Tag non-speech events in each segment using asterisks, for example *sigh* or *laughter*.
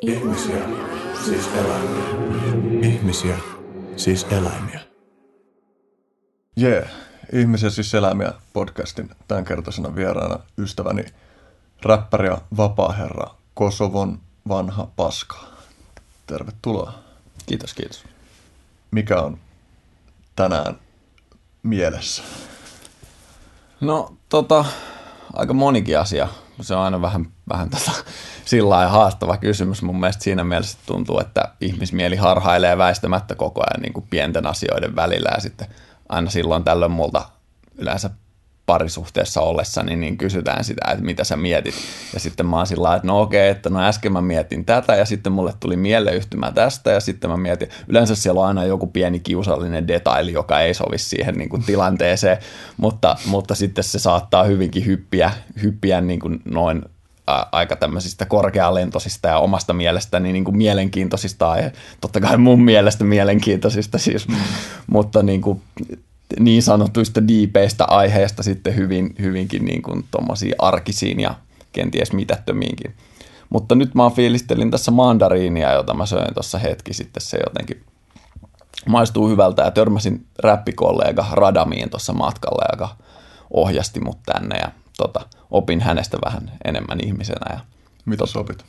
Ihmisiä, siis eläimiä. Ihmisiä, siis eläimiä. Jee, yeah. Ihmisiä siis eläimiä podcastin tämänkertaisena vieraana ystäväni räppäri ja vapaaherra Kosovon vanha paska. Tervetuloa. Kiitos, kiitos. Mikä on tänään mielessä? No tota, aika monikin asia. Se on aina vähän, vähän tota, sillä haastava kysymys. Mun mielestä siinä mielessä tuntuu, että ihmismieli harhailee väistämättä koko ajan niin kuin pienten asioiden välillä ja sitten aina silloin tällöin multa yleensä parisuhteessa ollessa, niin, niin kysytään sitä, että mitä sä mietit. Ja sitten mä oon sillä että no okei, että no äsken mä mietin tätä ja sitten mulle tuli mieleyhtymä tästä ja sitten mä mietin, yleensä siellä on aina joku pieni kiusallinen detaili, joka ei sovi siihen niin kuin tilanteeseen, mutta, mutta sitten se saattaa hyvinkin hyppiä, hyppiä niin kuin noin aika tämmöisistä korkealentoisista ja omasta mielestäni niin kuin mielenkiintoisista ja totta kai mun mielestä mielenkiintoisista siis, mm. mutta niin kuin niin sanotuista diipeistä aiheista sitten hyvin, hyvinkin niin kuin arkisiin ja kenties mitättömiinkin. Mutta nyt mä fiilistelin tässä mandariinia, jota mä söin tuossa hetki sitten. Se jotenkin maistuu hyvältä ja törmäsin räppikollega Radamiin tuossa matkalla, joka ohjasti mut tänne ja tota, opin hänestä vähän enemmän ihmisenä. Ja, Mitä tota, sopit?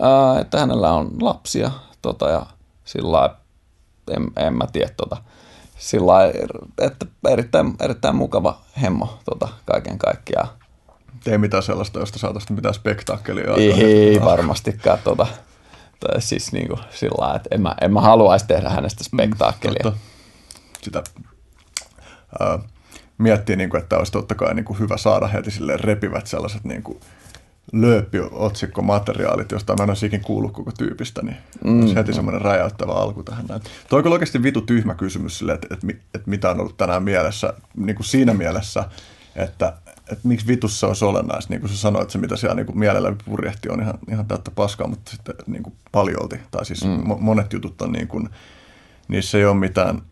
Ää, että hänellä on lapsia tota, ja sillä en, en mä tiedä tota, sillä että erittäin, erittäin mukava hemmo tota, kaiken kaikkiaan. Ei mitään sellaista, josta saataisiin mitään spektaakkelia. Ei, ei varmastikaan. Tota, tai siis niin kuin sillä että en mä, en mä haluaisi tehdä hänestä spektaakkelia. Mm, Sitä äh, miettii, niin kuin, että olisi totta kai niin kuin hyvä saada heti sille repivät sellaiset niin kuin, lööppi-otsikkomateriaalit, josta mä en olisi ikin kuullut koko tyypistä, niin mm. olisi heti semmoinen räjäyttävä alku tähän näin. Toi on oikeasti vitu tyhmä kysymys sille, että, että, että mitä on ollut tänään mielessä, niin kuin siinä mielessä, että, että miksi vitussa olisi olennaista, niin kuin sä sanoit, että se mitä siellä niin kuin mielellä purjehti on ihan, ihan täyttä paskaa, mutta sitten niin kuin paljolti, tai siis mm. monet jutut on niin kuin, niissä ei ole mitään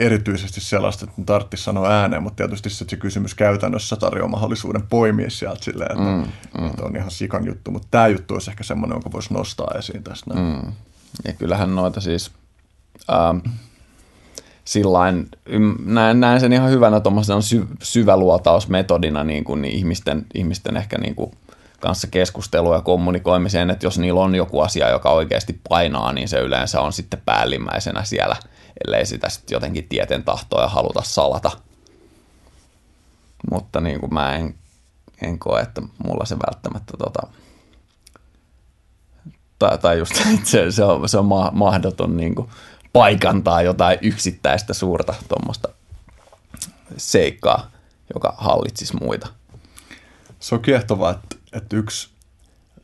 erityisesti sellaista, että tarvitsisi sanoa ääneen, mutta tietysti se, se kysymys käytännössä tarjoaa mahdollisuuden poimia sieltä silleen, että, mm, mm. että on ihan sikan juttu, mutta tämä juttu olisi ehkä semmoinen, jonka voisi nostaa esiin tästä. Mm. Ja kyllähän noita siis ähm, sillain, näen, näen sen ihan hyvänä tuommoisena sy, syväluotausmetodina niin kuin ihmisten, ihmisten ehkä niin kuin kanssa keskustelua ja kommunikoimiseen, että jos niillä on joku asia, joka oikeasti painaa, niin se yleensä on sitten päällimmäisenä siellä – ellei sitä sitten jotenkin tieten tahtoa ja haluta salata. Mutta niin kuin mä en, en koe, että mulla se välttämättä tota, tai, tai just *laughs* se, se on, se on ma- mahdoton niin kuin paikantaa jotain yksittäistä suurta tuommoista seikkaa, joka hallitsisi muita. Se on kiehtovaa, että, että yksi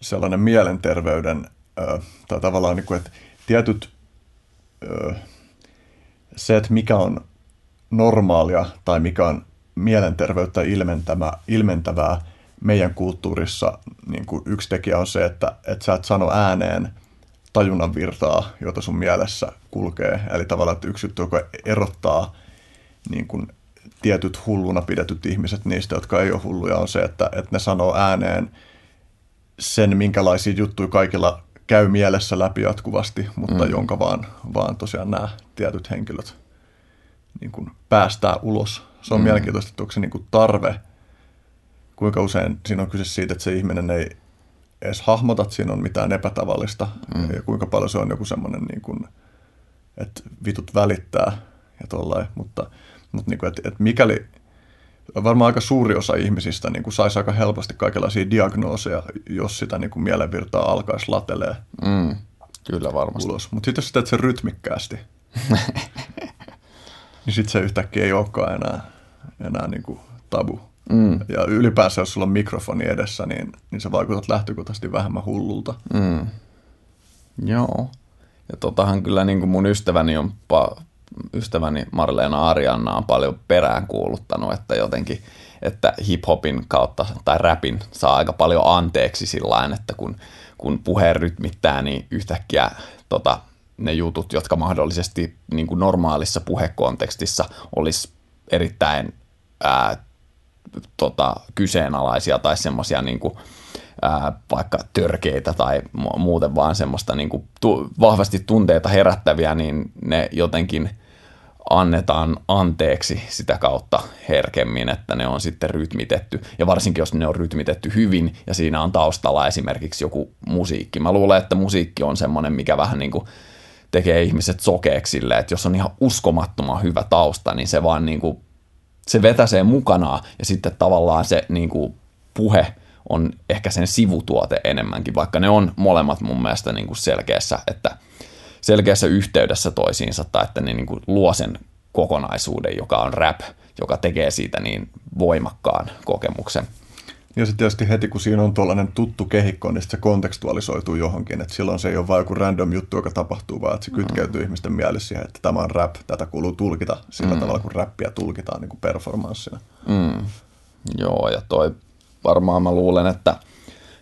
sellainen mielenterveyden, tai tavallaan niin kuin, että tietyt se, että mikä on normaalia tai mikä on mielenterveyttä ilmentävä, ilmentävää meidän kulttuurissa, niin kuin yksi tekijä on se, että, että sä et sano ääneen tajunnan virtaa, jota sun mielessä kulkee. Eli tavallaan, että yksi juttu, joka erottaa niin kuin tietyt hulluna pidetyt ihmiset niistä, jotka ei ole hulluja, on se, että, että ne sanoo ääneen sen, minkälaisia juttuja kaikilla käy mielessä läpi jatkuvasti, mutta mm. jonka vaan, vaan tosiaan nämä tietyt henkilöt niin kuin päästää ulos. Se on mm. mielenkiintoista, että onko se niin kuin tarve, kuinka usein siinä on kyse siitä, että se ihminen ei edes hahmota, että siinä on mitään epätavallista, mm. ja kuinka paljon se on joku semmoinen, niin kuin, että vitut välittää ja tollain, mutta, mutta niin kuin, että, että mikäli varmaan aika suuri osa ihmisistä niin kuin saisi aika helposti kaikenlaisia diagnooseja, jos sitä niin kuin mielenvirtaa alkaisi latelee mm, kyllä varmasti. ulos. Mutta sitten jos sitä teet sen rytmikkäästi, *laughs* niin sitten se yhtäkkiä ei olekaan enää, enää niin kuin tabu. Mm. Ja ylipäänsä, jos sulla on mikrofoni edessä, niin, niin sä vaikutat lähtökohtaisesti vähemmän hullulta. Mm. Joo. Ja totahan kyllä niin kuin mun ystäväni on pa- ystäväni Marleena Arianna on paljon perään kuuluttanut, että jotenkin, että hip-hopin kautta tai rapin saa aika paljon anteeksi sillä että kun, kun puhe rytmittää, niin yhtäkkiä tota, ne jutut, jotka mahdollisesti niin kuin normaalissa puhekontekstissa olisi erittäin ää, tota, kyseenalaisia tai semmoisia niin ää, vaikka törkeitä tai muuten vaan semmoista niin kuin tu- vahvasti tunteita herättäviä, niin ne jotenkin annetaan anteeksi sitä kautta herkemmin, että ne on sitten rytmitetty. Ja varsinkin, jos ne on rytmitetty hyvin ja siinä on taustalla esimerkiksi joku musiikki. Mä luulen, että musiikki on semmoinen, mikä vähän niin kuin tekee ihmiset sokeeksi silleen, että jos on ihan uskomattoman hyvä tausta, niin se vaan niin kuin, se vetäsee mukanaan ja sitten tavallaan se niin kuin puhe on ehkä sen sivutuote enemmänkin, vaikka ne on molemmat mun mielestä niin kuin selkeässä, että selkeässä yhteydessä toisiinsa tai että ne niin kuin luo sen kokonaisuuden, joka on rap, joka tekee siitä niin voimakkaan kokemuksen. Ja sitten tietysti heti, kun siinä on tuollainen tuttu kehikko, niin se kontekstualisoituu johonkin. Että silloin se ei ole vain joku random juttu, joka tapahtuu, vaan että se kytkeytyy mm. ihmisten mielessä siihen, että tämä on rap, tätä kuuluu tulkita sillä mm. tavalla, kun rappia tulkitaan niin kuin performanssina. Mm. Joo, ja toi varmaan mä luulen, että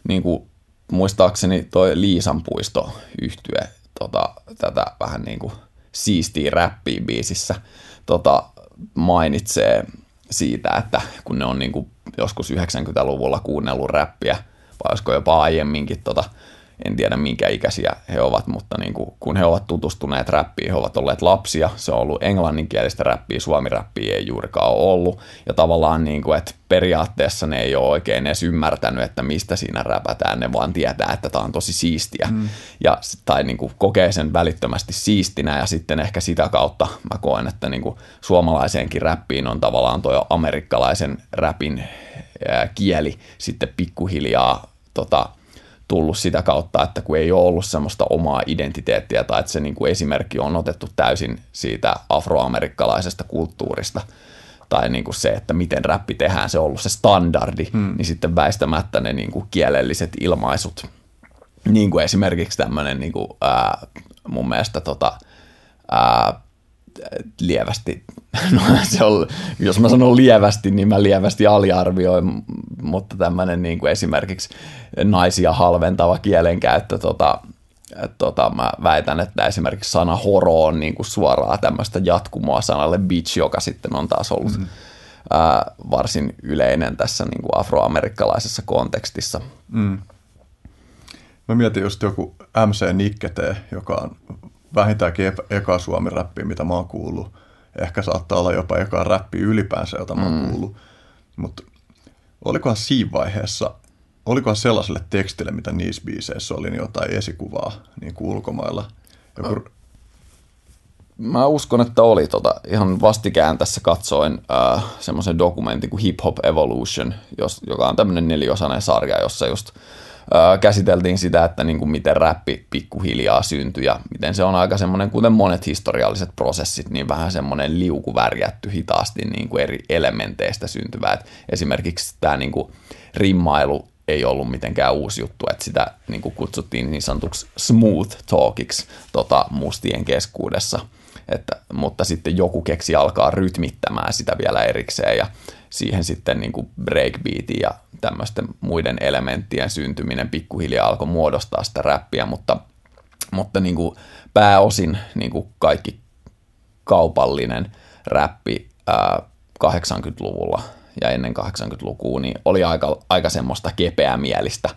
niin kuin, muistaakseni toi Liisan puisto yhtye tota, tätä vähän niin kuin siistiä räppiä biisissä tota, mainitsee siitä, että kun ne on niin kuin joskus 90-luvulla kuunnellut räppiä, vai olisiko jopa aiemminkin tota, en tiedä minkä ikäisiä he ovat, mutta niin kuin, kun he ovat tutustuneet räppiin, he ovat olleet lapsia, se on ollut englanninkielistä räppiä, suomi-räppiä ei juurikaan ole ollut, ja tavallaan niin kuin, että periaatteessa ne ei ole oikein edes ymmärtänyt, että mistä siinä räpätään, ne vaan tietää, että tämä on tosi siistiä, mm. ja, tai niin kuin, kokee sen välittömästi siistinä, ja sitten ehkä sitä kautta mä koen, että niin kuin, suomalaiseenkin räppiin on tavallaan tuo amerikkalaisen räpin ää, kieli sitten pikkuhiljaa tota, tullut sitä kautta, että kun ei ole ollut semmoista omaa identiteettiä tai että se niin kuin esimerkki on otettu täysin siitä afroamerikkalaisesta kulttuurista tai niin kuin se, että miten räppi tehdään, se on ollut se standardi, hmm. niin sitten väistämättä ne niin kuin kielelliset ilmaisut, niin kuin esimerkiksi tämmöinen niin kuin, ää, mun mielestä tota, ää, lievästi, *laughs* no se on, jos mä sanon lievästi, niin mä lievästi aliarvioin, mutta tämmöinen niin kuin esimerkiksi naisia halventava kielenkäyttö, tota, tota, mä väitän, että esimerkiksi sana horo on niin kuin suoraan tämmöistä jatkumoa sanalle bitch, joka sitten on taas ollut mm. ää, varsin yleinen tässä niin kuin afroamerikkalaisessa kontekstissa. Mm. Mä mietin just joku MC Nikkete, joka on vähintäänkin eka suomi räppi, mitä mä oon kuullut. Ehkä saattaa olla jopa eka räppi ylipäänsä, jota mä oon mm. kuullut. Mutta olikohan siinä vaiheessa, olikohan sellaiselle tekstille, mitä niissä biiseissä oli, niin jotain esikuvaa niin kuin ulkomailla? Joku... Mä uskon, että oli tota, ihan vastikään tässä katsoin äh, semmoisen dokumentin kuin Hip Hop Evolution, jos, joka on tämmöinen neliosainen sarja, jossa just käsiteltiin sitä, että niin kuin miten räppi pikkuhiljaa syntyi ja miten se on aika semmoinen, kuten monet historialliset prosessit, niin vähän semmoinen liukuvärjätty hitaasti niin kuin eri elementeistä syntyvää. Et esimerkiksi tämä niin kuin rimmailu ei ollut mitenkään uusi juttu, että sitä niin kuin kutsuttiin niin sanotuksi smooth talkiksi tota, mustien keskuudessa. Että, mutta sitten joku keksi alkaa rytmittämään sitä vielä erikseen ja siihen sitten niin kuin breakbeatin ja tämmöisten muiden elementtien syntyminen pikkuhiljaa alkoi muodostaa sitä räppiä, mutta, mutta niin kuin pääosin niin kuin kaikki kaupallinen räppi ää, 80-luvulla ja ennen 80-lukua, niin oli aika, aika semmoista kepeämielistä,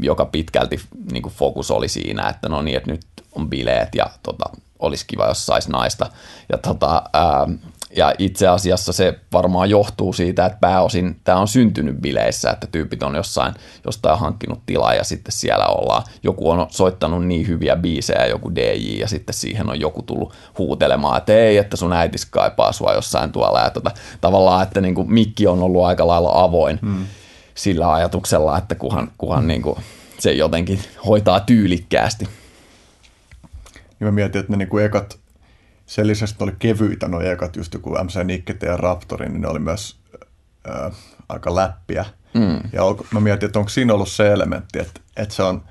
joka pitkälti niin kuin fokus oli siinä, että no niin, että nyt on bileet ja tota, olisi kiva, jos saisi naista. Ja tota, ää, ja itse asiassa se varmaan johtuu siitä, että pääosin tämä on syntynyt bileissä, että tyypit on jossain, jostain hankkinut tilaa ja sitten siellä ollaan. Joku on soittanut niin hyviä biisejä, joku DJ, ja sitten siihen on joku tullut huutelemaan, että ei, että sun äitis kaipaa sua jossain tuolla. Ja tota, tavallaan, että niin kuin mikki on ollut aika lailla avoin hmm. sillä ajatuksella, että kuhan, kuhan niin kuin se jotenkin hoitaa tyylikkäästi. Ja mä mietin, että ne niin kuin ekat sen lisäksi oli kevyitä nuo ekat, just joku MC Nikkete ja Raptori, niin ne oli myös äh, aika läppiä. Mm. Ja mä mietin, että onko siinä ollut se elementti, että, että se on,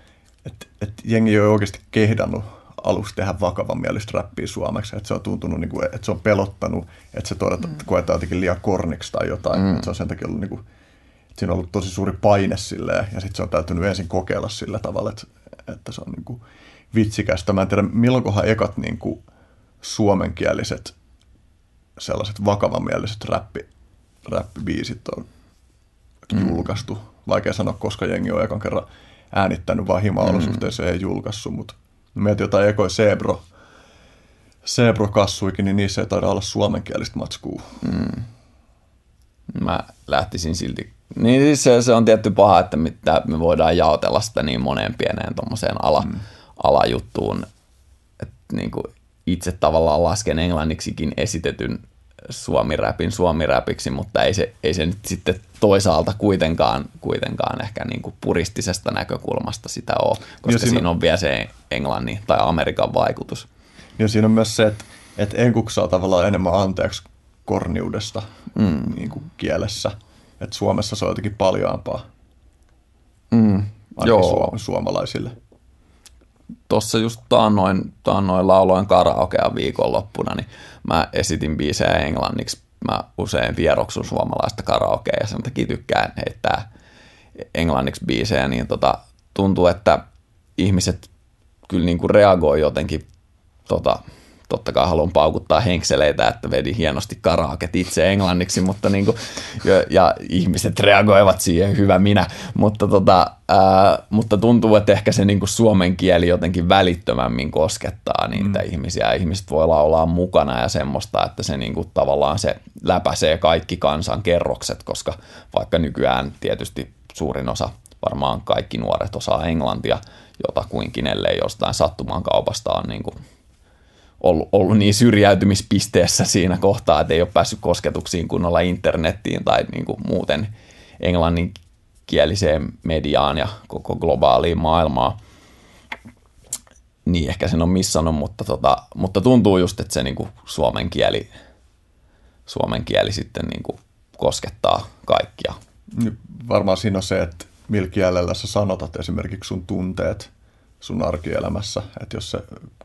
että, että jengi ei ole oikeasti kehdannut aluksi tehdä mielistä räppiä suomeksi, että se on tuntunut, niin kuin, että se on pelottanut, että se todeta, mm. koetaan jotenkin liian korniksi tai jotain, mm. että se on sen takia ollut niin kuin, että siinä on ollut tosi suuri paine silleen, ja sitten se on täytynyt ensin kokeilla sillä tavalla, että, että se on niin kuin vitsikästä. Mä en tiedä, milloinkohan ekat niin kuin, suomenkieliset sellaiset vakavamieliset räppi, räppibiisit on mm. julkaistu. Vaikea sanoa, koska jengi on ekan kerran äänittänyt, vaan hima-olosuhteissa mm. ei julkaissut, mutta mietin jotain ekoi Sebro, Sebro-kassuikin, niin niissä ei taida olla suomenkielistä matskua. Mm. Mä lähtisin silti. Niin siis se, se on tietty paha, että me voidaan jaotella sitä niin moneen pieneen tuommoiseen ala, mm. alajuttuun. Että niin kuin itse tavallaan lasken englanniksikin esitetyn suomiräpin suomiräpiksi, mutta ei se, ei se nyt sitten toisaalta kuitenkaan, kuitenkaan ehkä niin kuin puristisesta näkökulmasta sitä ole, koska ja siinä, siinä on vielä se englannin tai Amerikan vaikutus. Ja siinä on myös se, että, että enkuksi saa tavallaan enemmän anteeksi korniudesta mm. niin kuin kielessä. Että Suomessa se on jotenkin paljaampaa. Mm. Joo. suomalaisille tuossa just taannoin, taannoin lauloin karaokea viikonloppuna, niin mä esitin biisejä englanniksi. Mä usein vieroksun suomalaista karaokea ja sen takia tykkään heittää englanniksi biisejä, niin tota, tuntuu, että ihmiset kyllä niin kuin reagoi jotenkin tota, totta kai haluan paukuttaa henkseleitä, että vedin hienosti karaaket itse englanniksi, mutta niin kuin, ja, ja, ihmiset reagoivat siihen, hyvä minä, mutta, tota, ää, mutta tuntuu, että ehkä se niin kuin suomen kieli jotenkin välittömämmin koskettaa niitä mm. ihmisiä, ihmiset voi laulaa mukana ja semmoista, että se niin kuin, tavallaan se läpäisee kaikki kansan kerrokset, koska vaikka nykyään tietysti suurin osa varmaan kaikki nuoret osaa englantia, jota kuinkin ellei jostain sattumaan kaupasta on niin kuin ollut, ollut niin syrjäytymispisteessä siinä kohtaa, että ei ole päässyt kosketuksiin kunnolla internettiin tai niin kuin muuten englanninkieliseen mediaan ja koko globaaliin maailmaan. Niin ehkä sen on missannut, mutta, tota, mutta tuntuu just, että se niin kuin suomen, kieli, suomen kieli sitten niin kuin koskettaa kaikkia. Varmaan siinä on se, että millä kielellä sä sanotat esimerkiksi sun tunteet – sun arkielämässä. Että jos se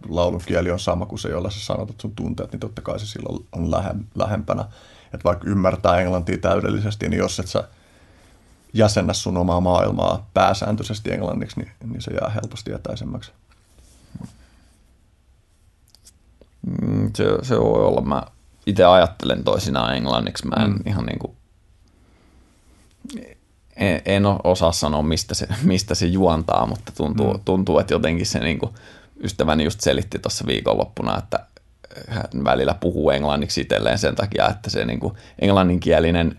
laulun kieli on sama kuin se, jolla sä sanotat sun tunteet, niin totta kai se silloin on lähempänä. Että vaikka ymmärtää englantia täydellisesti, niin jos et sä jäsennä sun omaa maailmaa pääsääntöisesti englanniksi, niin, niin se jää helposti etäisemmäksi. Mm, se, se voi olla. Mä itse ajattelen toisinaan englanniksi. Mä en mm. ihan niin kuin en, en osaa sanoa, mistä se, *laughs* mistä se juontaa, mutta tuntuu, mm. tuntuu että jotenkin se niin kuin, ystäväni just selitti tuossa viikonloppuna, että hän välillä puhuu englanniksi itselleen sen takia, että se niin kuin englanninkielinen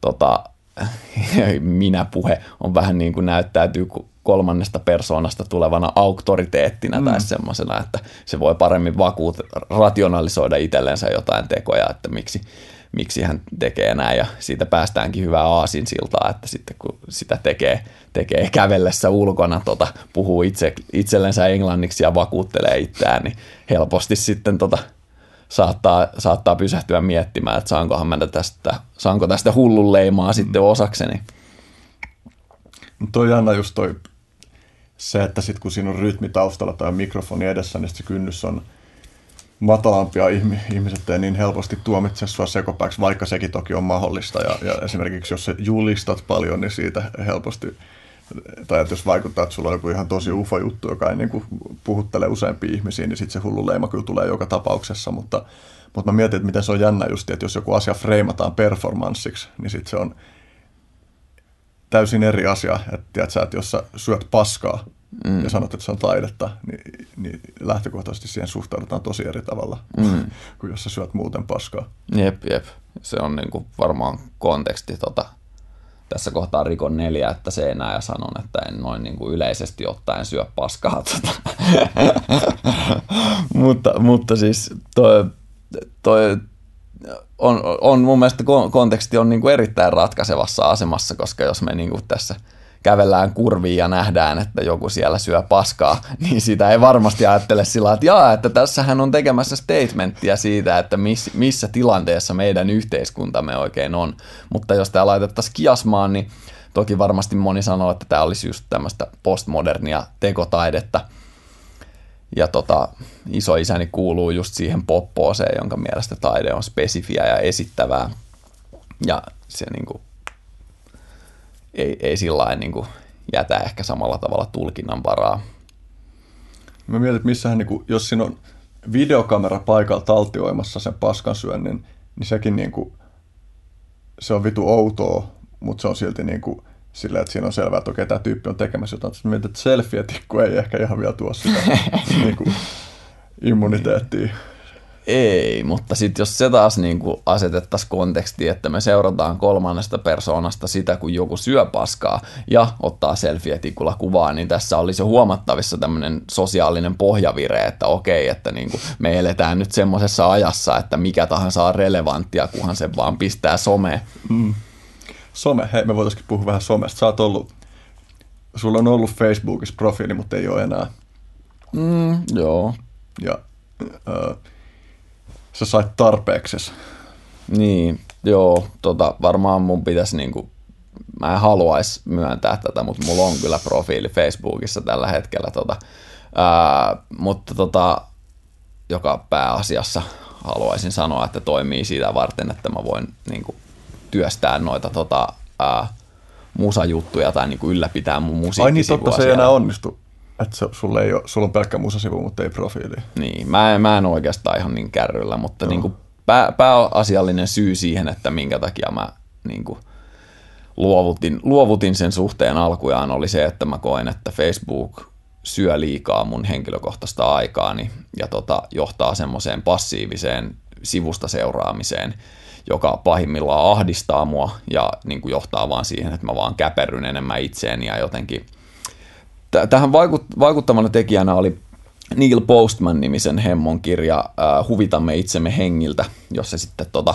tota, *laughs* minä-puhe on vähän niin kuin näyttäytyy kolmannesta persoonasta tulevana auktoriteettina mm. tai semmoisena, että se voi paremmin vakuut, rationalisoida itsellensä jotain tekoja, että miksi, miksi hän tekee näin ja siitä päästäänkin hyvää aasinsiltaa, että sitten kun sitä tekee, tekee kävellessä ulkona, tota, puhuu itse, itsellensä englanniksi ja vakuuttelee itseään, niin helposti sitten tota, saattaa, saattaa pysähtyä miettimään, että saankohan mä tästä, saanko tästä hullun leimaa mm. sitten osakseni. Toi Anna just toi se, että sitten kun siinä on rytmi taustalla tai mikrofoni edessä, niin se kynnys on – matalampia ihmiset ei niin helposti tuomitse sua sekopääksi, vaikka sekin toki on mahdollista. Ja, ja esimerkiksi jos julistat paljon, niin siitä helposti, tai että jos vaikuttaa, että sulla on joku ihan tosi ufo-juttu, joka ei niin kuin puhuttele useampia ihmisiä, niin sitten se hullu leima kyllä tulee joka tapauksessa. Mutta, mutta mä mietin, että miten se on jännä just, että jos joku asia freimataan performanssiksi, niin sitten se on täysin eri asia. Että, tiedätkö, että jos sä syöt paskaa, mm. ja sanot, että se on taidetta, niin, niin lähtökohtaisesti siihen suhtaudutaan tosi eri tavalla mm. *laughs* kuin jos sä syöt muuten paskaa. Jep, jep. Se on niin kuin varmaan konteksti tota, tässä kohtaa rikon neljä, että se enää ja sanon, että en noin niin kuin yleisesti ottaen syö paskaa. *laughs* Tota. mutta, mutta siis toi, toi on, on mun mielestä konteksti on niin kuin erittäin ratkaisevassa asemassa, koska jos me niin kuin tässä – kävellään kurviin ja nähdään, että joku siellä syö paskaa, *laughs* niin sitä ei varmasti ajattele sillä että jaa, että tässähän on tekemässä statementtia siitä, että miss, missä tilanteessa meidän yhteiskuntamme oikein on. Mutta jos tämä laitettaisiin kiasmaan, niin toki varmasti moni sanoo, että tämä olisi just tämmöistä postmodernia tekotaidetta. Ja tota, isoisäni kuuluu just siihen poppooseen, jonka mielestä taide on spesifiä ja esittävää. Ja se niin kuin ei, ei sillä niin kuin jätä ehkä samalla tavalla tulkinnan varaa. Mä mietin, että missähän, niin kuin, jos siinä on videokamera paikalla taltioimassa sen paskan syönnin, niin sekin niin kuin, se on vitu outoa, mutta se on silti niin kuin, silleen, että siinä on selvää, että okei, tämä tyyppi on tekemässä jotain. Sitten mietit, että selfie-tikku ei ehkä ihan vielä tuo sitä *laughs* niin kuin, immuniteettia. Ei, mutta sitten jos se taas niin kuin asetettaisiin kontekstiin, että me seurataan kolmannesta persoonasta sitä, kun joku syö paskaa ja ottaa selfie-tikulla kuvaa, niin tässä olisi jo huomattavissa tämmöinen sosiaalinen pohjavire, että okei, että niin kuin me eletään nyt semmoisessa ajassa, että mikä tahansa on relevanttia, kunhan se vaan pistää someen. Mm. Some, hei me voitaisiin puhua vähän somesta. Sä oot ollut, sulla on ollut Facebookissa profiili, mutta ei ole enää. Mm, joo. Ja äh, sä sait tarpeeksi. Niin, joo, tota, varmaan mun pitäisi niinku, mä en haluaisi myöntää tätä, mutta mulla on kyllä profiili Facebookissa tällä hetkellä, tota, ää, mutta tota, joka pääasiassa haluaisin sanoa, että toimii sitä varten, että mä voin niinku, työstää noita tota, ää, musajuttuja tai niinku, ylläpitää mun musiikkisivua. Ai niin, totta, se ei enää onnistu. Että sulla, ei ole, sulla on pelkkä musasivu, mutta ei profiili. Niin, mä, mä en oikeastaan ihan niin kärryllä, mutta niin kuin pää, pääasiallinen syy siihen, että minkä takia mä niin kuin luovutin, luovutin sen suhteen alkujaan oli se, että mä koen, että Facebook syö liikaa mun henkilökohtaista aikaani ja tota, johtaa semmoiseen passiiviseen sivusta seuraamiseen, joka pahimmillaan ahdistaa mua ja niin kuin johtaa vaan siihen, että mä vaan käperryn enemmän itseeni ja jotenkin – tähän vaikuttavana tekijänä oli Neil Postman-nimisen hemmon kirja äh, Huvitamme itsemme hengiltä, jossa sitten tota,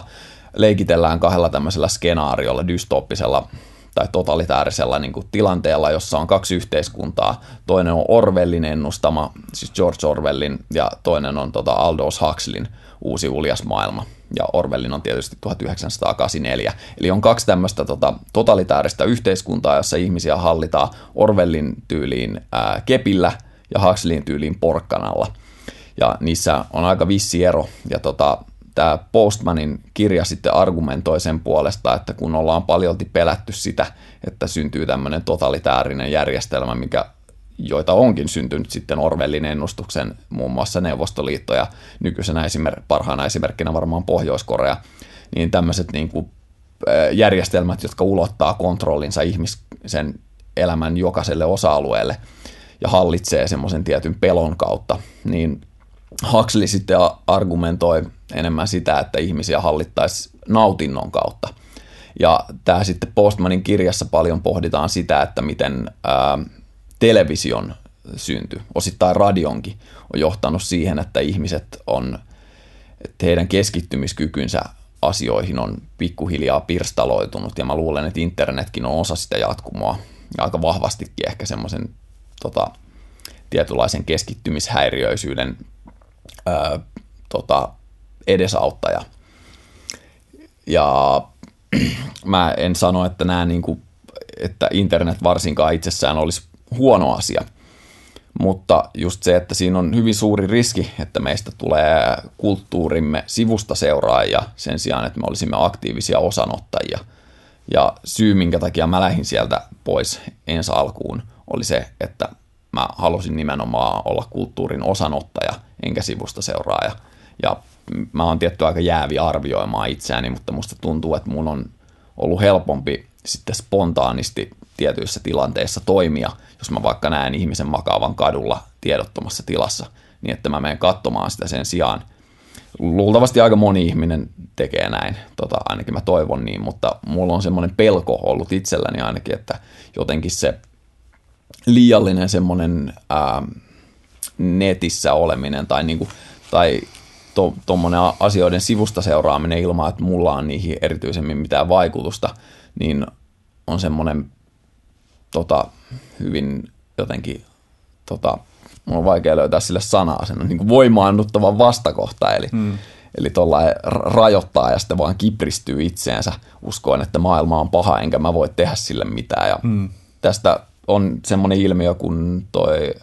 leikitellään kahdella tämmöisellä skenaariolla, dystoppisella tai totalitaarisella niin kuin, tilanteella, jossa on kaksi yhteiskuntaa. Toinen on Orwellin ennustama, siis George Orwellin, ja toinen on tota, Aldous Huxleyn uusi uljas maailma ja Orwellin on tietysti 1984. Eli on kaksi tämmöistä tota, totalitaarista yhteiskuntaa, jossa ihmisiä hallitaan Orwellin tyyliin ää, kepillä ja Huxleyin tyyliin porkkanalla. Ja niissä on aika vissi ero. Ja tota, tämä Postmanin kirja sitten argumentoi sen puolesta, että kun ollaan paljolti pelätty sitä, että syntyy tämmöinen totalitaarinen järjestelmä, mikä joita onkin syntynyt sitten Orwellin ennustuksen, muun muassa Neuvostoliitto ja nykyisenä esimer- parhaana esimerkkinä varmaan Pohjois-Korea, niin tämmöiset niin kuin, järjestelmät, jotka ulottaa kontrollinsa ihmisen elämän jokaiselle osa-alueelle ja hallitsee semmoisen tietyn pelon kautta, niin Huxley sitten argumentoi enemmän sitä, että ihmisiä hallittaisi nautinnon kautta. Ja tämä sitten Postmanin kirjassa paljon pohditaan sitä, että miten ää, television synty, osittain radionkin, on johtanut siihen, että ihmiset on, että heidän keskittymiskykynsä asioihin on pikkuhiljaa pirstaloitunut, ja mä luulen, että internetkin on osa sitä jatkumoa, ja aika vahvastikin ehkä semmoisen tota, tietynlaisen keskittymishäiriöisyyden ää, tota, edesauttaja. Ja *clears throat* mä en sano, että nämä niin kuin, että internet varsinkaan itsessään olisi huono asia. Mutta just se, että siinä on hyvin suuri riski, että meistä tulee kulttuurimme sivusta seuraajia sen sijaan, että me olisimme aktiivisia osanottajia. Ja syy, minkä takia mä lähdin sieltä pois ensi alkuun, oli se, että mä halusin nimenomaan olla kulttuurin osanottaja, enkä sivusta seuraaja. Ja mä oon tietty aika jäävi arvioimaan itseäni, mutta musta tuntuu, että mun on ollut helpompi sitten spontaanisti tietyissä tilanteissa toimia, jos mä vaikka näen ihmisen makaavan kadulla tiedottomassa tilassa, niin että mä menen katsomaan sitä sen sijaan. Luultavasti aika moni ihminen tekee näin, tota, ainakin mä toivon niin, mutta mulla on semmoinen pelko ollut itselläni ainakin, että jotenkin se liiallinen semmoinen ää, netissä oleminen tai, niinku, tai tuommoinen to, asioiden sivusta seuraaminen ilman, että mulla on niihin erityisemmin mitään vaikutusta, niin on semmoinen tota, hyvin jotenkin, tota, mun on vaikea löytää sille sanaa, sen on niin voimaannuttava vastakohta, eli, hmm. eli rajoittaa ja sitten vaan kipristyy itseensä uskoen, että maailma on paha enkä mä voi tehdä sille mitään. Ja hmm. Tästä on semmoinen ilmiö kuin toi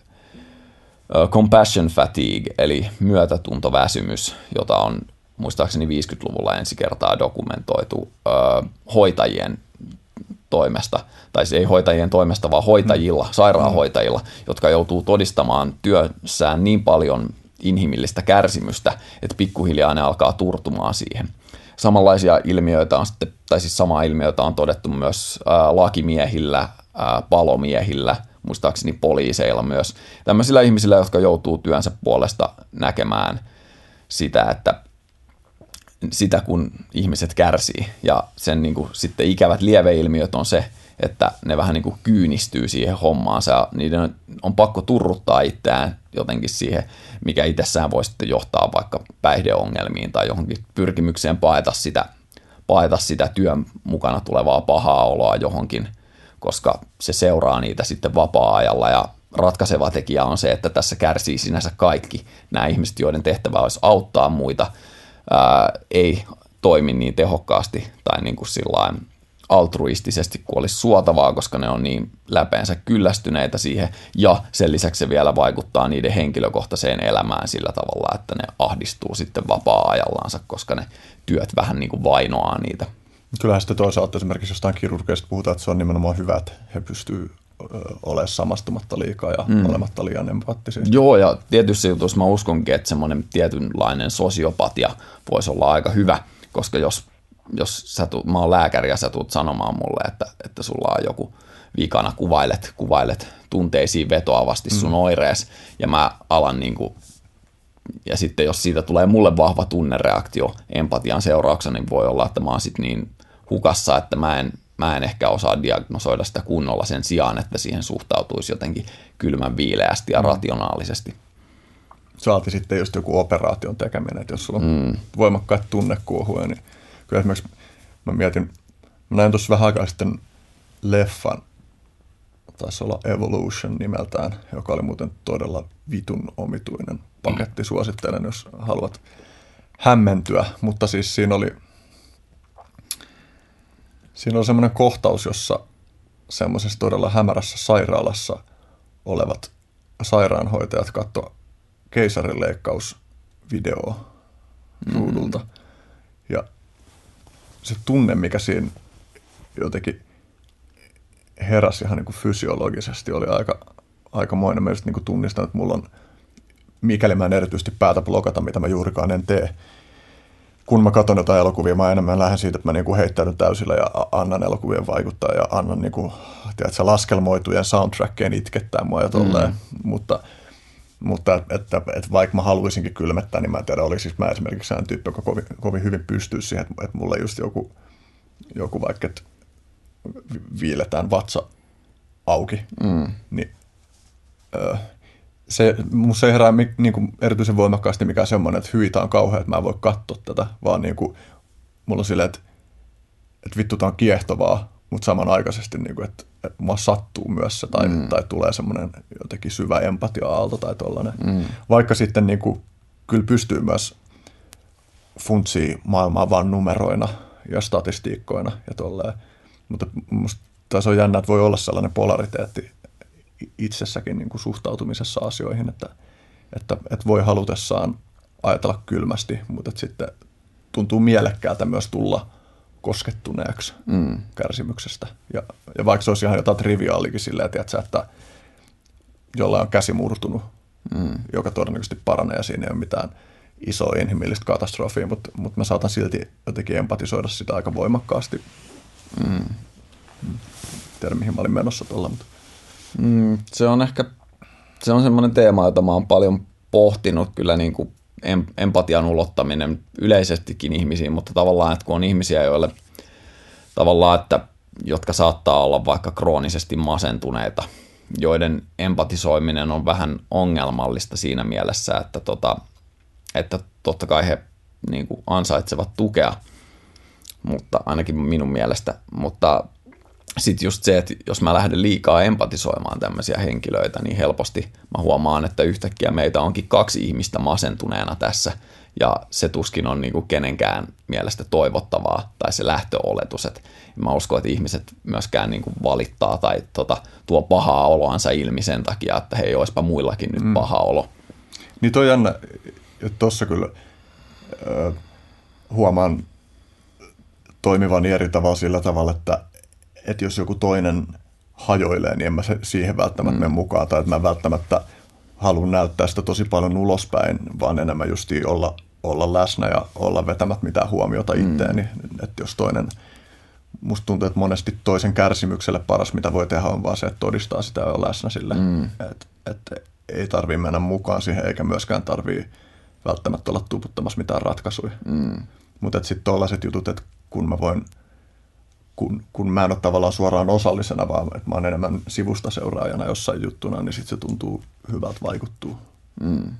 compassion fatigue, eli myötätuntoväsymys, jota on muistaakseni 50-luvulla ensi kertaa dokumentoitu uh, hoitajien toimesta, tai se ei hoitajien toimesta, vaan hoitajilla, mm. sairaanhoitajilla, jotka joutuu todistamaan työssään niin paljon inhimillistä kärsimystä, että pikkuhiljaa ne alkaa turtumaan siihen. samanlaisia ilmiöitä on sitten, tai siis samaa ilmiötä on todettu myös ää, lakimiehillä, ää, palomiehillä, muistaakseni poliiseilla myös. Tämmöisillä ihmisillä, jotka joutuu työnsä puolesta näkemään sitä, että sitä kun ihmiset kärsii. Ja sen niin kuin, sitten ikävät lieveilmiöt on se, että ne vähän niin kuin kyynistyy siihen hommaan. Se, niiden on, on pakko turruttaa itseään jotenkin siihen, mikä itsessään voi sitten johtaa vaikka päihdeongelmiin tai johonkin pyrkimykseen paeta sitä, paeta sitä työn mukana tulevaa pahaa oloa johonkin, koska se seuraa niitä sitten vapaa-ajalla ja ratkaiseva tekijä on se, että tässä kärsii sinänsä kaikki nämä ihmiset, joiden tehtävä olisi auttaa muita, ää, ei toimi niin tehokkaasti tai niin kuin sillain altruistisesti kuin olisi suotavaa, koska ne on niin läpeensä kyllästyneitä siihen ja sen lisäksi se vielä vaikuttaa niiden henkilökohtaiseen elämään sillä tavalla, että ne ahdistuu sitten vapaa-ajallaansa, koska ne työt vähän niin kuin vainoaa niitä. Kyllähän sitten toisaalta esimerkiksi jostain kirurgeista puhutaan, että se on nimenomaan hyvä, että he pystyvät ole samastumatta liikaa ja mm. olematta liian empaattisia. Joo, ja tietysti jutussa mä uskonkin, että semmoinen tietynlainen sosiopatia voisi olla aika hyvä, koska jos jos sä tuut, mä oon lääkäri ja sä tuut sanomaan mulle, että, että sulla on joku vikana, kuvailet, kuvailet tunteisiin vetoavasti sun mm. oirees, ja mä alan niin kuin, ja sitten jos siitä tulee mulle vahva tunnereaktio empatian seurauksena, niin voi olla, että mä oon sit niin hukassa, että mä en, mä en ehkä osaa diagnosoida sitä kunnolla sen sijaan, että siihen suhtautuisi jotenkin kylmän viileästi ja mm. rationaalisesti. Saati sitten just joku operaation tekeminen, että jos sulla on mm. voimakkaat tunnekuohuja, niin kyllä esimerkiksi mä mietin, mä näin tuossa vähän aikaa sitten leffan, taisi olla Evolution nimeltään, joka oli muuten todella vitun omituinen paketti. Suosittelen, jos haluat hämmentyä, mutta siis siinä oli, siinä oli semmoinen kohtaus, jossa semmoisessa todella hämärässä sairaalassa olevat sairaanhoitajat katsoivat keisarileikkausvideoa ruudulta. Mm. Ja se tunne, mikä siinä jotenkin heräsi ihan niin kuin fysiologisesti, oli aika, aikamoinen. Mä just niin kuin tunnistan, että mulla on, mikäli mä en erityisesti päätä blokata, mitä mä juurikaan en tee, kun mä katson jotain elokuvia, mä enemmän lähden siitä, että mä niinku heittäydyn täysillä ja annan elokuvien vaikuttaa ja annan niinku, tiedätkö, laskelmoitujen soundtrackeen itkettää mua ja tolleen. Mm. Mutta, mutta että, että, että, vaikka mä haluaisinkin kylmettää, niin mä en tiedä, olisi siis mä esimerkiksi sehän tyyppi, joka kovin, kovin hyvin pystyy siihen, että, että mulle just joku, joku vaikka, että viiletään vatsa auki, mm. niin se, musta ei herää niin kuin erityisen voimakkaasti mikään semmoinen, että hyitä on kauhea, että mä en voi katsoa tätä, vaan niin kuin, mulla on silleen, että, että vittu tää on kiehtovaa, mutta samanaikaisesti, niin kuin, että, että mua sattuu myös se, tai, mm. tai tulee semmoinen jotenkin syvä empatia-aalto tai tollainen. Mm. Vaikka sitten niin kuin, kyllä pystyy myös funtsii maailmaa vain numeroina ja statistiikkoina ja tolleen. Mutta musta tässä on jännä, että voi olla sellainen polariteetti itsessäkin niin kuin suhtautumisessa asioihin, että, että, että voi halutessaan ajatella kylmästi, mutta että sitten tuntuu mielekkäältä myös tulla koskettuneeksi mm. kärsimyksestä. Ja, ja vaikka se olisi ihan jotain triviaalikin silleen, tiedätkö, että jollain on käsi murtunut, mm. joka todennäköisesti paranee ja siinä ei ole mitään isoa inhimillistä katastrofia, mutta, mutta mä saatan silti jotenkin empatisoida sitä aika voimakkaasti. Mm. Tiedä, mihin mä olin menossa tuolla, mutta... Mm, se on ehkä se on semmoinen teema, jota mä oon paljon pohtinut kyllä niin kuin empatian ulottaminen yleisestikin ihmisiin, mutta tavallaan, että kun on ihmisiä, joille tavallaan, että jotka saattaa olla vaikka kroonisesti masentuneita, joiden empatisoiminen on vähän ongelmallista siinä mielessä, että, tota, että totta kai he niin kuin ansaitsevat tukea, mutta ainakin minun mielestä, mutta sitten just se, että jos mä lähden liikaa empatisoimaan tämmöisiä henkilöitä, niin helposti mä huomaan, että yhtäkkiä meitä onkin kaksi ihmistä masentuneena tässä, ja se tuskin on niinku kenenkään mielestä toivottavaa, tai se lähtöoletus, että mä uskon, että ihmiset myöskään niinku valittaa tai tota, tuo pahaa oloansa ilmi sen takia, että hei, olisipa muillakin nyt mm. paha olo. Niin toi että tuossa kyllä äh, huomaan toimivan eri tavalla sillä tavalla, että että jos joku toinen hajoilee, niin en mä siihen välttämättä mm. mene mukaan, tai että mä välttämättä haluan näyttää sitä tosi paljon ulospäin, vaan enemmän justi olla, olla läsnä ja olla vetämät mitään huomiota itteeni. Mm. Että jos toinen, musta tuntuu, että monesti toisen kärsimykselle paras, mitä voi tehdä, on vaan se, että todistaa sitä ja on läsnä sille. Mm. Että et ei tarvii mennä mukaan siihen, eikä myöskään tarvii välttämättä olla tuputtamassa mitään ratkaisuja. Mm. Mutta sitten tuollaiset jutut, että kun mä voin, kun, kun mä en ole tavallaan suoraan osallisena, vaan että mä oon enemmän sivusta seuraajana jossain juttuna, niin sitten se tuntuu hyvältä vaikuttuu. Mm.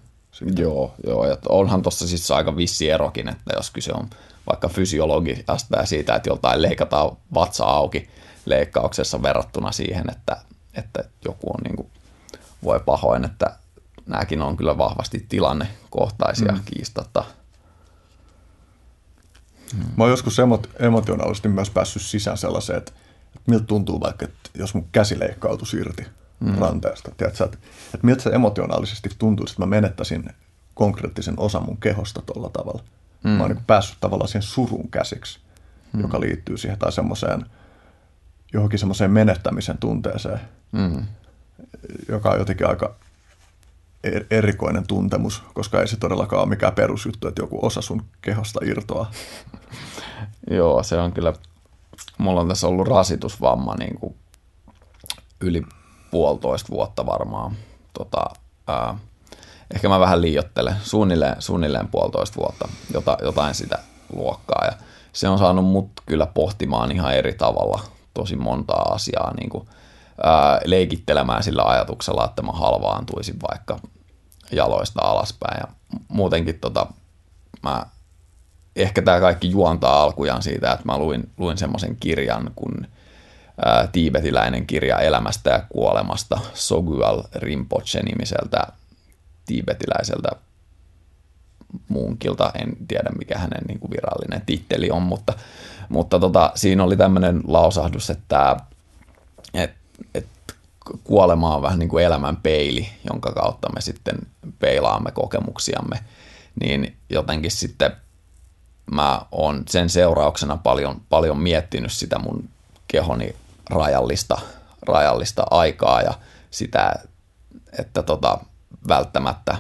Joo, joo, ja onhan tuossa siis aika vissi erokin, että jos kyse on vaikka fysiologiasta ja siitä, että joltain leikataan vatsa auki leikkauksessa verrattuna siihen, että, että joku on niin kuin, voi pahoin, että nämäkin on kyllä vahvasti tilannekohtaisia mm. kiistatta. Mä oon joskus emotionaalisesti myös päässyt sisään sellaiseen, että, miltä tuntuu vaikka, että jos mun käsi leikkautuisi irti mm. ranteesta. Tiedätkö, että, että miltä se emotionaalisesti tuntuu, että mä menettäisin konkreettisen osan mun kehosta tuolla tavalla. Mm. Mä oon niin päässyt tavallaan siihen surun käsiksi, mm. joka liittyy siihen tai semmoiseen johonkin semmoiseen menettämisen tunteeseen, mm. joka on jotenkin aika erikoinen tuntemus, koska ei se todellakaan ole mikään perusjuttu, että joku osa sun kehosta irtoaa. *laughs* Joo, se on kyllä, mulla on tässä ollut rasitusvamma niin kuin yli puolitoista vuotta varmaan. Tota, ää, ehkä mä vähän liiottelen, suunnilleen, suunnilleen puolitoista vuotta, jota, jotain sitä luokkaa. Ja se on saanut mut kyllä pohtimaan ihan eri tavalla tosi montaa asiaa, niin kuin, ää, leikittelemään sillä ajatuksella, että mä halvaantuisin vaikka jaloista alaspäin. Ja muutenkin tota, mä, ehkä tämä kaikki juontaa alkujaan siitä, että mä luin, luin semmoisen kirjan kuin ää, tiibetiläinen kirja elämästä ja kuolemasta Sogyal Rinpoche nimiseltä tiibetiläiseltä munkilta, en tiedä mikä hänen niin kuin virallinen titteli on, mutta, mutta tota, siinä oli tämmöinen lausahdus, että, että, kuolema on vähän niin kuin elämän peili, jonka kautta me sitten peilaamme kokemuksiamme, niin jotenkin sitten mä oon sen seurauksena paljon, paljon miettinyt sitä mun kehoni rajallista, rajallista aikaa ja sitä, että tota, välttämättä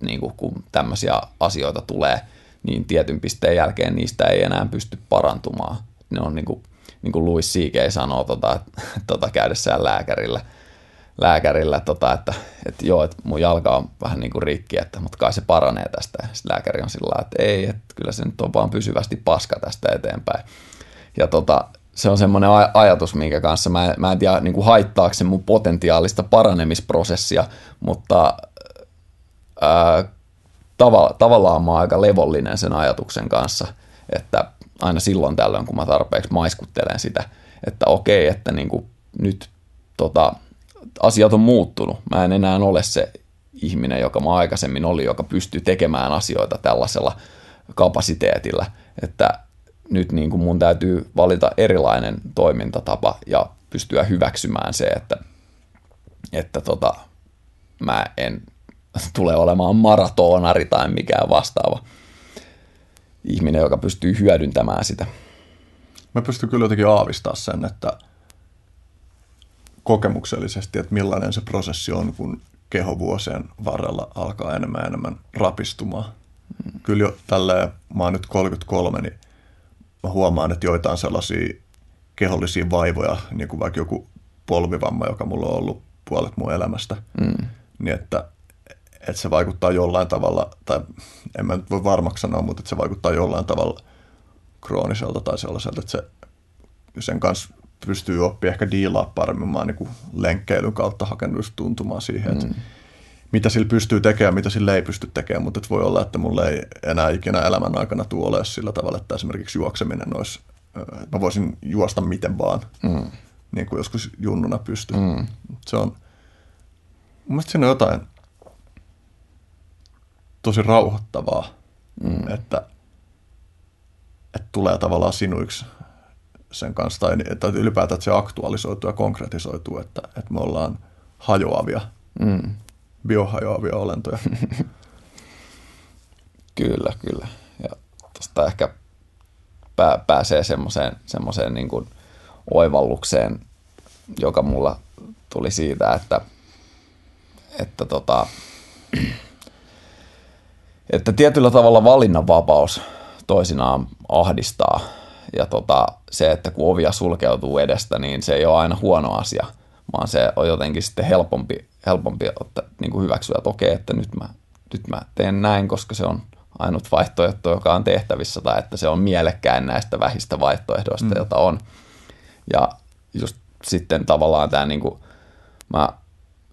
niin kuin, kun tämmöisiä asioita tulee, niin tietyn pisteen jälkeen niistä ei enää pysty parantumaan. Ne on niin kuin, niin kuin Louis C.K. sanoo tota, *laughs* tota, käydessään lääkärillä – lääkärillä, tota, että, että joo, että mun jalka on vähän niin kuin rikki, että, mutta kai se paranee tästä. Sitten lääkäri on sillä että ei, että kyllä se nyt on vaan pysyvästi paska tästä eteenpäin. Ja tota, se on semmoinen ajatus, minkä kanssa mä, mä en tiedä niin kuin haittaako se mun potentiaalista paranemisprosessia, mutta ää, tava, tavallaan mä oon aika levollinen sen ajatuksen kanssa, että aina silloin tällöin, kun mä tarpeeksi maiskuttelen sitä, että okei, että niin kuin nyt tota, asiat on muuttunut. Mä en enää ole se ihminen, joka mä aikaisemmin oli, joka pystyy tekemään asioita tällaisella kapasiteetilla, että nyt niin kuin mun täytyy valita erilainen toimintatapa ja pystyä hyväksymään se, että, että tota, mä en tule olemaan maratonari tai mikään vastaava ihminen, joka pystyy hyödyntämään sitä. Mä pystyn kyllä jotenkin aavistaa sen, että – kokemuksellisesti, että millainen se prosessi on, kun keho vuosien varrella alkaa enemmän ja enemmän rapistumaan. Mm. Kyllä jo tälleen, mä oon nyt 33, niin mä huomaan, että joitain sellaisia kehollisia vaivoja, niin kuin vaikka joku polvivamma, joka mulla on ollut puolet mun elämästä, mm. niin että, että se vaikuttaa jollain tavalla, tai en mä nyt voi varmaksi sanoa, mutta että se vaikuttaa jollain tavalla krooniselta tai sellaiselta, että se, sen kanssa pystyy oppimaan ehkä diilaa paremmin. Mä oon niin lenkkeilyn kautta hakenut tuntumaan siihen, että mm. mitä sillä pystyy tekemään, mitä sillä ei pysty tekemään, mutta voi olla, että mulle ei enää ikinä elämän aikana tule ole sillä tavalla, että esimerkiksi juokseminen olisi, mä voisin juosta miten vaan, mm. niin kuin joskus junnuna pystyy. Mm. Se on, mun mielestä siinä on jotain tosi rauhoittavaa, mm. että, että tulee tavallaan sinuiksi sen kanssa, tai, tai ylipäätään, että se aktualisoituu ja konkretisoituu, että, että me ollaan hajoavia, mm. biohajoavia olentoja. *laughs* kyllä, kyllä. Ja tuosta ehkä pää, pääsee semmoiseen, semmoiseen niin kuin oivallukseen, joka mulla tuli siitä, että, että tota, *clears throat* että tietyllä tavalla valinnanvapaus toisinaan ahdistaa. Ja tota, se, että kun ovia sulkeutuu edestä, niin se ei ole aina huono asia, vaan se on jotenkin sitten helpompi, helpompi ottaa, niin kuin hyväksyä, että okei, että nyt mä, nyt mä teen näin, koska se on ainut vaihtoehto, joka on tehtävissä, tai että se on mielekkäin näistä vähistä vaihtoehdoista, mm. joita on. Ja just sitten tavallaan tämä, niin kuin, mä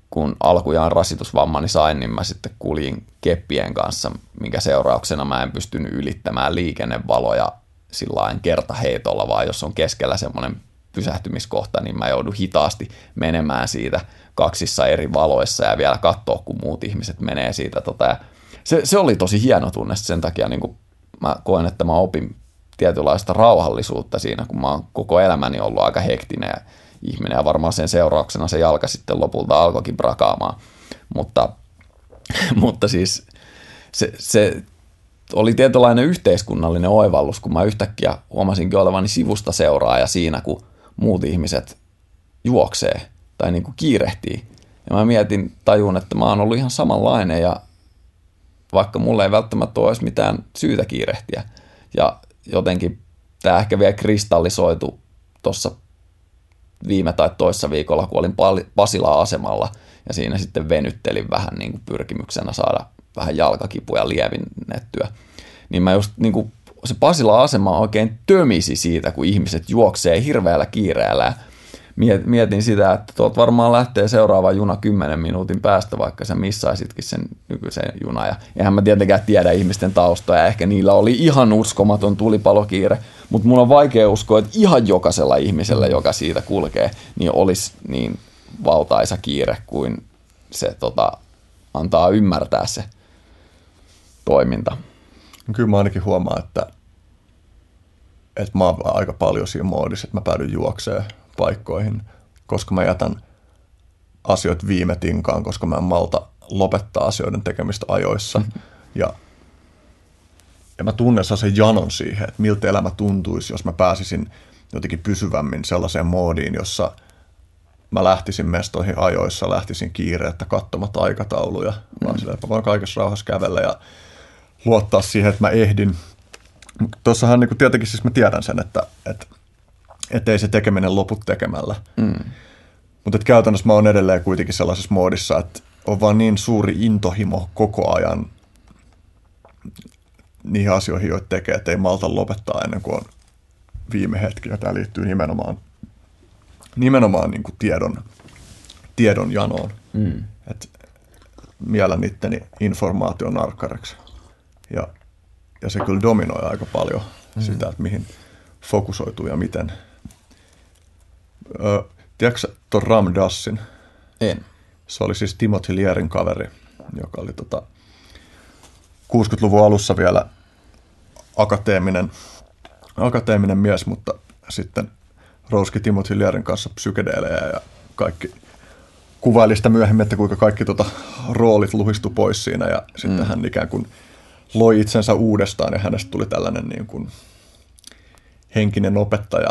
kun alkujaan rasitusvammani sain, niin mä sitten kuljin keppien kanssa, minkä seurauksena mä en pystynyt ylittämään liikennevaloja sillä kertaheitolla, vaan jos on keskellä semmoinen pysähtymiskohta, niin mä joudun hitaasti menemään siitä kaksissa eri valoissa ja vielä katsoa, kun muut ihmiset menee siitä. Tota, ja se, se oli tosi hieno tunne sen takia, niin kuin mä koen, että mä opin tietynlaista rauhallisuutta siinä, kun mä oon koko elämäni ollut aika hektinen ja ihminen ja varmaan sen seurauksena se jalka sitten lopulta alkoikin brakaamaan. Mutta, *laughs* mutta siis se, se oli tietynlainen yhteiskunnallinen oivallus, kun mä yhtäkkiä huomasinkin olevani sivusta seuraaja siinä, kun muut ihmiset juoksee tai niin kuin kiirehtii. Ja mä mietin, tajun, että mä oon ollut ihan samanlainen ja vaikka mulle ei välttämättä edes mitään syytä kiirehtiä. Ja jotenkin tämä ehkä vielä kristallisoitu tuossa viime tai toissa viikolla, kun olin Pasila asemalla ja siinä sitten venyttelin vähän niin kuin pyrkimyksenä saada vähän jalkakipuja lievinnettyä. Niin mä just niin kuin, se Pasila-asema oikein tömisi siitä, kun ihmiset juoksee hirveällä kiireellä mietin sitä, että tuolta varmaan lähtee seuraava juna 10 minuutin päästä, vaikka sä missaisitkin sen nykyisen juna. Ja eihän mä tietenkään tiedä ihmisten taustoja, ehkä niillä oli ihan uskomaton tulipalokiire, mutta mun on vaikea uskoa, että ihan jokaisella ihmisellä, joka siitä kulkee, niin olisi niin valtaisa kiire kuin se tota, antaa ymmärtää se toiminta. Kyllä mä ainakin huomaan, että, että mä oon aika paljon siinä moodissa, että mä päädyn juokseen paikkoihin, koska mä jätän asioita viime tinkaan, koska mä en malta lopettaa asioiden tekemistä ajoissa. Mm-hmm. Ja, ja mä tunnen sen janon siihen, että miltä elämä tuntuisi, jos mä pääsisin jotenkin pysyvämmin sellaiseen moodiin, jossa mä lähtisin mestoihin ajoissa, lähtisin kiireettä katsomatta aikatauluja, mm. vaan sillä, että mä voin kaikessa rauhassa kävellä ja luottaa siihen, että mä ehdin. Tuossahan niin tietenkin siis mä tiedän sen, että, että ettei se tekeminen lopu tekemällä. Mm. Mutta käytännössä mä oon edelleen kuitenkin sellaisessa moodissa, että on vaan niin suuri intohimo koko ajan niihin asioihin, joita tekee, että ei malta lopettaa ennen kuin on viime hetki. Ja tämä liittyy nimenomaan, nimenomaan niin kuin tiedon, tiedon janoon. Mm. Että mielen itteni informaation arkkareksi. Ja, ja se kyllä dominoi aika paljon mm. sitä, että mihin fokusoituu ja miten – Ö, tiedätkö tuon Ram Dassin? En. Se oli siis Timothy Lierin kaveri, joka oli tota 60-luvun alussa vielä akateeminen, akateeminen mies, mutta sitten rouski Timothy Lierin kanssa psykedeelejä ja kaikki kuvaili sitä myöhemmin, että kuinka kaikki tota, roolit luhistu pois siinä ja sitten mm. hän ikään kuin loi itsensä uudestaan ja hänestä tuli tällainen niin kuin henkinen opettaja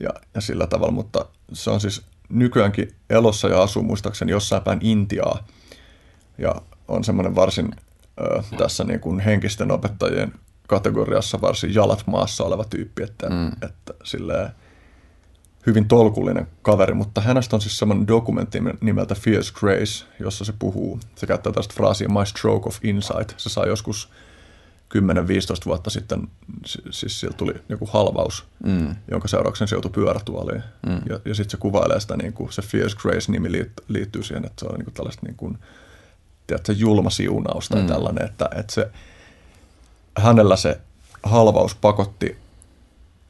ja, ja sillä tavalla, mutta se on siis nykyäänkin elossa ja asuu muistaakseni jossain päin Intiaa ja on semmoinen varsin ö, tässä niin kuin henkisten opettajien kategoriassa varsin jalat maassa oleva tyyppi, että, mm. että silleen, hyvin tolkullinen kaveri, mutta hänestä on siis semmoinen dokumentti nimeltä Fierce Grace, jossa se puhuu, se käyttää tästä fraasia My Stroke of Insight. Se sai joskus 10-15 vuotta sitten, siis sieltä tuli joku halvaus, mm. jonka seurauksen se joutui pyörätuoliin. Mm. Ja, ja sitten se kuvailee sitä, niin kuin, se Fierce Grace-nimi liittyy siihen, että se on niin kuin tällaista niin kuin, tiedätkö, julma siunaus tai mm. tällainen, että, että se, hänellä se halvaus pakotti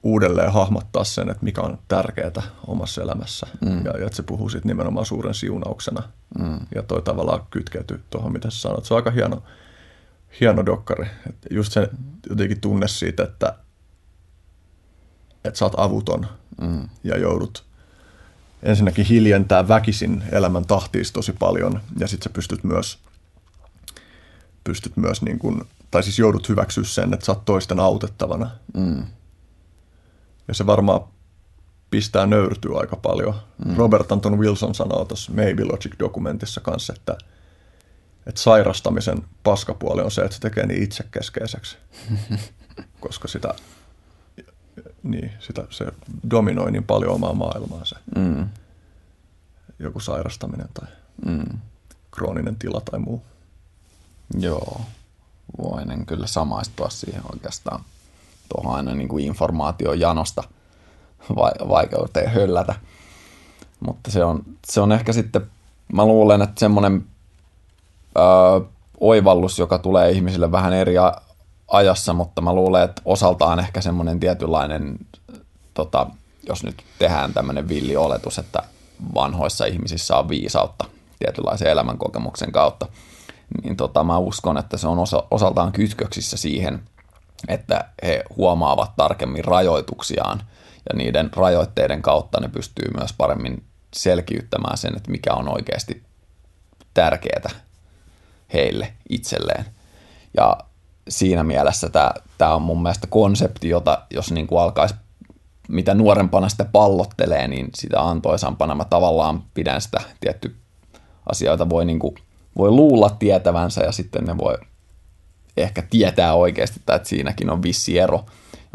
uudelleen hahmottaa sen, että mikä on tärkeää omassa elämässä. Mm. Ja, ja että se puhuu siitä nimenomaan suuren siunauksena. Mm. Ja toi tavallaan kytkeytyy tuohon, mitä sä sanoit. Se on aika hieno, hieno dokkari. Et just se jotenkin tunne siitä, että, että sä oot avuton mm. ja joudut ensinnäkin hiljentää väkisin elämän tahtiisi tosi paljon ja sitten sä pystyt myös, pystyt myös niin kuin, tai siis joudut hyväksyä sen, että sä oot toisten autettavana. Mm. Ja se varmaan pistää nöyrtyä aika paljon. Mm. Robert Anton Wilson sanoo tuossa Maybe Logic-dokumentissa kanssa, että – että sairastamisen paskapuoli on se, että se tekee niin itsekeskeiseksi, *laughs* koska sitä, niin, sitä, se dominoi niin paljon omaa maailmaa se mm. joku sairastaminen tai mm. krooninen tila tai muu. Joo, voin kyllä samaistua siihen oikeastaan tuohon aina niin kuin informaation janosta *laughs* vaikeuteen höllätä. Mutta se on, se on ehkä sitten, mä luulen, että semmoinen öö, oivallus, joka tulee ihmisille vähän eri ajassa, mutta mä luulen, että osaltaan ehkä semmoinen tietynlainen, tota, jos nyt tehdään tämmöinen villi oletus, että vanhoissa ihmisissä on viisautta tietynlaisen elämänkokemuksen kautta, niin tota, mä uskon, että se on osa, osaltaan kytköksissä siihen, että he huomaavat tarkemmin rajoituksiaan ja niiden rajoitteiden kautta ne pystyy myös paremmin selkiyttämään sen, että mikä on oikeasti tärkeää heille itselleen. Ja siinä mielessä tämä, on mun mielestä konsepti, jota jos niin kuin alkaisi mitä nuorempana sitä pallottelee, niin sitä antoisampana mä tavallaan pidän sitä tietty asioita voi, niin kuin, voi luulla tietävänsä ja sitten ne voi ehkä tietää oikeasti, että siinäkin on vissi ero,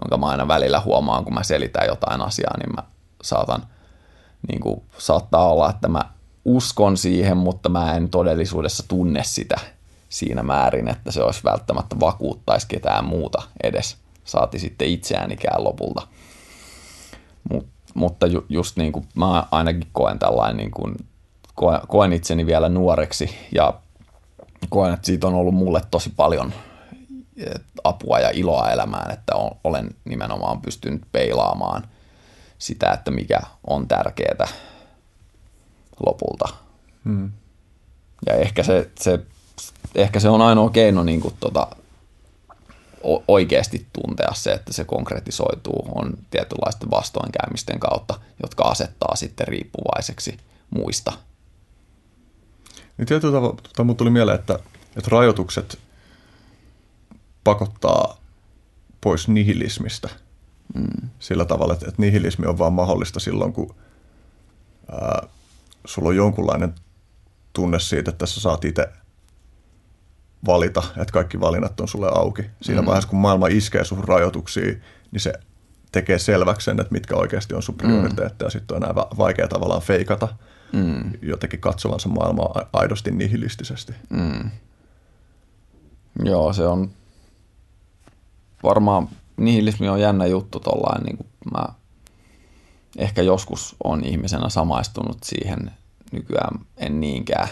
jonka mä aina välillä huomaan, kun mä selitän jotain asiaa, niin mä saatan, niin kuin, saattaa olla, että mä uskon siihen, mutta mä en todellisuudessa tunne sitä siinä määrin, että se olisi välttämättä vakuuttaisi ketään muuta edes, saati sitten itseäänikään lopulta. Mut, mutta ju, just niin kuin mä ainakin koen tällainen, niin kuin, koen, koen itseni vielä nuoreksi ja koen, että siitä on ollut mulle tosi paljon apua ja iloa elämään, että olen nimenomaan pystynyt peilaamaan sitä, että mikä on tärkeää lopulta. Hmm. Ja ehkä se, se, ehkä se on ainoa keino niin kuin, tota, oikeasti tuntea se, että se konkretisoituu, on tietynlaisten vastoinkäymisten kautta, jotka asettaa sitten riippuvaiseksi muista. Niin tietyllä tavalla tuli mieleen, että, että rajoitukset pakottaa pois nihilismistä mm. sillä tavalla, että, että nihilismi on vaan mahdollista silloin, kun ää, sulla on jonkunlainen tunne siitä, että sä saat itse valita, että kaikki valinnat on sulle auki. Siinä mm. vaiheessa, kun maailma iskee sun rajoituksiin, niin se tekee selväksi sen, että mitkä oikeasti on sun prioriteetteja. Mm. Sitten on enää vaikea tavallaan feikata mm. jotenkin katsovansa maailmaa aidosti nihilistisesti. Mm. Joo, se on varmaan nihilismi on jännä juttu tollain, niin kuin mä ehkä joskus on ihmisenä samaistunut siihen, nykyään en niinkään.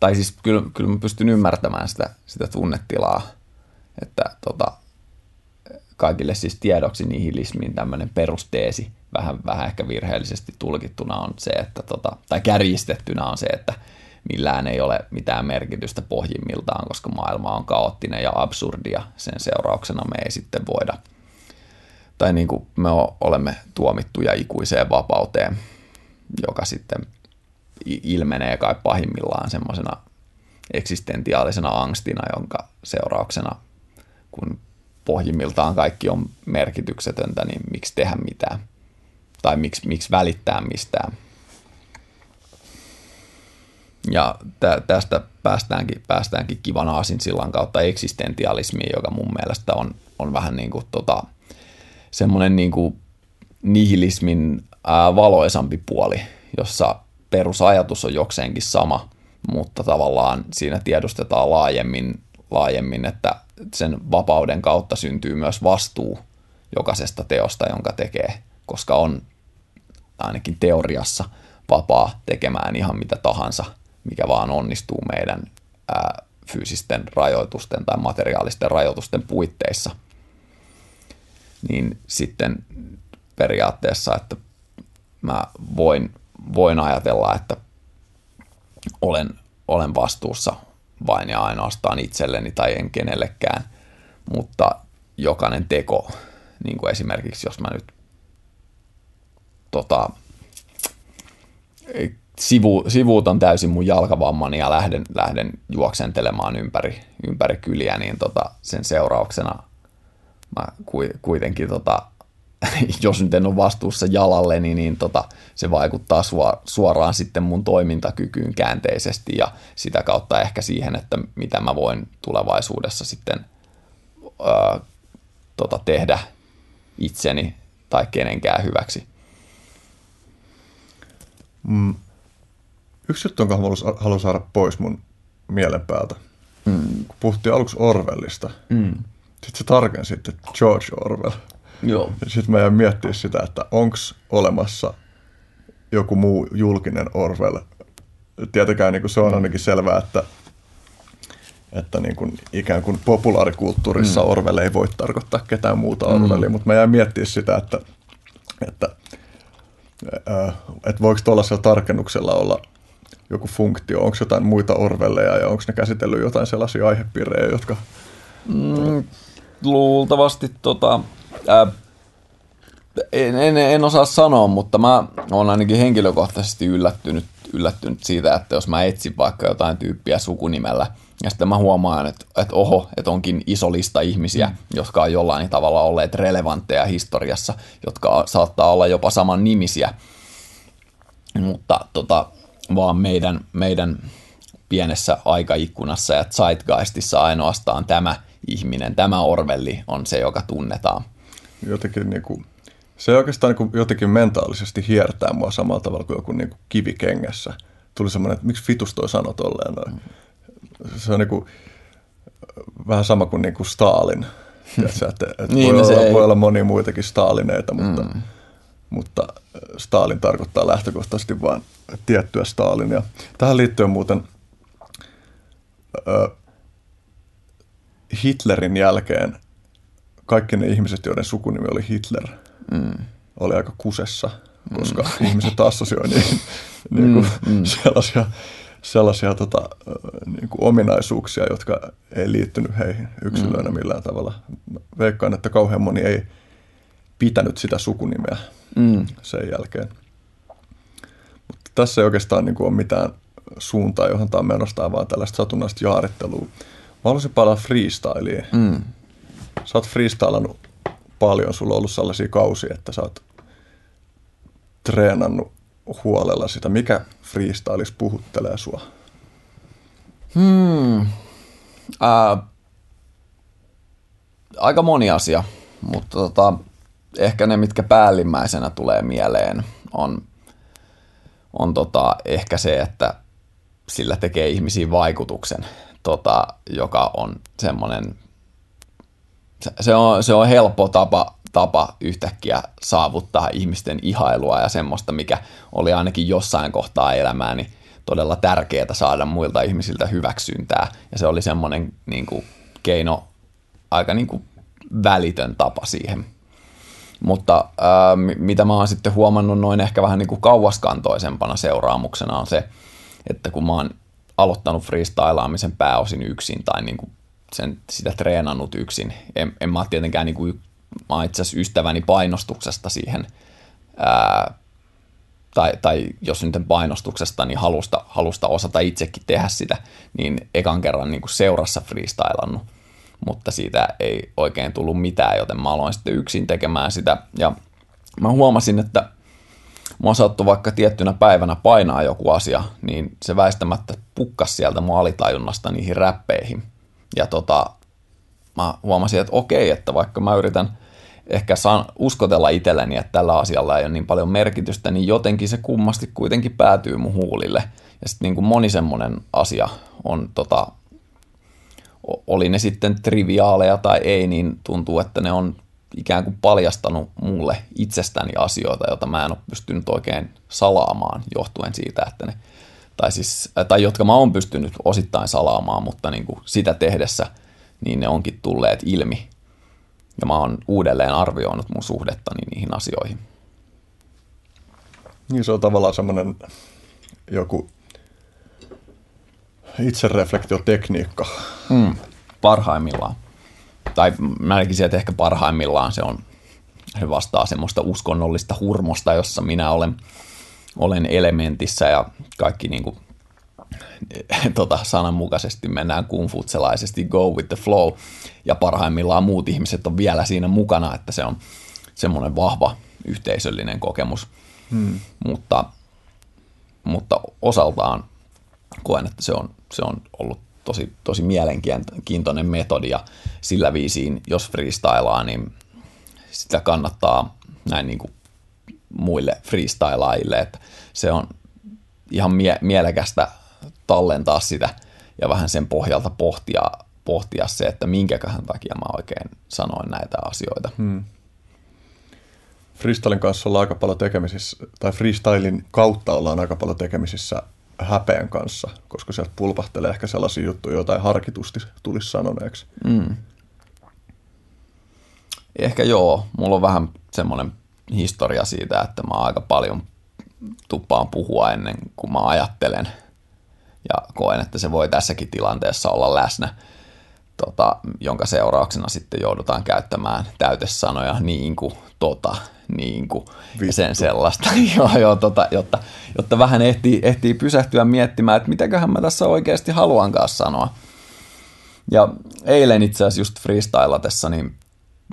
Tai siis kyllä, kyllä mä pystyn ymmärtämään sitä, sitä tunnetilaa, että tota, kaikille siis tiedoksi nihilismin tämmöinen perusteesi, vähän, vähän ehkä virheellisesti tulkittuna on se, että tota, tai kärjistettynä on se, että millään ei ole mitään merkitystä pohjimmiltaan, koska maailma on kaoottinen ja absurdia. Sen seurauksena me ei sitten voida, tai niin kuin me olemme tuomittuja ikuiseen vapauteen, joka sitten ilmenee kai pahimmillaan semmoisena eksistentiaalisena angstina, jonka seurauksena, kun pohjimmiltaan kaikki on merkityksetöntä, niin miksi tehdä mitään? Tai miksi, miksi välittää mistään? Ja tä, tästä päästäänkin, päästäänkin kivan sillan kautta eksistentialismiin, joka mun mielestä on, on vähän niin kuin tota, semmoinen niin kuin nihilismin ää, valoisampi puoli, jossa perusajatus on jokseenkin sama, mutta tavallaan siinä tiedostetaan laajemmin, laajemmin, että sen vapauden kautta syntyy myös vastuu jokaisesta teosta, jonka tekee, koska on ainakin teoriassa vapaa tekemään ihan mitä tahansa – mikä vaan onnistuu meidän ää, fyysisten rajoitusten tai materiaalisten rajoitusten puitteissa, niin sitten periaatteessa, että mä voin, voin ajatella, että olen, olen vastuussa vain ja ainoastaan itselleni tai en kenellekään, mutta jokainen teko, niin kuin esimerkiksi jos mä nyt tota, sivu, sivuutan täysin mun jalkavammani ja lähden, lähden juoksentelemaan ympäri, ympäri kyliä, niin tota, sen seurauksena mä kuitenkin tota, *laughs* jos nyt en ole vastuussa jalalle, niin, niin tota, se vaikuttaa suoraan sitten mun toimintakykyyn käänteisesti ja sitä kautta ehkä siihen, että mitä mä voin tulevaisuudessa sitten ää, tota, tehdä itseni tai kenenkään hyväksi. Mm. Yksi juttu, jonka haluan saada pois mun mielen päältä. Mm. Kun puhuttiin aluksi Orwellista, mm. Sitten se tarkensi, että George Orwell. Joo. Sitten mä jäin miettiä sitä, että onko olemassa joku muu julkinen Orwell. Tietenkään niin kuin se on ainakin selvää, että, että niin kuin ikään kuin populaarikulttuurissa mm. Orwell ei voi tarkoittaa ketään muuta Orwellia, mm. mutta mä jäin miettiä sitä, että, että, että voiko tuollaisella tarkennuksella olla joku funktio, onko jotain muita Orwelleja ja onko ne käsitellyt jotain sellaisia aihepiirejä, jotka... Mm, luultavasti tota, ää, en, en, en osaa sanoa, mutta mä oon ainakin henkilökohtaisesti yllättynyt, yllättynyt siitä, että jos mä etsin vaikka jotain tyyppiä sukunimellä, ja sitten mä huomaan, että, että oho, että onkin iso lista ihmisiä, mm. jotka on jollain tavalla olleet relevantteja historiassa, jotka saattaa olla jopa saman nimisiä, mutta tota, vaan meidän, meidän pienessä aikaikkunassa ja zeitgeistissa ainoastaan tämä ihminen, tämä Orvelli on se, joka tunnetaan. Jotenkin niin kuin, se oikeastaan niin kuin jotenkin mentaalisesti hiertää mua samalla tavalla kuin joku niin kuin kivi kengässä. Tuli semmoinen, että miksi fitus toi sano tolleen noin. Se on niin kuin, vähän sama kuin, niin kuin Stalin. *laughs* Tiedätkö, että, että niin, voi, olla, ei... voi olla monia muitakin Stalineita, mutta, mm. mutta Stalin tarkoittaa lähtökohtaisesti vain tiettyä Stalinia. Tähän liittyen muuten ö, Hitlerin jälkeen kaikki ne ihmiset, joiden sukunimi oli Hitler, mm. oli aika kusessa, koska mm. ihmiset assosioi niin, *laughs* niin kuin mm, mm. sellaisia, sellaisia tota, niin kuin ominaisuuksia, jotka ei liittynyt heihin yksilöinä mm. millään tavalla. Veikkaan, että kauhean moni ei pitänyt sitä sukunimeä mm. sen jälkeen. Mutta tässä ei oikeastaan niin kuin ole mitään suuntaa, johon tämä on menossa, vaan tällaista satunnaista jaarittelua. Mä haluaisin palata freestyliin. Mm. Sä oot freestylannut paljon, sulla on ollut sellaisia kausia, että sä oot treenannut huolella sitä. Mikä freestylis puhuttelee sua? Hmm. Äh, aika moni asia, mutta tota, ehkä ne, mitkä päällimmäisenä tulee mieleen, on, on tota, ehkä se, että sillä tekee ihmisiin vaikutuksen, tota, joka on semmoinen, se on, se on helppo tapa, tapa yhtäkkiä saavuttaa ihmisten ihailua ja semmoista, mikä oli ainakin jossain kohtaa elämääni todella tärkeää saada muilta ihmisiltä hyväksyntää. Ja se oli semmoinen niin kuin, keino, aika niin kuin, välitön tapa siihen. Mutta ää, mitä mä oon sitten huomannut noin ehkä vähän niin kuin kauaskantoisempana seuraamuksena on se, että kun mä oon aloittanut freestylaamisen pääosin yksin tai niin kuin sen, sitä treenannut yksin, en, en mä tietenkään niin kuin, mä itse asiassa ystäväni painostuksesta siihen, ää, tai, tai jos nyt painostuksesta, niin halusta, halusta osata itsekin tehdä sitä, niin ekan kerran niin kuin seurassa freestylannut mutta siitä ei oikein tullut mitään, joten mä aloin sitten yksin tekemään sitä. Ja mä huomasin, että mua sattui vaikka tiettynä päivänä painaa joku asia, niin se väistämättä pukkas sieltä mun alitajunnasta niihin räppeihin. Ja tota, mä huomasin, että okei, että vaikka mä yritän ehkä saan uskotella itselleni, että tällä asialla ei ole niin paljon merkitystä, niin jotenkin se kummasti kuitenkin päätyy mun huulille. Ja sitten niin kuin moni semmoinen asia on tota, oli ne sitten triviaaleja tai ei, niin tuntuu, että ne on ikään kuin paljastanut mulle itsestäni asioita, joita mä en ole pystynyt oikein salaamaan johtuen siitä, että ne, tai, siis, tai jotka mä oon pystynyt osittain salaamaan, mutta niin kuin sitä tehdessä niin ne onkin tulleet ilmi. Ja mä oon uudelleen arvioinut mun suhdettani niihin asioihin. Niin se on tavallaan semmoinen joku itsereflektiotekniikka. Mm, parhaimmillaan. Tai mä näkisin, että ehkä parhaimmillaan se on, se vastaa semmoista uskonnollista hurmosta, jossa minä olen, olen elementissä ja kaikki niin kuin, *laughs* tota, sananmukaisesti mennään kungfutselaisesti go with the flow ja parhaimmillaan muut ihmiset on vielä siinä mukana, että se on, semmoinen vahva yhteisöllinen kokemus. Hmm. Mutta, mutta osaltaan koen, että se on, se on ollut tosi, tosi mielenkiintoinen metodi ja sillä viisiin, jos freestylaa, niin sitä kannattaa näin niin kuin muille freestylaajille, että se on ihan mie- mielekästä tallentaa sitä ja vähän sen pohjalta pohtia, pohtia se, että minkäköhän takia mä oikein sanoin näitä asioita. Hmm. Freestylin kanssa ollaan aika paljon tekemisissä, tai freestylin kautta ollaan aika paljon tekemisissä häpeän kanssa, koska sieltä pulpahtelee ehkä sellaisia juttuja, joita ei harkitusti tulisi sanoneeksi. Mm. Ehkä joo, mulla on vähän semmoinen historia siitä, että mä aika paljon tuppaan puhua ennen kuin mä ajattelen ja koen, että se voi tässäkin tilanteessa olla läsnä, tota, jonka seurauksena sitten joudutaan käyttämään täytesanoja niin kuin, tota, niin kuin, ja sen sellaista, *laughs* joo, joo, tota, jotta, jotta vähän ehtii, ehtii pysähtyä miettimään, että mitäköhän mä tässä oikeasti haluankaan sanoa. Ja eilen itse asiassa just freestylatessa, niin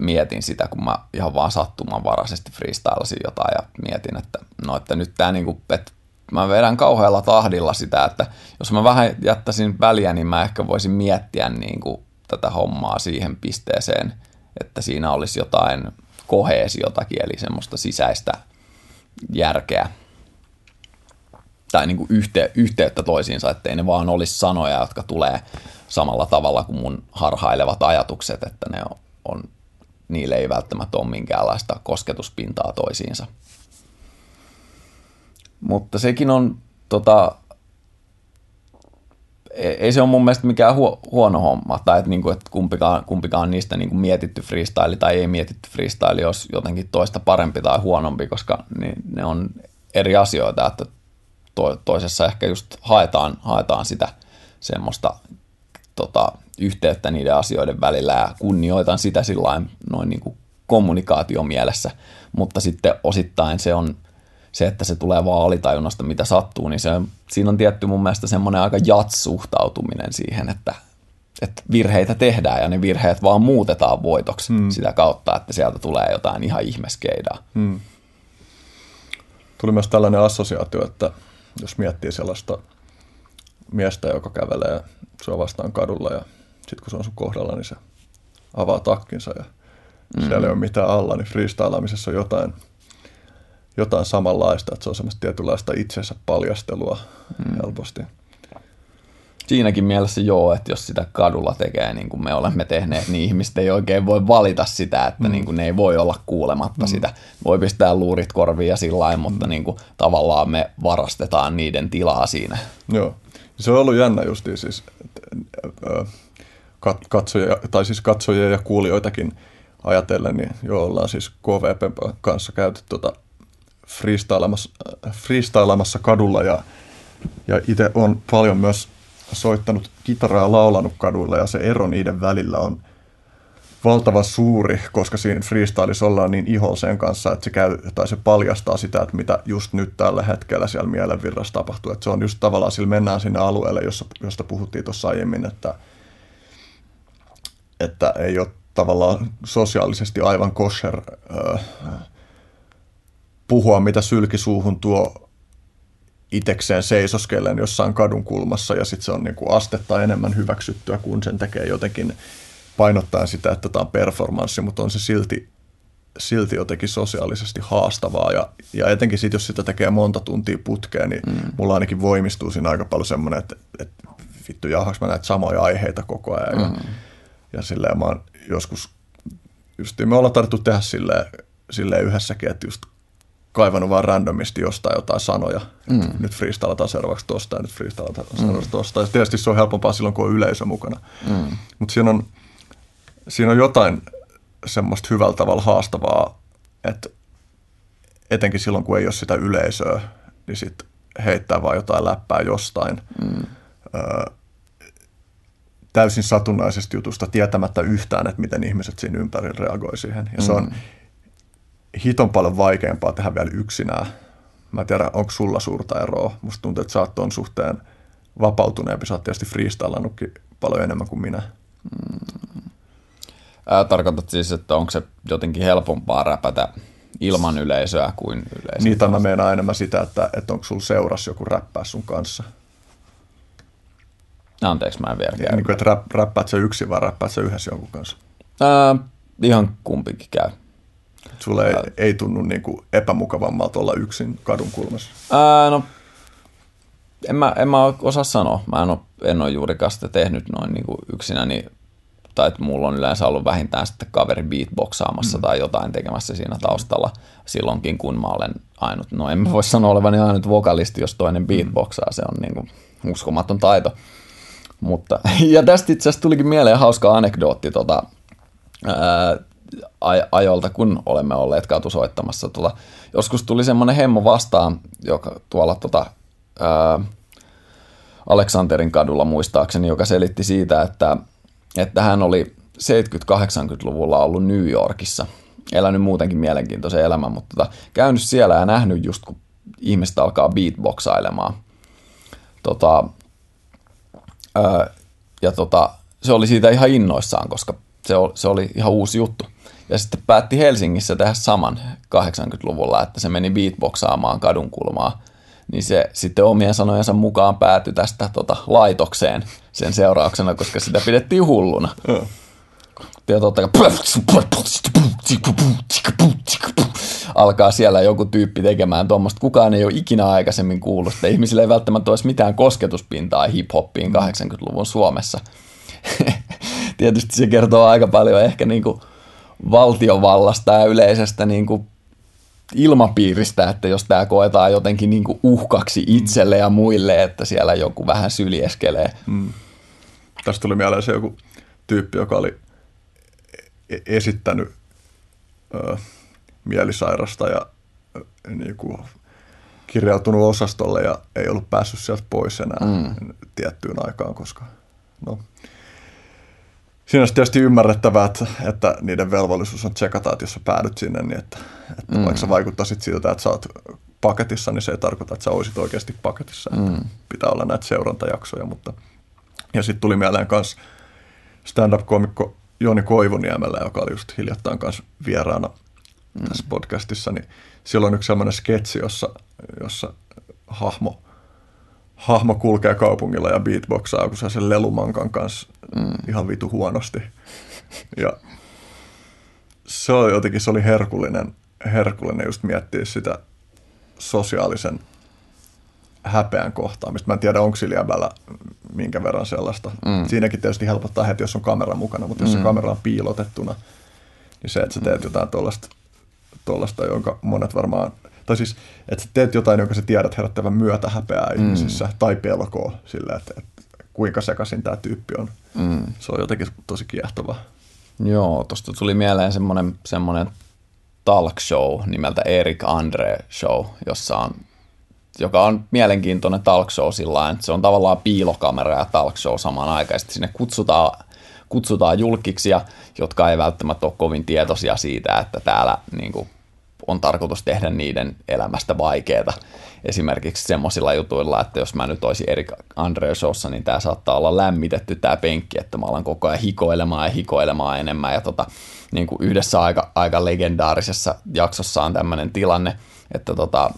mietin sitä, kun mä ihan vaan sattumanvaraisesti freestylasin jotain ja mietin, että no, että nyt tää niinku, että mä vedän kauhealla tahdilla sitä, että jos mä vähän jättäisin väliä, niin mä ehkä voisin miettiä niin kuin tätä hommaa siihen pisteeseen, että siinä olisi jotain koheesiotakin, eli semmoista sisäistä järkeä tai niin kuin yhte, yhteyttä toisiinsa, ettei ne vaan olisi sanoja, jotka tulee samalla tavalla kuin mun harhailevat ajatukset, että ne on, on niille ei välttämättä ole minkäänlaista kosketuspintaa toisiinsa. Mutta sekin on, tota, ei se ole mun mielestä mikään huo, huono homma, tai että, niinku, että kumpikaan, kumpikaan niistä niinku mietitty freestyle tai ei mietitty freestyle olisi jotenkin toista parempi tai huonompi, koska ne, ne on eri asioita, että to, toisessa ehkä just haetaan, haetaan sitä semmoista tota, yhteyttä niiden asioiden välillä ja kunnioitan sitä sillä noin niin kuin kommunikaation mielessä, mutta sitten osittain se on se, että se tulee vaan alitajunnasta, mitä sattuu, niin se siinä on tietty mun mielestä semmoinen aika jatsuhtautuminen siihen, että, että virheitä tehdään ja ne virheet vaan muutetaan voitoksi hmm. sitä kautta, että sieltä tulee jotain ihan ihmeskeidaa. Hmm. Tuli myös tällainen assosiaatio, että jos miettii sellaista miestä, joka kävelee sua vastaan kadulla ja sitten kun se on sun kohdalla, niin se avaa takkinsa ja mm. siellä ei ole mitään alla, niin freestylaamisessa on jotain, jotain samanlaista, että se on semmoista tietynlaista itsensä paljastelua mm. helposti. Siinäkin mielessä joo, että jos sitä kadulla tekee niin kuin me olemme tehneet, niin ihmiset ei oikein voi valita sitä, että mm. niin kuin ne ei voi olla kuulematta mm. sitä. Voi pistää luurit korviin ja sillä lailla, mutta mm. niin kuin tavallaan me varastetaan niiden tilaa siinä. Joo, se on ollut jännä justiin siis, katsoja, tai siis katsojia ja kuulijoitakin ajatellen, niin jo ollaan siis KVP kanssa käyty tuota freestylamassa, freestylamassa kadulla ja, ja itse on paljon myös soittanut kitaraa ja laulanut kaduilla ja se ero niiden välillä on valtava suuri, koska siinä freestylissa ollaan niin iholseen kanssa, että se, käy, tai se paljastaa sitä, että mitä just nyt tällä hetkellä siellä mielenvirrassa tapahtuu. Että se on just tavallaan, sillä mennään sinne alueelle, jossa, josta puhuttiin tuossa aiemmin, että, että ei ole tavallaan sosiaalisesti aivan kosher äh, puhua, mitä sylki suuhun tuo itekseen seisoskellen jossain kadun kulmassa ja sitten se on niinku astetta enemmän hyväksyttyä, kun sen tekee jotenkin painottaa sitä, että tämä on performanssi, mutta on se silti, silti jotenkin sosiaalisesti haastavaa. Ja, ja etenkin sitten, jos sitä tekee monta tuntia putkeen, niin mm. mulla ainakin voimistuu siinä aika paljon semmoinen, että, että vittu, jahaks mä näitä samoja aiheita koko ajan. Ja, mm. ja silleen mä oon joskus, just me ollaan tarvittu tehdä silleen, silleen yhdessäkin, että just kaivannut vaan randomisti jostain jotain sanoja. Mm. Nyt freestylataan seuraavaksi tosta ja nyt freestylataan seuraavaksi mm. tosta. Ja tietysti se on helpompaa silloin, kun on yleisö mukana. Mm. Mutta siinä on, siinä on jotain semmoista hyvällä tavalla haastavaa, että etenkin silloin, kun ei ole sitä yleisöä, niin sitten heittää vaan jotain läppää jostain. Mm. Öö, täysin satunnaisesta jutusta tietämättä yhtään, että miten ihmiset siinä ympärillä reagoi siihen. Ja mm. se on mm. Hiton paljon vaikeampaa tehdä vielä yksinään. Mä en tiedä, onko sulla suurta eroa. Musta tuntuu, että sä oot ton suhteen vapautuneempi. Sä oot tietysti freestylannutkin paljon enemmän kuin minä. Mm. Ää, tarkoitat siis, että onko se jotenkin helpompaa räpätä ilman yleisöä kuin yleisöä? Niitä mä meinaan enemmän sitä, että, että onko sulla seuras joku räppää sun kanssa. Anteeksi, mä en vielä käy. Niin kuin, että rap, räppäät sä yksin vai räppäät sä yhdessä jonkun kanssa? Ää, ihan kumpikin käy. Sulle ei, ei tunnu niin kuin epämukavammalta olla yksin kadun kulmassa? Ää, no, en mä, en mä osaa sanoa. Mä en ole, en ole juurikaan sitä tehnyt noin niin kuin yksinä, niin, tai että mulla on yleensä ollut vähintään sitten kaveri beatboxaamassa mm. tai jotain tekemässä siinä taustalla silloinkin, kun mä olen ainut. No en mä voi sanoa olevani ainut vokalisti, jos toinen beatboxaa. Se on niin kuin uskomaton taito. Mutta, *laughs* ja tästä itse asiassa tulikin mieleen hauska anekdootti tota, ää, ajolta, kun olemme olleet katusoittamassa. Tota, joskus tuli semmoinen hemmo vastaan, joka tuolla tota, ää, Aleksanterin kadulla muistaakseni, joka selitti siitä, että, että hän oli 70-80-luvulla ollut New Yorkissa, elänyt muutenkin mielenkiintoisen elämän, mutta tota, käynyt siellä ja nähnyt just, kun ihmiset alkaa beatboxailemaan. Tota, ää, ja tota, se oli siitä ihan innoissaan, koska se oli, se oli ihan uusi juttu. Ja sitten päätti Helsingissä tehdä saman 80-luvulla, että se meni beatboxaamaan kadunkulmaa. Niin se sitten omien sanojensa mukaan päätyi tästä tota, laitokseen sen seurauksena, koska sitä pidettiin hulluna. Ja totta alkaa siellä joku tyyppi tekemään tuommoista. Kukaan ei ole ikinä aikaisemmin kuullut että Ihmisillä ei välttämättä olisi mitään kosketuspintaa hip-hoppiin 80-luvun Suomessa. Tietysti se kertoo aika paljon ehkä niin kuin valtiovallasta ja yleisestä niin kuin ilmapiiristä, että jos tämä koetaan jotenkin niin kuin uhkaksi itselle ja muille, että siellä joku vähän syljeskelee. Mm. Tästä tuli mieleen se joku tyyppi, joka oli e-, esittänyt ö, mielisairasta ja ö, niin kuin kirjautunut osastolle ja ei ollut päässyt sieltä pois enää mm. tiettyyn aikaan, koska no, siinä on tietysti ymmärrettävää, että, että niiden velvollisuus on tsekata, että jos sä päädyt sinne, niin että, että mm. vaikka sä vaikuttaisit siltä, että sä oot paketissa, niin se ei tarkoita, että sä olisit oikeasti paketissa. Mm. Että pitää olla näitä seurantajaksoja, mutta ja sitten tuli mieleen myös stand-up-komikko Joni Koivuniemellä, joka oli just hiljattain kanssa vieraana mm. tässä podcastissa, niin silloin yksi sellainen sketsi, jossa, jossa hahmo, hahmo kulkee kaupungilla ja beatboxaa joku sen lelumankan kanssa mm. ihan vitu huonosti. Ja se oli jotenkin, se oli herkullinen, herkullinen just miettiä sitä sosiaalisen häpeän kohtaamista. Mä en tiedä, onko sillä minkä verran sellaista. Mm. Siinäkin tietysti helpottaa heti, jos on kamera mukana, mutta jos mm. se kamera on piilotettuna, niin se, että sä teet jotain tuollaista, jonka monet varmaan, tai siis, että teet jotain, jonka sä tiedät herättävän myötä häpeää mm. ihmisissä, tai pelkoa sille, että, että kuinka sekaisin tämä tyyppi on. Mm. Se on jotenkin tosi kiehtovaa. Joo, tuosta tuli mieleen semmoinen, semmoinen talk show nimeltä Erik Andre Show, jossa on joka on mielenkiintoinen talk show sillä että se on tavallaan piilokamera ja talk show samaan aikaan. Sitten sinne kutsutaan, kutsutaan julkiksia, jotka ei välttämättä ole kovin tietoisia siitä, että täällä niin kuin, on tarkoitus tehdä niiden elämästä vaikeaa. Esimerkiksi semmoisilla jutuilla, että jos mä nyt olisin Erik Andre Showssa, niin tämä saattaa olla lämmitetty tämä penkki, että mä alan koko ajan hikoilemaan ja hikoilemaan enemmän. Ja tota, niin kuin yhdessä aika, aika legendaarisessa jaksossa on tämmöinen tilanne, että tota,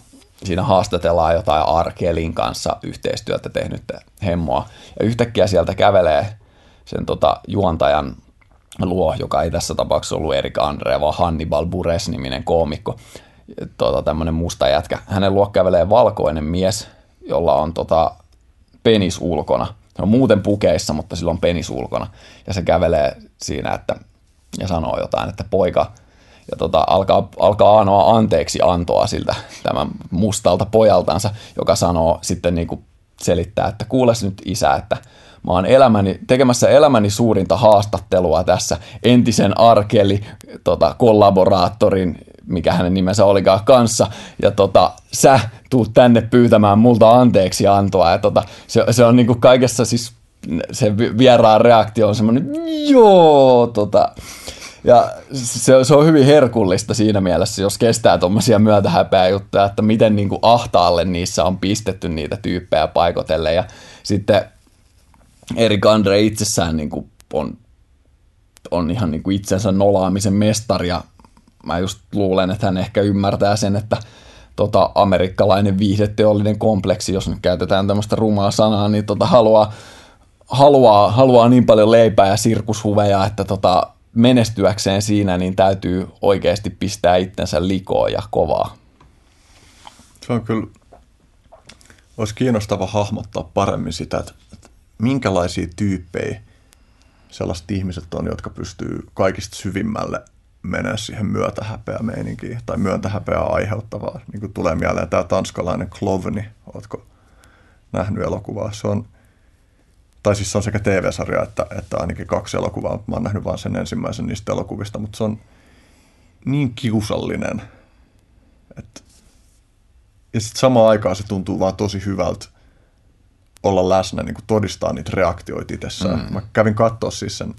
siinä haastatellaan jotain Arkelin kanssa yhteistyötä tehnyt hemmoa. Ja yhtäkkiä sieltä kävelee sen tota, juontajan luo, joka ei tässä tapauksessa ollut Erik Andre, vaan Hannibal Bures-niminen koomikko, tota, tämmöinen musta jätkä. Hänen luo kävelee valkoinen mies, jolla on tota, penis ulkona. Se on muuten pukeissa, mutta sillä on penis ulkona. Ja se kävelee siinä että, ja sanoo jotain, että poika, ja tota, alkaa, alkaa anoa anteeksi antoa siltä tämän mustalta pojaltansa, joka sanoo sitten niin kuin selittää, että kuules nyt isä, että mä oon elämäni, tekemässä elämäni suurinta haastattelua tässä. Entisen Arkeli tota, kollaboraattorin, mikä hänen nimensä olikaan kanssa, ja tota, sä tuut tänne pyytämään multa anteeksi antoa, ja tota, se, se on niinku kaikessa siis se vieraan reaktio on semmoinen, joo, tota, ja se, se on hyvin herkullista siinä mielessä, jos kestää tuommoisia myötähäpeä juttuja, että miten niin kuin ahtaalle niissä on pistetty niitä tyyppejä paikotelle. Ja sitten Erik Andre itsessään niin kuin on on ihan niin kuin itsensä nolaamisen mestari ja mä just luulen, että hän ehkä ymmärtää sen, että tota, amerikkalainen viihdeteollinen kompleksi, jos nyt käytetään tämmöistä rumaa sanaa, niin tota, haluaa, haluaa, haluaa niin paljon leipää ja sirkushuveja, että tota, menestyäkseen siinä niin täytyy oikeasti pistää itsensä likoon ja kovaa. Se on kyllä, olisi kiinnostava hahmottaa paremmin sitä, että minkälaisia tyyppejä sellaiset ihmiset on, jotka pystyy kaikista syvimmälle menee siihen myötähäpeä meininkiin tai myötähäpeää aiheuttavaa. Niin kuin tulee mieleen tämä tanskalainen Klovni, oletko nähnyt elokuvaa? Se on, tai siis se on sekä TV-sarja että, että ainakin kaksi elokuvaa. Mä oon nähnyt vain sen ensimmäisen niistä elokuvista, mutta se on niin kiusallinen. Että... Ja sitten samaan aikaan se tuntuu vaan tosi hyvältä olla läsnä, niin kuin todistaa niitä reaktioita itsessään. Mm. Mä kävin katsoa siis sen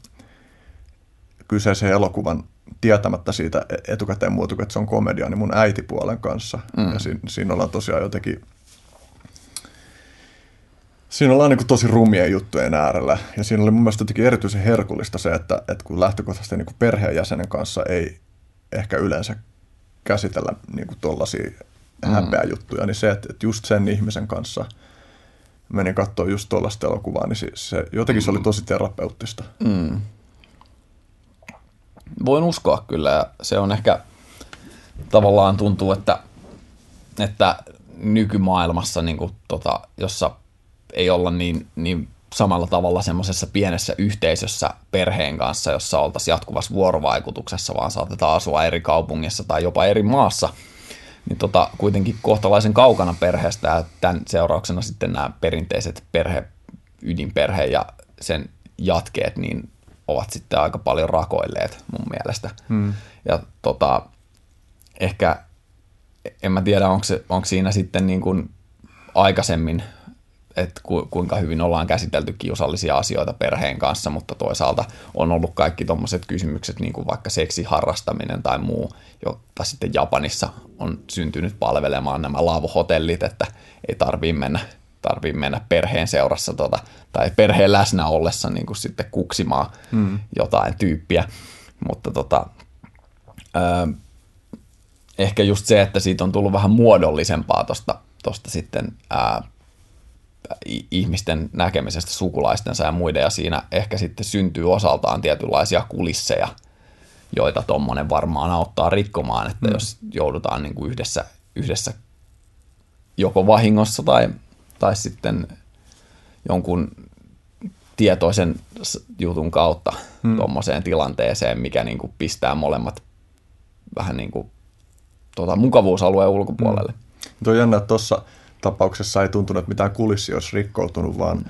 kyseisen elokuvan tietämättä siitä etukäteen muuta että se on komedia, niin mun äitipuolen kanssa. Mm. Ja siinä, siinä ollaan tosiaan jotenkin Siinä ollaan niin tosi rumien juttujen äärellä. Ja siinä oli mun mielestä jotenkin erityisen herkullista se, että, että kun lähtökohtaisesti niin perheenjäsenen kanssa ei ehkä yleensä käsitellä niin tuollaisia mm. häpeä juttuja, niin se, että, että just sen ihmisen kanssa menin katsoa just tuollaista elokuvaa, niin se, se jotenkin se oli mm. tosi terapeuttista. Mm voin uskoa kyllä ja se on ehkä tavallaan tuntuu, että, että nykymaailmassa, niin kuin, tota, jossa ei olla niin, niin samalla tavalla semmoisessa pienessä yhteisössä perheen kanssa, jossa oltaisiin jatkuvassa vuorovaikutuksessa, vaan saatetaan asua eri kaupungissa tai jopa eri maassa, niin tota, kuitenkin kohtalaisen kaukana perheestä ja tämän seurauksena sitten nämä perinteiset perhe, ydinperhe ja sen jatkeet, niin ovat sitten aika paljon rakoilleet mun mielestä. Hmm. Ja tota, ehkä, en mä tiedä, onko, se, onko siinä sitten niin kuin aikaisemmin, että ku, kuinka hyvin ollaan käsitelty kiusallisia asioita perheen kanssa, mutta toisaalta on ollut kaikki tuommoiset kysymykset, niin kuin vaikka seksiharrastaminen tai muu, jota sitten Japanissa on syntynyt palvelemaan nämä laavuhotellit, että ei tarvii mennä tarvii mennä perheen seurassa tota, tai perheen läsnä ollessa niin kuin sitten kuksimaan mm. jotain tyyppiä. Mutta tota, ö, ehkä just se, että siitä on tullut vähän muodollisempaa tuosta tosta sitten ää, ihmisten näkemisestä sukulaistensa ja muiden, ja siinä ehkä sitten syntyy osaltaan tietynlaisia kulisseja, joita tuommoinen varmaan auttaa rikkomaan, että mm. jos joudutaan niin kuin yhdessä, yhdessä joko vahingossa tai tai sitten jonkun tietoisen jutun kautta hmm. tuommoiseen tilanteeseen, mikä niin kuin pistää molemmat vähän niin kuin tuota, mukavuusalueen ulkopuolelle. Hmm. Tuo jännä, että tuossa tapauksessa ei tuntunut, että mitään kulissi olisi rikkoutunut, vaan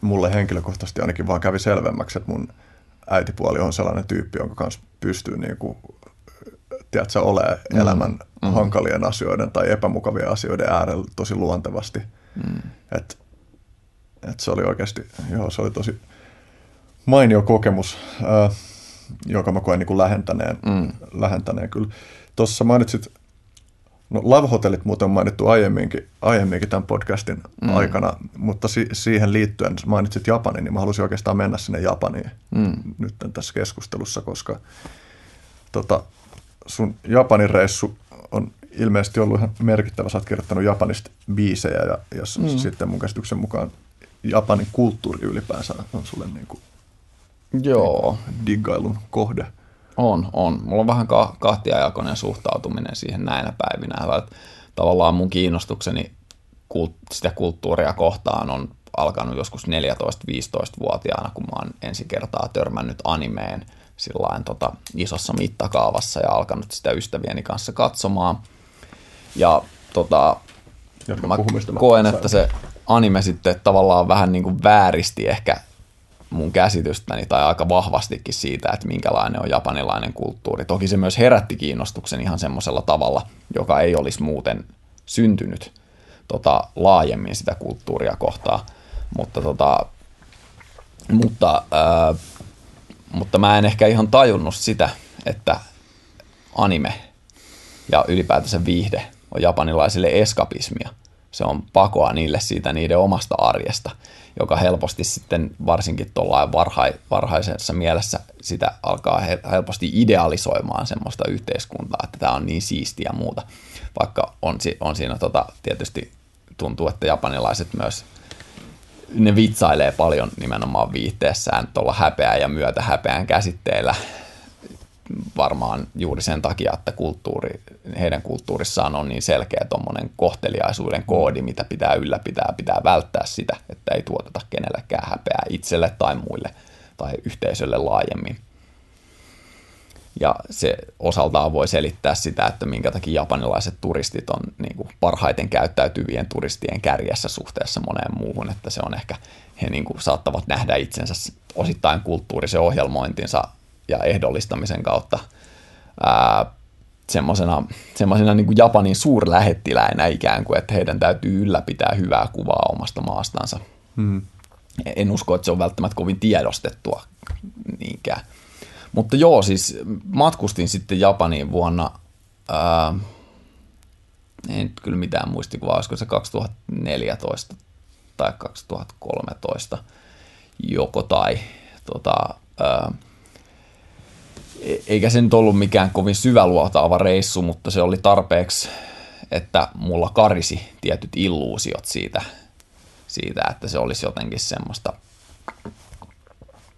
mulle henkilökohtaisesti ainakin vaan kävi selvemmäksi, että mun äitipuoli on sellainen tyyppi, jonka kanssa pystyy niin kuin, tiedätkö, olemaan mm. elämän mm. hankalien asioiden tai epämukavien asioiden äärellä tosi luontevasti – Mm. Et, et se oli oikeasti, joo, se oli tosi mainio kokemus, ää, joka mä koen niin kuin lähentäneen, mm. lähentäneen kyllä. Tuossa mainitsit, no Love Hotellit muuten on mainittu aiemminkin, aiemminkin tämän podcastin mm. aikana, mutta si- siihen liittyen mainitsit Japanin, niin mä halusin oikeastaan mennä sinne Japaniin mm. nyt tässä keskustelussa, koska tota, sun Japanin reissu on ilmeisesti ollut ihan merkittävä. Sä oot kirjoittanut japanista biisejä ja, ja mm. sitten mun käsityksen mukaan Japanin kulttuuri ylipäänsä on sulle niin kuin Joo. diggailun kohde. On, on. Mulla on vähän ka- kahtiajakoinen suhtautuminen siihen näinä päivinä. Että tavallaan mun kiinnostukseni kult- sitä kulttuuria kohtaan on alkanut joskus 14-15-vuotiaana, kun mä oon ensi kertaa törmännyt animeen sillain tota, isossa mittakaavassa ja alkanut sitä ystävieni kanssa katsomaan – ja tota, mä koen, että se anime sitten tavallaan vähän niin kuin vääristi ehkä mun käsitystäni tai aika vahvastikin siitä, että minkälainen on japanilainen kulttuuri. Toki se myös herätti kiinnostuksen ihan semmoisella tavalla, joka ei olisi muuten syntynyt tota, laajemmin sitä kulttuuria kohtaa. Mutta, tota, mutta, ää, mutta mä en ehkä ihan tajunnut sitä, että anime ja ylipäätänsä viihde on japanilaisille eskapismia. Se on pakoa niille siitä niiden omasta arjesta, joka helposti sitten varsinkin tuollain varhai, varhaisessa mielessä sitä alkaa helposti idealisoimaan semmoista yhteiskuntaa, että tämä on niin siistiä ja muuta. Vaikka on, on siinä tota, tietysti tuntuu, että japanilaiset myös ne vitsailee paljon nimenomaan viihteessään tuolla häpeä ja myötä häpeän käsitteillä varmaan juuri sen takia, että kulttuuri, heidän kulttuurissaan on niin selkeä tuommoinen kohteliaisuuden koodi, mitä pitää ylläpitää, pitää välttää sitä, että ei tuoteta kenellekään häpeää itselle tai muille tai yhteisölle laajemmin. Ja se osaltaan voi selittää sitä, että minkä takia japanilaiset turistit on niin kuin parhaiten käyttäytyvien turistien kärjessä suhteessa moneen muuhun, että se on ehkä, he niin kuin saattavat nähdä itsensä osittain kulttuurisen ohjelmointinsa ja ehdollistamisen kautta ää, semmoisena, semmoisena niin kuin Japanin suurlähettiläinä ikään kuin, että heidän täytyy ylläpitää hyvää kuvaa omasta maastansa. Hmm. En usko, että se on välttämättä kovin tiedostettua niinkään. Mutta joo, siis matkustin sitten Japaniin vuonna, ää, en nyt kyllä mitään muistikuvaa, olisiko se 2014 tai 2013 joko tai. Tota, ää, eikä se nyt ollut mikään kovin syväluotaava reissu, mutta se oli tarpeeksi, että mulla karisi tietyt illuusiot siitä, siitä että se olisi jotenkin semmoista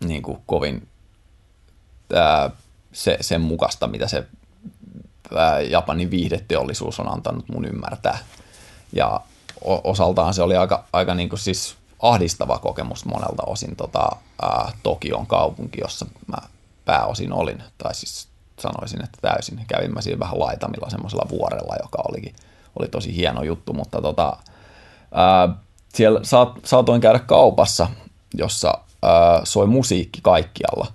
niin kuin kovin ää, se, sen mukaista, mitä se ää, Japanin viihdeteollisuus on antanut mun ymmärtää. Ja osaltaan se oli aika, aika niin kuin siis ahdistava kokemus monelta osin tota, ää, Tokion kaupunki, jossa mä pääosin olin, tai siis sanoisin, että täysin. Kävin mä siinä vähän laitamilla semmoisella vuorella, joka olikin, oli tosi hieno juttu, mutta tota, ää, siellä saat, saatoin käydä kaupassa, jossa ää, soi musiikki kaikkialla.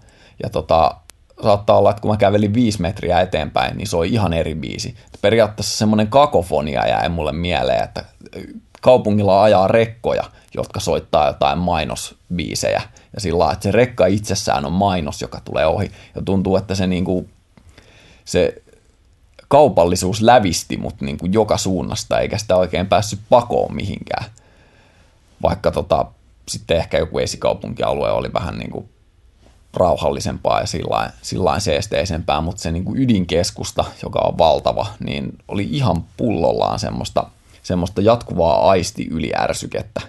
Ja tota, saattaa olla, että kun mä kävelin viisi metriä eteenpäin, niin se on ihan eri biisi. Periaatteessa semmoinen kakofonia jäi mulle mieleen, että kaupungilla ajaa rekkoja, jotka soittaa jotain mainosbiisejä. Ja sillä että se rekka itsessään on mainos, joka tulee ohi. Ja tuntuu, että se, niinku, se kaupallisuus lävisti mut niinku joka suunnasta, eikä sitä oikein päässyt pakoon mihinkään. Vaikka tota, sitten ehkä joku esikaupunkialue oli vähän niin kuin rauhallisempaa ja sillain, sillain seesteisempää, mutta se niin kuin ydinkeskusta, joka on valtava, niin oli ihan pullollaan semmoista, semmoista jatkuvaa aisti yliärsykettä,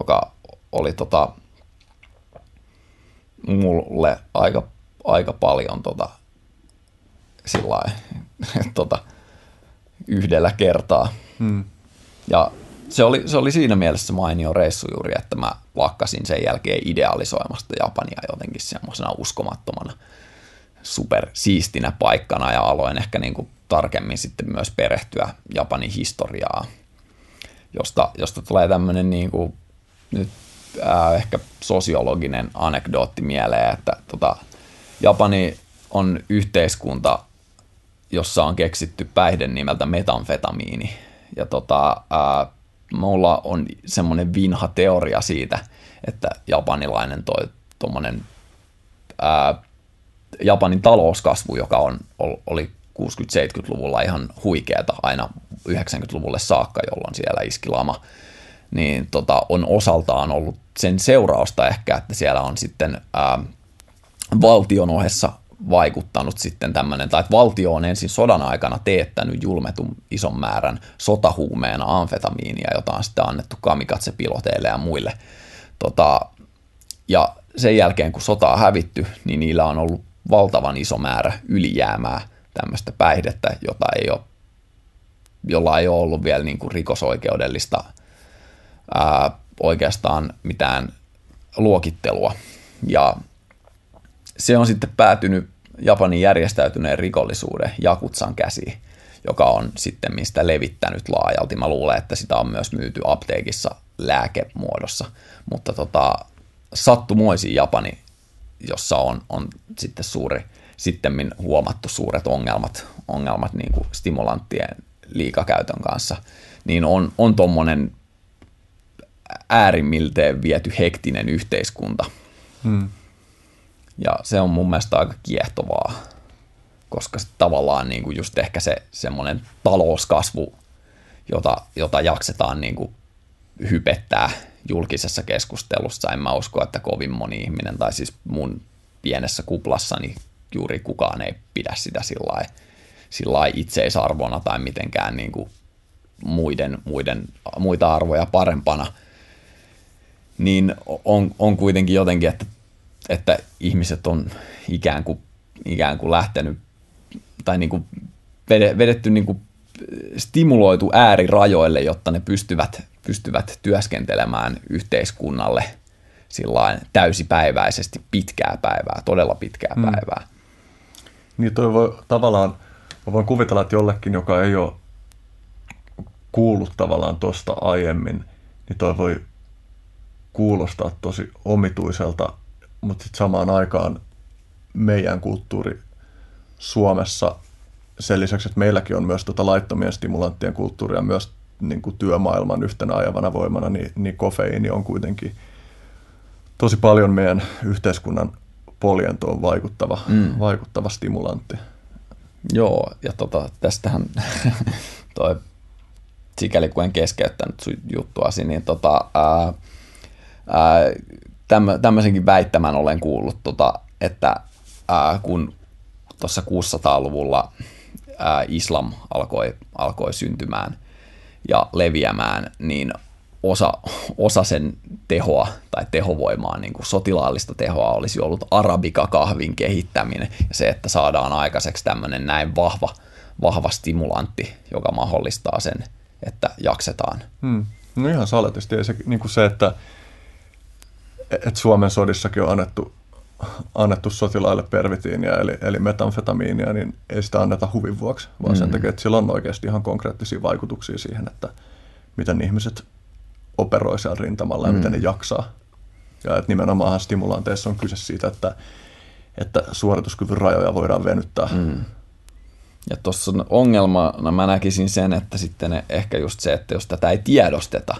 joka oli tota, mulle aika, aika paljon tota, sillain, *laughs* tota, yhdellä kertaa. Hmm. Ja se oli, se oli siinä mielessä mainio reissu juuri, että mä lakkasin sen jälkeen idealisoimasta Japania jotenkin semmoisena uskomattomana supersiistinä paikkana ja aloin ehkä niin kuin tarkemmin sitten myös perehtyä Japanin historiaa, josta, josta tulee tämmöinen niin kuin nyt äh, ehkä sosiologinen anekdootti mieleen, että tota, Japani on yhteiskunta, jossa on keksitty päihden nimeltä metanfetamiini. Ja tota, äh, mulla on semmoinen vinha teoria siitä, että japanilainen toi tuommoinen Japanin talouskasvu, joka on, oli 60-70-luvulla ihan huikeeta aina 90-luvulle saakka, jolloin siellä iski lama, niin tota, on osaltaan ollut sen seurausta ehkä, että siellä on sitten ää, valtion ohessa vaikuttanut sitten tämmöinen, tai että valtio on ensin sodan aikana teettänyt julmetun ison määrän sotahuumeena amfetamiinia, jota on sitten annettu kamikatsepiloteille ja muille. Tota, ja sen jälkeen, kun sota on hävitty, niin niillä on ollut valtavan iso määrä ylijäämää tämmöistä päihdettä, jota ei ole, jolla ei ole ollut vielä niin kuin rikosoikeudellista ää, oikeastaan mitään luokittelua. Ja se on sitten päätynyt Japanin järjestäytyneen rikollisuuden Jakutsan käsiin, joka on sitten mistä levittänyt laajalti. Mä luulen, että sitä on myös myyty apteekissa lääkemuodossa, mutta tota, sattumoisin Japani, jossa on, on sitten suuri, sitten huomattu suuret ongelmat, ongelmat niin kuin stimulanttien liikakäytön kanssa, niin on, on tuommoinen äärimmilteen viety hektinen yhteiskunta. Hmm. Ja se on mun mielestä aika kiehtovaa, koska tavallaan niin kuin just ehkä se semmoinen talouskasvu jota, jota jaksetaan niin kuin hypettää julkisessa keskustelussa. En mä usko, että kovin moni ihminen, tai siis mun pienessä kuplassani juuri kukaan ei pidä sitä sillä sillä itseisarvona tai mitenkään niin kuin muiden, muiden, muita arvoja parempana, niin on, on kuitenkin jotenkin, että, että ihmiset on ikään kuin, ikään kuin lähtenyt tai niin kuin vedetty niin kuin stimuloitu äärirajoille, jotta ne pystyvät, pystyvät työskentelemään yhteiskunnalle sillain täysipäiväisesti pitkää päivää, todella pitkää mm. päivää. Niin toi voi tavallaan, mä voin kuvitella, että jollekin, joka ei ole kuullut tavallaan tuosta aiemmin, niin toi voi kuulostaa tosi omituiselta, mutta sitten samaan aikaan meidän kulttuuri Suomessa sen lisäksi, että meilläkin on myös tuota laittomien stimulanttien kulttuuria myös niin kuin työmaailman yhtenä ajavana voimana, niin, niin kofeiini on kuitenkin tosi paljon meidän yhteiskunnan poljentoon vaikuttava, mm. vaikuttava stimulantti. Joo, ja tota, tästähän *laughs* toi, sikäli kun en keskeyttänyt sun juttuasi, niin tota, ää, ää, tämmö, tämmöisenkin väittämän olen kuullut, tota, että ää, kun tuossa 600-luvulla ää, islam alkoi, alkoi syntymään ja leviämään, niin osa, osa sen tehoa tai tehovoimaa, niin kuin sotilaallista tehoa olisi ollut arabika-kahvin kehittäminen ja se, että saadaan aikaiseksi tämmöinen näin vahva, vahva stimulantti, joka mahdollistaa sen, että jaksetaan. Hmm. No ihan saletisti. Se, niin kuin se, että, että Suomen sodissakin on annettu annettu sotilaille pervitiinia eli, eli metamfetamiinia, niin ei sitä anneta huvin vuoksi, vaan mm. sen takia, että sillä on oikeasti ihan konkreettisia vaikutuksia siihen, että miten ihmiset operoi siellä rintamalla ja mm. miten ne jaksaa. Ja että nimenomaan stimulanteissa on kyse siitä, että, että suorituskyvyn rajoja voidaan venyttää. Mm. Ja tuossa ongelma, no mä näkisin sen, että sitten ehkä just se, että jos tätä ei tiedosteta,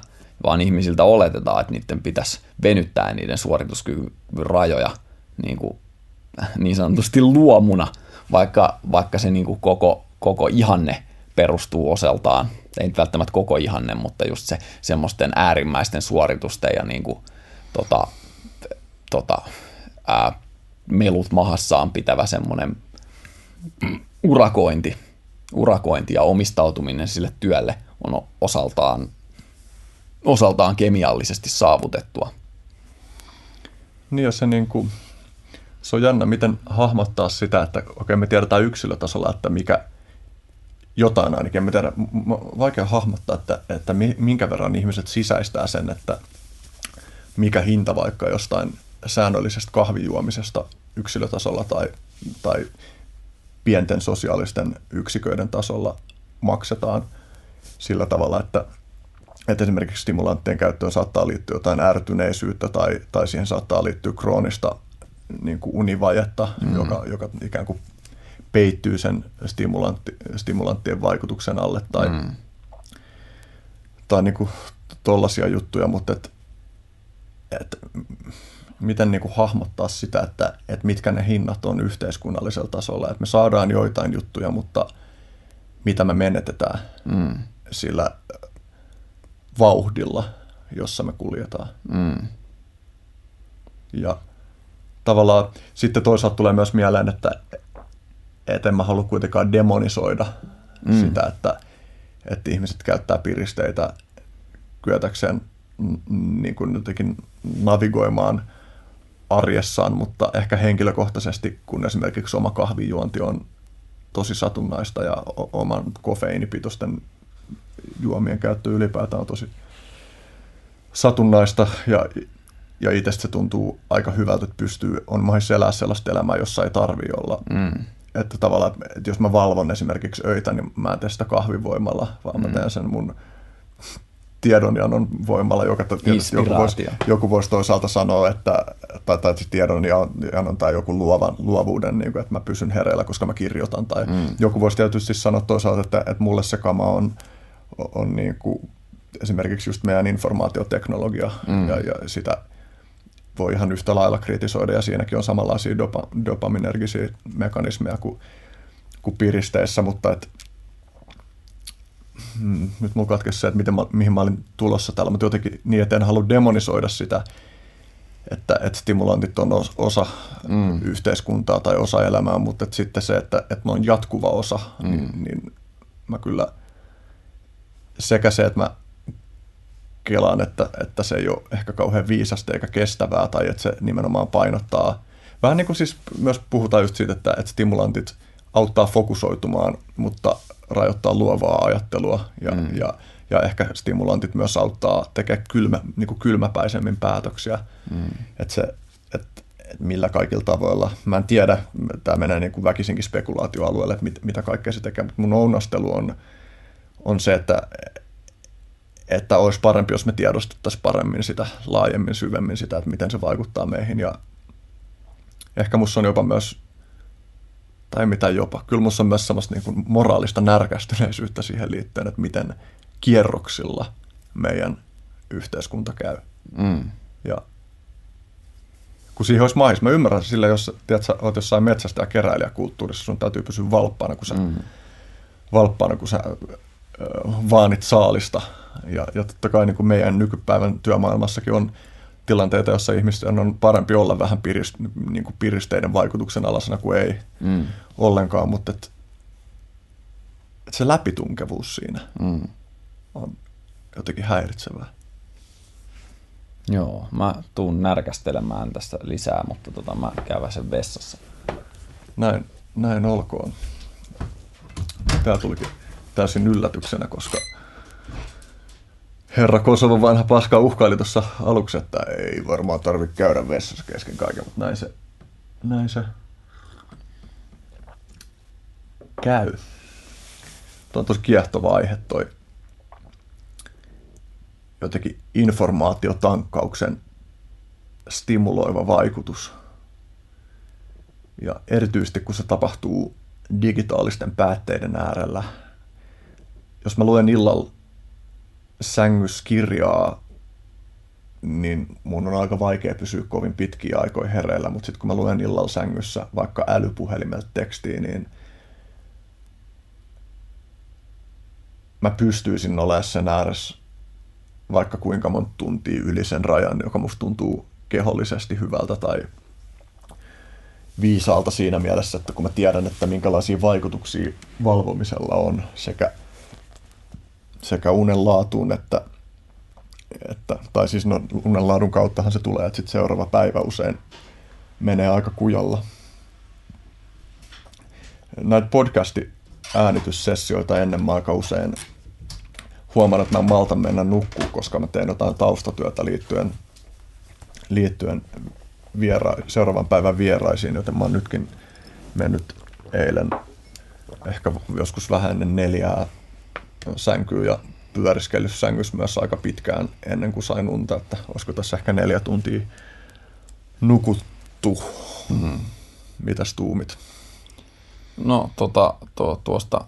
vaan ihmisiltä oletetaan, että niiden pitäisi venyttää niiden suorituskyvyn rajoja – niin, kuin, *laughs* niin sanotusti luomuna, vaikka, vaikka se niin kuin koko, koko ihanne perustuu osaltaan, ei nyt välttämättä koko ihanne, mutta just se semmoisten äärimmäisten suoritusten ja niin kuin, tota, tota, ää, melut mahassaan pitävä semmoinen urakointi, urakointi ja omistautuminen sille työlle on osaltaan, osaltaan kemiallisesti saavutettua. Niin jos se niin kuin se on jännä, miten hahmottaa sitä, että okei, okay, me tiedetään yksilötasolla, että mikä jotain ainakin, me tiedä, vaikea hahmottaa, että, että minkä verran ihmiset sisäistää sen, että mikä hinta vaikka jostain säännöllisestä kahvijuomisesta yksilötasolla tai, tai pienten sosiaalisten yksiköiden tasolla maksetaan sillä tavalla, että, että esimerkiksi stimulanttien käyttöön saattaa liittyä jotain ärtyneisyyttä tai, tai siihen saattaa liittyä kroonista niin kuin univajetta, mm. joka, joka ikään kuin peittyy sen stimulantti, stimulanttien vaikutuksen alle tai, mm. tai niin kuin tollaisia juttuja, mutta et, et, miten niin kuin hahmottaa sitä, että, että mitkä ne hinnat on yhteiskunnallisella tasolla. Että me saadaan joitain juttuja, mutta mitä me menetetään mm. sillä vauhdilla, jossa me kuljetaan. Mm. Ja tavallaan sitten toisaalta tulee myös mieleen, että, että en mä halua kuitenkaan demonisoida mm. sitä, että, että ihmiset käyttää piristeitä kyetäkseen niin kuin jotenkin navigoimaan arjessaan, mutta ehkä henkilökohtaisesti, kun esimerkiksi oma kahvijuonti on tosi satunnaista ja oman kofeiinipitoisten juomien käyttö ylipäätään on tosi satunnaista ja ja itse se tuntuu aika hyvältä, että pystyy, on mahdollista elää sellaista elämää, jossa ei tarvi olla. Mm. Että tavallaan, että jos mä valvon esimerkiksi öitä, niin mä en tee sitä kahvivoimalla, vaan mm. mä teen sen mun tiedonjanon voimalla, joka joku voisi, joku voisi toisaalta sanoa, että, tai, tai tiedonjanon tai joku luovan, luovuuden, niin kuin, että mä pysyn hereillä, koska mä kirjoitan. Tai mm. joku voisi tietysti sanoa toisaalta, että, että mulle se kama on, on niin kuin, esimerkiksi just meidän informaatioteknologia mm. ja, ja sitä, voi ihan yhtä lailla kritisoida ja siinäkin on samanlaisia dopa, dopaminergisiä mekanismeja kuin, kuin piristeissä, mutta et, hmm, nyt mulla katkesi se, että miten mä, mihin mä olin tulossa täällä, mutta jotenkin niin, että en halua demonisoida sitä, että, että stimulantit on osa mm. yhteiskuntaa tai osa elämää, mutta että sitten se, että, että ne on jatkuva osa, mm. niin, niin mä kyllä sekä se, että mä kelaan, että, että se ei ole ehkä kauhean viisasta eikä kestävää tai että se nimenomaan painottaa. Vähän niin kuin siis myös puhutaan just siitä, että, että stimulantit auttaa fokusoitumaan, mutta rajoittaa luovaa ajattelua ja, mm. ja, ja ehkä stimulantit myös auttaa tekemään kylmä, niin kuin kylmäpäisemmin päätöksiä. Mm. Että se, että millä kaikilla tavoilla. Mä en tiedä, tämä menee niin kuin väkisinkin spekulaatioalueelle, että mit, mitä kaikkea se tekee, mutta mun ounastelu on, on se, että, että olisi parempi, jos me tiedostettaisiin paremmin sitä, laajemmin, syvemmin sitä, että miten se vaikuttaa meihin. Ja ehkä musta on jopa myös, tai mitä jopa, kyllä musta on myös semmoista niin kuin moraalista närkästyneisyyttä siihen liittyen, että miten kierroksilla meidän yhteiskunta käy. Mm. Ja kun siihen olisi mahis. Mä ymmärrän sillä, jos tiedät, sä oot jossain metsästä ja keräilijäkulttuurissa, sun täytyy pysyä valppaana, kun sä, mm. valppaana, kun sä vaanit saalista. Ja, ja totta kai niin kuin meidän nykypäivän työmaailmassakin on tilanteita, joissa ihmisten on parempi olla vähän pirist, niin kuin piristeiden vaikutuksen alasena kuin ei mm. ollenkaan, mutta et, et se läpitunkevuus siinä mm. on jotenkin häiritsevää. Joo, mä tuun närkästelemään tästä lisää, mutta tota, mä käyn sen vessassa. Näin, näin olkoon. Tämä tulikin täysin yllätyksenä, koska herra Kosovo vanha paska uhkaili tuossa aluksi, että ei varmaan tarvitse käydä vessassa kesken kaiken, mutta näin se, näin se käy. Tuo on tosi kiehtova aihe toi jotenkin informaatiotankkauksen stimuloiva vaikutus. Ja erityisesti kun se tapahtuu digitaalisten päätteiden äärellä. Jos mä luen illalla sängyskirjaa, niin mun on aika vaikea pysyä kovin pitkiä aikoja hereillä, mutta sitten kun mä luen illalla sängyssä vaikka älypuhelimelta tekstiä, niin mä pystyisin olemaan sen ääressä vaikka kuinka monta tuntia yli sen rajan, joka musta tuntuu kehollisesti hyvältä tai viisaalta siinä mielessä, että kun mä tiedän, että minkälaisia vaikutuksia valvomisella on sekä, sekä unen laatuun että, että tai siis no, unen laadun kauttahan se tulee, että sit seuraava päivä usein menee aika kujalla. Näitä podcasti äänityssessioita ennen mä aika usein huomaan, että mä maltan mennä nukkuu, koska mä teen jotain taustatyötä liittyen, liittyen viera- seuraavan päivän vieraisiin, joten mä oon nytkin mennyt eilen ehkä joskus vähän ennen neljää sänkyyn ja pyöriskellyt sängyssä myös aika pitkään ennen kuin sain unta, että olisiko tässä ehkä neljä tuntia nukuttu. Mm. Mitäs tuumit? No tota, tuo, tuosta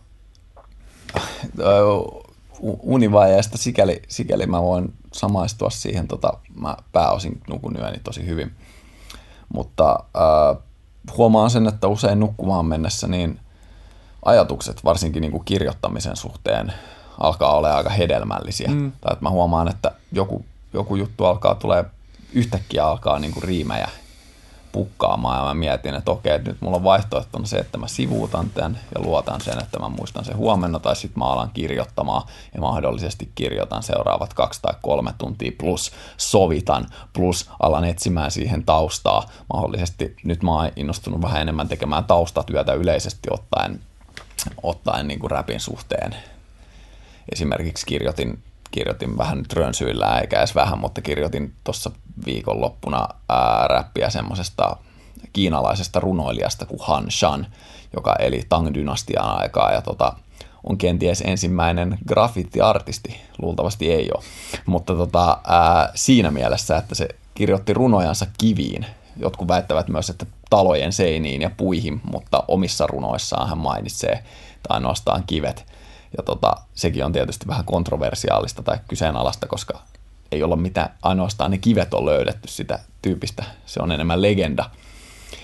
univaiheesta sikäli, sikäli mä voin samaistua siihen, tota, mä pääosin nukun yöni tosi hyvin. Mutta äh, huomaan sen, että usein nukkumaan mennessä niin ajatukset, varsinkin niin kuin kirjoittamisen suhteen, alkaa olla aika hedelmällisiä. Mm. Tai että mä huomaan, että joku, joku juttu alkaa tulee yhtäkkiä alkaa niin kuin riimejä pukkaamaan ja mä mietin, että okei, että nyt mulla on vaihtoehtona se, että mä sivuutan tämän ja luotan sen, että mä muistan sen huomenna tai sitten mä alan kirjoittamaan ja mahdollisesti kirjoitan seuraavat kaksi tai kolme tuntia plus sovitan plus alan etsimään siihen taustaa. Mahdollisesti nyt mä oon innostunut vähän enemmän tekemään taustatyötä yleisesti ottaen, ottaen niin kuin räpin suhteen. Esimerkiksi kirjoitin kirjoitin vähän nyt rönsyillä, eikä edes vähän, mutta kirjoitin tuossa viikonloppuna ää, räppiä semmoisesta kiinalaisesta runoilijasta kuin Han Shan, joka eli Tang-dynastian aikaa ja tota, on kenties ensimmäinen graffiti-artisti, luultavasti ei ole, mutta tota, ää, siinä mielessä, että se kirjoitti runojansa kiviin. Jotkut väittävät myös, että talojen seiniin ja puihin, mutta omissa runoissaan hän mainitsee tai ainoastaan kivet. Ja tota, sekin on tietysti vähän kontroversiaalista tai kyseenalaista, koska ei olla mitään, ainoastaan ne kivet on löydetty sitä tyypistä. Se on enemmän legenda.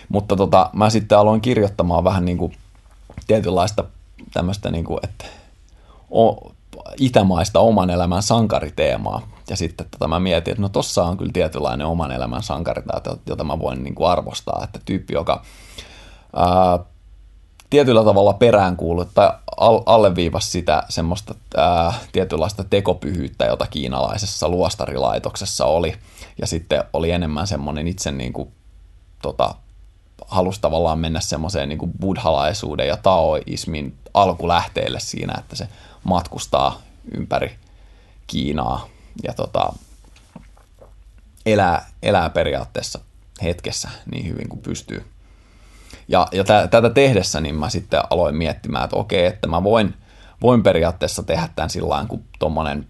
Mutta tota, mä sitten aloin kirjoittamaan vähän niin kuin tietynlaista tämmöistä, niin kuin, että itämaista oman elämän sankariteemaa. Ja sitten tota mä mietin, että no tossa on kyllä tietynlainen oman elämän sankari, jota mä voin niin kuin arvostaa. Että tyyppi, joka ää, tietyllä tavalla peräänkuulut tai alleviivasi sitä semmoista ää, tietynlaista tekopyhyyttä, jota kiinalaisessa luostarilaitoksessa oli. Ja sitten oli enemmän semmoinen itse niin kuin, tota, halusi tavallaan mennä semmoiseen niin buddhalaisuuden ja taoismin alkulähteelle siinä, että se matkustaa ympäri Kiinaa ja tota, elää, elää periaatteessa hetkessä niin hyvin kuin pystyy. Ja, ja t- tätä tehdessä niin mä sitten aloin miettimään, että okei, että mä voin, voin periaatteessa tehdä tämän sillä kun tuommoinen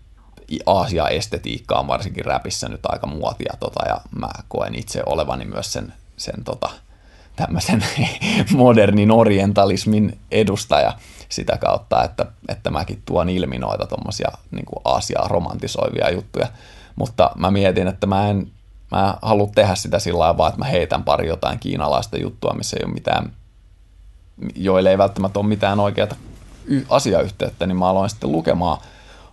Aasia-estetiikka on varsinkin räpissä nyt aika muotia, tota, ja mä koen itse olevani myös sen, sen tota, tämmöisen *laughs* modernin orientalismin edustaja sitä kautta, että, että mäkin tuon ilmi noita tuommoisia niin Aasiaa romantisoivia juttuja. Mutta mä mietin, että mä en, mä halua tehdä sitä sillä lailla vaan, että mä heitän pari jotain kiinalaista juttua, missä ei ole mitään, joille ei välttämättä ole mitään oikeaa asiayhteyttä, niin mä aloin sitten lukemaan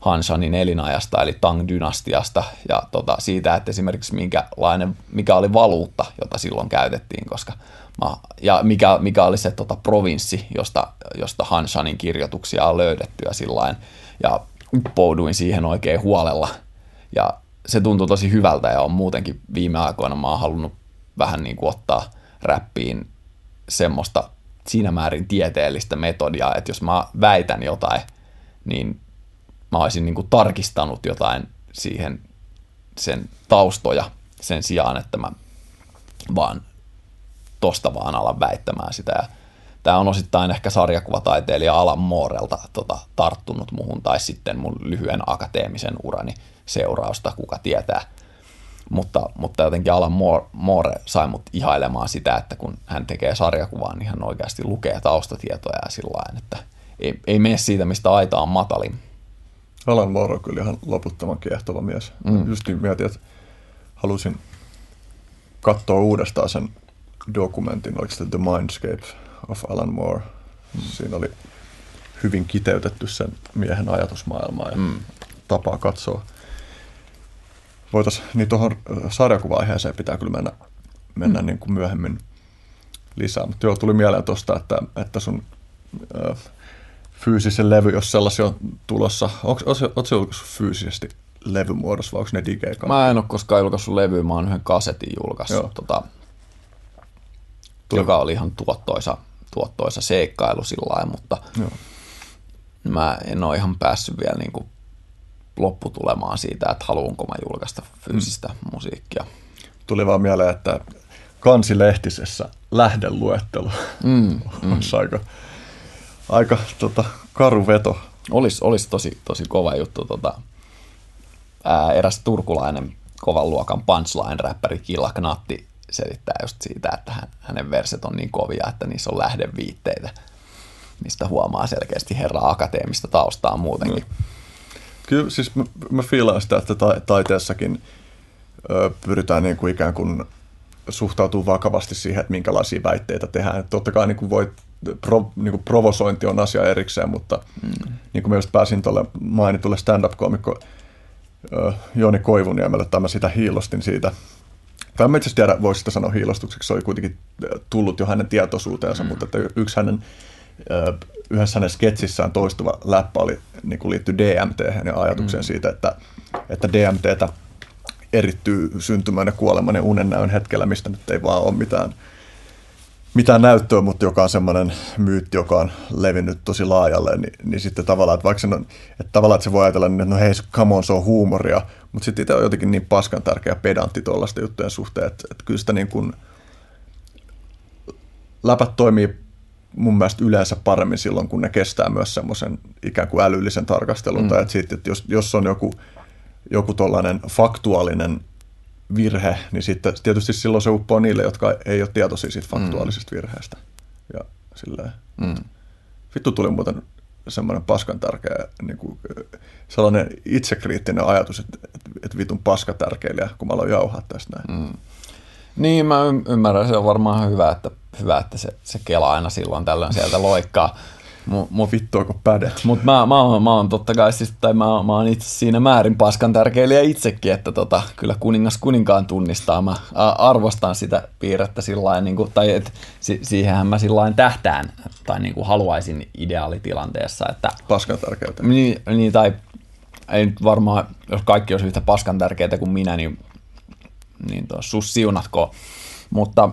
Hanshanin elinajasta, eli Tang-dynastiasta, ja tota, siitä, että esimerkiksi minkälainen, mikä oli valuutta, jota silloin käytettiin, koska ja mikä, mikä oli se tota, provinssi, josta, josta Hanshanin kirjoituksia on löydetty ja sillain, ja uppouduin siihen oikein huolella. Ja se tuntui tosi hyvältä ja on muutenkin viime aikoina mä oon halunnut vähän niin kuin ottaa räppiin semmoista siinä määrin tieteellistä metodia, että jos mä väitän jotain, niin mä olisin niin kuin tarkistanut jotain siihen sen taustoja sen sijaan, että mä vaan tosta vaan alan väittämään sitä. Ja tämä on osittain ehkä sarjakuvataiteilija Alan Moorelta tota, tarttunut muhun, tai sitten mun lyhyen akateemisen urani seurausta, kuka tietää. Mutta, mutta jotenkin Alan Moore, Moore sai mut ihailemaan sitä, että kun hän tekee sarjakuvaa, niin hän oikeasti lukee taustatietoja ja sillä että ei, ei mene siitä, mistä aita on matalin. Alan Moore on kyllä ihan loputtoman kiehtova mies. Mm. Just niin mietin, että halusin katsoa uudestaan sen dokumentin, oliko se The Mindscape of Alan Moore. Mm. Siinä oli hyvin kiteytetty sen miehen ajatusmaailmaa ja mm. tapaa katsoa. Voitaisiin, niin tuohon sarjakuva-aiheeseen pitää kyllä mennä, mennä mm. niin kuin myöhemmin lisää. Mutta joo, tuli mieleen tuosta, että, että sun ö, fyysisen levy, jos sellaisia on tulossa, onko se julkaissut fyysisesti levymuodossa vai onko ne digeikä? Mä en ole koskaan julkaissut levyä, mä oon yhden kasetin julkaissut. Tota, Tuli. joka oli ihan tuottoisa, tuottoisa seikkailu sillä mutta Joo. mä en ole ihan päässyt vielä niin kuin lopputulemaan siitä, että haluanko mä julkaista fyysistä mm. musiikkia. Tuli vaan mieleen, että kansilehtisessä lähdeluettelo mm, *laughs* mm. olisi aika, aika tota, karu veto. Olisi olis tosi, tosi kova juttu. Tota, ää, eräs turkulainen kovan luokan punchline-räppäri Killa Knatti selittää just siitä, että hän, hänen verset on niin kovia, että niissä on lähdeviitteitä, mistä huomaa selkeästi herra akateemista taustaa muutenkin. No. Kyllä, siis mä, mä fiilaan sitä, että ta- taiteessakin ö, pyritään niin kuin ikään kuin suhtautuu vakavasti siihen, että minkälaisia väitteitä tehdään. Totta kai niin kuin voi, pro, niin kuin provosointi on asia erikseen, mutta mm. niin kuin mä just pääsin tuolle mainitulle stand-up-komikko Jooni Koivuniemelle, tai mä sitä hiilostin siitä, tai mä itse asiassa tiedä, voisi sitä sanoa hiilostukseksi, se oli kuitenkin tullut jo hänen tietoisuuteensa, mm. mutta että yksi hänen, yhdessä hänen sketsissään toistuva läppä oli, niin kuin liittyy DMT ja ajatukseen mm. siitä, että, että DMTtä erittyy syntymään ja kuoleman ja unennäön hetkellä, mistä nyt ei vaan ole mitään, mitään näyttöä, mutta joka on semmoinen myytti, joka on levinnyt tosi laajalle, niin, niin sitten tavallaan, että vaikka se, on, että tavallaan että se voi ajatella, niin, että no hei, come on, se on huumoria, mutta sitten itse on jotenkin niin paskan tärkeä pedantti tuollaisten juttujen suhteen, että, että kyllä sitä niin kuin, läpät toimii mun mielestä yleensä paremmin silloin, kun ne kestää myös semmoisen ikään kuin älyllisen tarkastelun. Mm. Tai että, sit, että jos, jos on joku, joku tuollainen faktuaalinen virhe, niin sitten tietysti silloin se uppoo niille, jotka ei ole tietoisia siitä mm. faktuaalisesta mm. virheestä. Ja silleen. Mm. Vittu tuli muuten semmoinen paskan tärkeä, niin kuin, sellainen itsekriittinen ajatus, että, että, että vitun paska tärkeilijä, kun mä aloin jauhaa tästä näin. Mm. Niin, mä ymmärrän, se on varmaan hyvä, että, hyvä, että se, se kela aina silloin tällöin sieltä loikkaa. Mut, Vittuako päde? Mutta mä, mä, oon, mä oon totta kai siis, tai mä, mä oon itse siinä määrin paskan tärkeilijä itsekin, että tota, kyllä kuningas kuninkaan tunnistaa. Mä arvostan sitä piirrettä sillä niin kuin, tai et, si, siihenhän mä sillä tähtään, tai niin kuin haluaisin ideaalitilanteessa. Että, paskan tärkeyttä. Niin, niin, tai ei nyt varmaan, jos kaikki olisi yhtä paskan tärkeitä kuin minä, niin, niin tuo, sus siunatko. Mutta,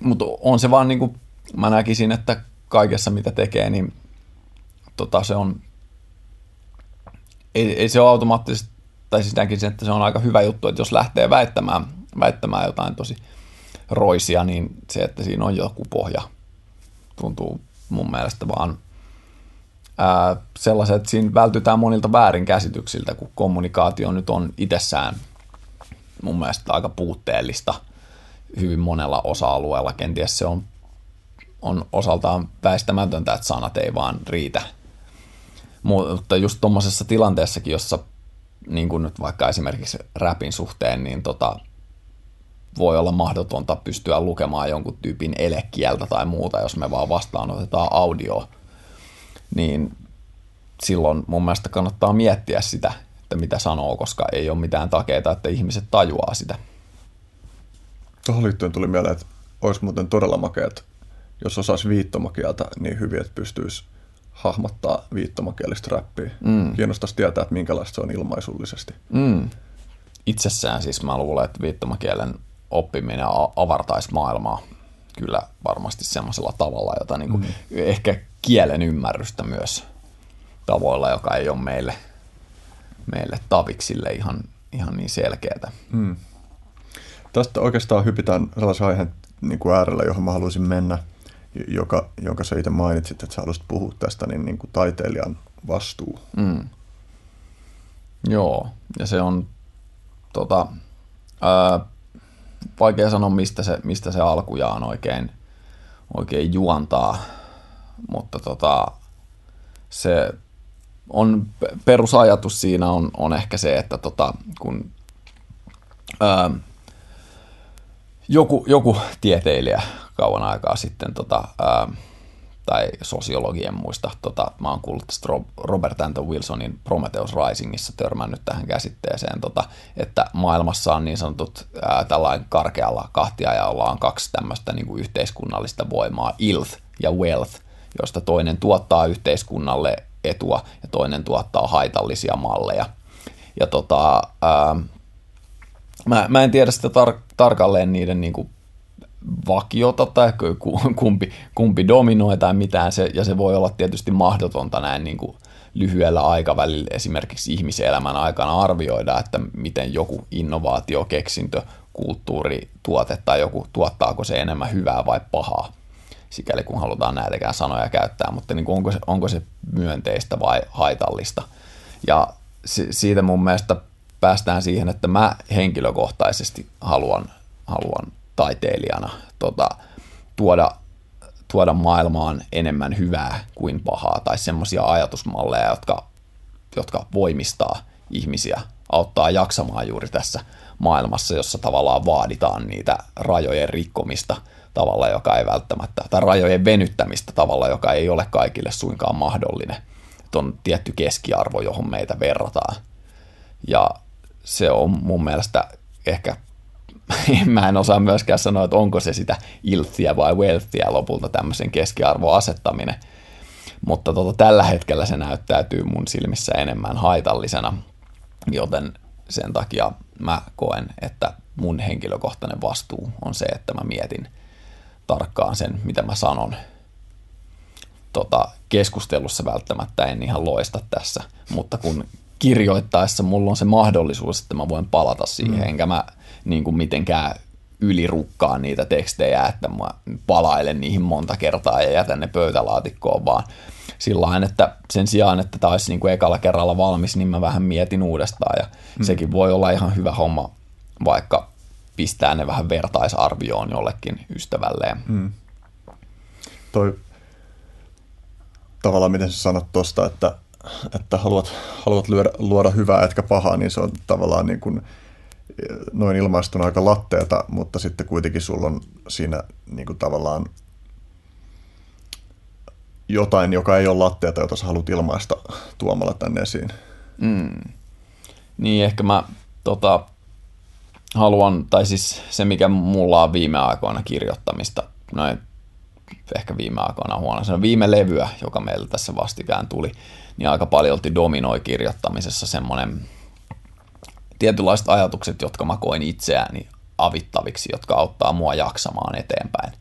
mutta on se vaan niin kuin, mä näkisin, että kaikessa mitä tekee, niin tota, se on, ei, ei se ole automaattisesti, tai siis näkisin, että se on aika hyvä juttu, että jos lähtee väittämään, väittämään jotain tosi roisia, niin se, että siinä on joku pohja, tuntuu mun mielestä vaan ää, sellaiset, että siinä vältytään monilta väärinkäsityksiltä, kun kommunikaatio nyt on itsessään mun mielestä aika puutteellista hyvin monella osa-alueella. Kenties se on on osaltaan väistämätöntä, että sanat ei vaan riitä. Mutta just tuommoisessa tilanteessakin, jossa niin kuin nyt vaikka esimerkiksi räpin suhteen, niin tota, voi olla mahdotonta pystyä lukemaan jonkun tyypin elekieltä tai muuta, jos me vaan vastaanotetaan audio, niin silloin mun mielestä kannattaa miettiä sitä, että mitä sanoo, koska ei ole mitään takeita, että ihmiset tajuaa sitä. Tuohon liittyen tuli mieleen, että olisi muuten todella makeat jos osaisi viittomakieltä niin hyvin, että pystyisi hahmottaa viittomakielistä räppiä. Mm. Kiinnostaisi tietää, että minkälaista se on ilmaisullisesti. Mm. Itsessään siis mä luulen, että viittomakielen oppiminen avartaisi maailmaa kyllä varmasti semmoisella tavalla, jota niin kuin, mm. ehkä kielen ymmärrystä myös tavoilla, joka ei ole meille, meille taviksille ihan, ihan niin selkeätä. Mm. Tästä oikeastaan hypitään sellaisen aiheen niin kuin äärellä, johon mä haluaisin mennä – joka, jonka sä itse mainitsit, että sä haluaisit puhua tästä, niin, niin kuin taiteilijan vastuu. Mm. Joo, ja se on tota, ää, vaikea sanoa, mistä se, mistä se alkujaan oikein, oikein juontaa, mutta tota, se on, perusajatus siinä on, on ehkä se, että tota, kun ää, joku, joku tieteilijä kauan aikaa sitten, tota, ää, tai sosiologien muista, tota, mä oon kuullut tästä Robert Anton Wilsonin Prometheus Risingissa törmännyt tähän käsitteeseen, tota, että maailmassa on niin sanotut ää, tällainen karkealla kahtiajalla on kaksi tämmöistä niin kuin yhteiskunnallista voimaa, ilth ja wealth, josta toinen tuottaa yhteiskunnalle etua ja toinen tuottaa haitallisia malleja. Ja tota, ää, mä, mä en tiedä sitä tar- tarkalleen niiden niin kuin vakiota tai kumpi, kumpi dominoi tai mitään, se, ja se voi olla tietysti mahdotonta näin niin lyhyellä aikavälillä esimerkiksi ihmiselämän aikana arvioida, että miten joku innovaatio, keksintö, kulttuuri, tuote tai joku, tuottaako se enemmän hyvää vai pahaa, sikäli kun halutaan näitäkään sanoja käyttää, mutta niin onko, se, onko se myönteistä vai haitallista. Ja siitä mun mielestä päästään siihen, että mä henkilökohtaisesti haluan, haluan taiteilijana tota, tuoda, tuoda maailmaan enemmän hyvää kuin pahaa tai semmoisia ajatusmalleja, jotka, jotka voimistaa ihmisiä, auttaa jaksamaan juuri tässä maailmassa, jossa tavallaan vaaditaan niitä rajojen rikkomista tavalla, joka ei välttämättä, tai rajojen venyttämistä tavalla, joka ei ole kaikille suinkaan mahdollinen. Että on tietty keskiarvo, johon meitä verrataan. Ja se on mun mielestä ehkä *laughs* mä en osaa myöskään sanoa, että onko se sitä ilthiä vai wealthia lopulta tämmöisen keskiarvon asettaminen. Mutta tota, tällä hetkellä se näyttäytyy mun silmissä enemmän haitallisena, joten sen takia mä koen, että mun henkilökohtainen vastuu on se, että mä mietin tarkkaan sen, mitä mä sanon. Tota, keskustelussa välttämättä en ihan loista tässä, mutta kun kirjoittaessa mulla on se mahdollisuus, että mä voin palata siihen, mm. enkä mä niin kuin mitenkään ylirukkaan niitä tekstejä, että mä palailen niihin monta kertaa ja jätän ne pöytälaatikkoon, vaan sillä että sen sijaan, että tämä olisi niin kuin ekalla kerralla valmis, niin mä vähän mietin uudestaan ja mm. sekin voi olla ihan hyvä homma, vaikka pistää ne vähän vertaisarvioon jollekin ystävälleen. Mm. Toi tavallaan, miten sä sanot tuosta, että, että haluat, haluat luoda, luoda hyvää etkä pahaa, niin se on tavallaan niin kuin – noin ilmaistuna aika latteeta, mutta sitten kuitenkin sulla on siinä niin kuin tavallaan jotain, joka ei ole latteata, jota sä haluat ilmaista tuomalla tänne esiin. Mm. Niin, ehkä mä tota, haluan, tai siis se mikä mulla on viime aikoina kirjoittamista, noin ehkä viime aikoina huono, se on viime levyä, joka meillä tässä vastikään tuli, niin aika paljon dominoi kirjoittamisessa semmoinen tietynlaiset ajatukset, jotka mä koin itseäni avittaviksi, jotka auttaa mua jaksamaan eteenpäin.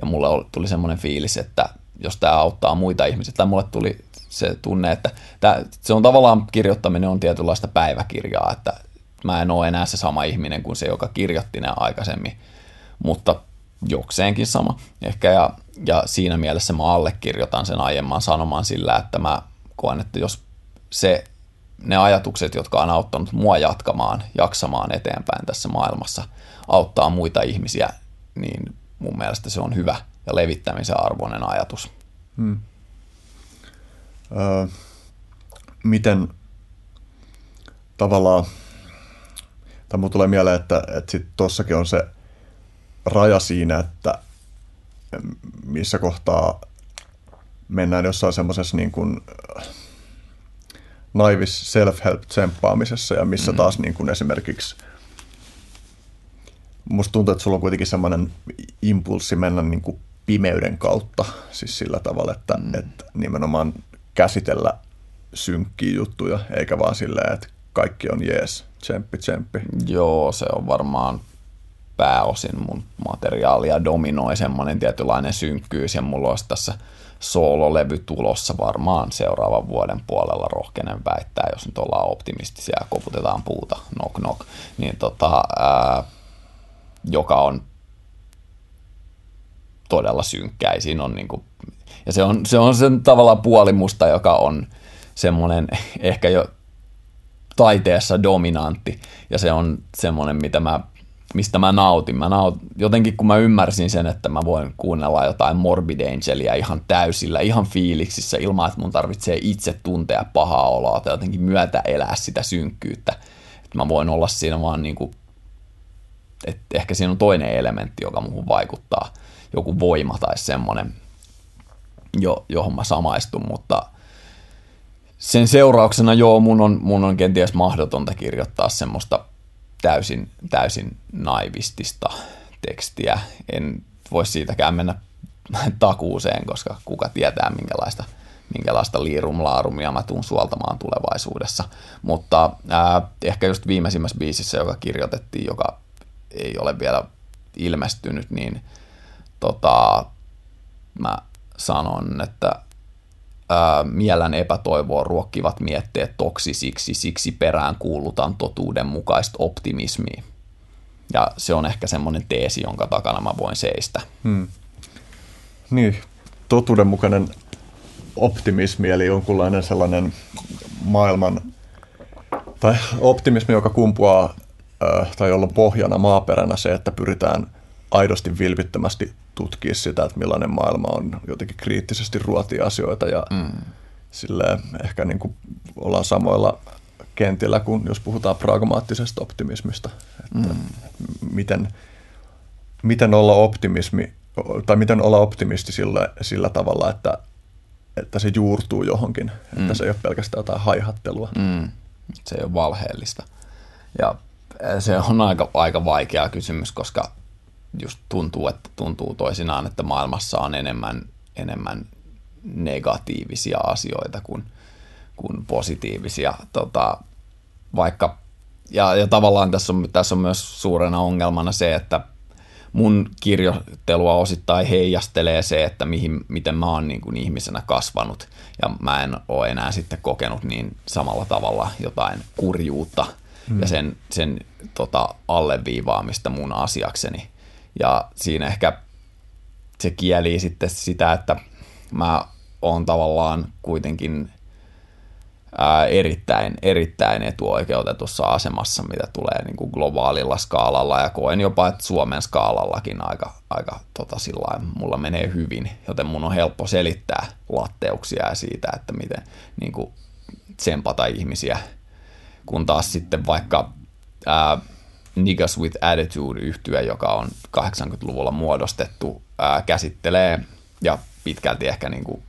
Ja mulle tuli semmoinen fiilis, että jos tämä auttaa muita ihmisiä, tai mulle tuli se tunne, että tää, se on tavallaan kirjoittaminen on tietynlaista päiväkirjaa, että mä en ole enää se sama ihminen kuin se, joka kirjoitti ne aikaisemmin, mutta jokseenkin sama ehkä, ja, ja siinä mielessä mä allekirjoitan sen aiemman sanoman sillä, että mä koen, että jos se, ne ajatukset, jotka on auttanut mua jatkamaan, jaksamaan eteenpäin tässä maailmassa, auttaa muita ihmisiä, niin mun mielestä se on hyvä ja levittämisen arvoinen ajatus. Hmm. Öö, miten tavallaan, tai mun tulee mieleen, että, että sit tossakin on se raja siinä, että missä kohtaa mennään jossain semmoisessa niin kuin naivis self-help-tsemppaamisessa ja missä mm. taas niin kuin esimerkiksi musta tuntuu, että sulla on kuitenkin semmoinen impulssi mennä niin kuin pimeyden kautta, siis sillä tavalla, että, mm. että nimenomaan käsitellä synkkiä juttuja, eikä vaan silleen, että kaikki on jees, tsemppi, tsemppi. Joo, se on varmaan pääosin mun materiaalia dominoi semmoinen tietynlainen synkkyys, ja mulla olisi tässä soololevy tulossa varmaan seuraavan vuoden puolella rohkenen väittää, jos nyt ollaan optimistisia ja koputetaan puuta, knock knock, niin tota, ää, joka on todella synkkä. Siinä on niin kuin, ja se on, se on sen tavallaan puoli musta, joka on semmoinen *laughs* ehkä jo taiteessa dominantti. Ja se on semmoinen, mitä mä, mistä mä nautin. Mä naut, jotenkin kun mä ymmärsin sen, että mä voin kuunnella jotain Morbid Angelia ihan täysillä, ihan fiiliksissä, ilman että mun tarvitsee itse tuntea pahaa oloa tai jotenkin myötä elää sitä synkkyyttä. Että mä voin olla siinä vaan niin kuin, että ehkä siinä on toinen elementti, joka muuhun vaikuttaa – joku voima tai semmoinen, jo, johon mä samaistun, mutta sen seurauksena joo, mun on, mun on kenties mahdotonta kirjoittaa semmoista täysin, täysin naivistista tekstiä. En voi siitäkään mennä takuuseen, koska kuka tietää minkälaista, minkälaista liirumlaarumia mä tuun suoltamaan tulevaisuudessa. Mutta ää, ehkä just viimeisimmässä biisissä, joka kirjoitettiin, joka ei ole vielä ilmestynyt, niin tota, mä sanon, että ää, mielen epätoivoa ruokkivat mietteet toksisiksi, siksi perään kuulutaan totuudenmukaista optimismia. Ja se on ehkä semmoinen teesi, jonka takana mä voin seistä. Hmm. Niin, totuudenmukainen optimismi, eli jonkunlainen sellainen maailman, tai optimismi, joka kumpuaa, tai jolla pohjana maaperänä se, että pyritään aidosti vilpittömästi tutkia sitä, että millainen maailma on jotenkin kriittisesti ruotia asioita ja mm. silleen, ehkä niin kuin ollaan samoilla kentillä kuin jos puhutaan pragmaattisesta optimismista. Että mm. miten, miten olla optimismi tai miten olla optimisti sillä, sillä tavalla, että, että se juurtuu johonkin, mm. että se ei ole pelkästään jotain haihattelua. Mm. Se ei ole valheellista. Ja se on aika, aika vaikea kysymys, koska just tuntuu, että tuntuu toisinaan, että maailmassa on enemmän, enemmän negatiivisia asioita kuin, kuin positiivisia. Tota, vaikka, ja, ja tavallaan tässä on, tässä on myös suurena ongelmana se, että mun kirjoittelua osittain heijastelee se, että mihin, miten mä oon niin kuin ihmisenä kasvanut ja mä en ole enää sitten kokenut niin samalla tavalla jotain kurjuutta mm. ja sen, sen tota, alleviivaamista mun asiakseni. Ja siinä ehkä se kieli sitten sitä, että mä oon tavallaan kuitenkin ää, erittäin, erittäin etuoikeutetussa asemassa, mitä tulee niin kuin globaalilla skaalalla. Ja koen jopa, että Suomen skaalallakin aika, aika tota, sillä mulla menee hyvin, joten mun on helppo selittää latteuksia ja siitä, että miten niin kuin, tsempata ihmisiä, kun taas sitten vaikka ää, Niggas with Attitude yhtyä, joka on 80-luvulla muodostettu, ää, käsittelee ja pitkälti ehkä niin kuin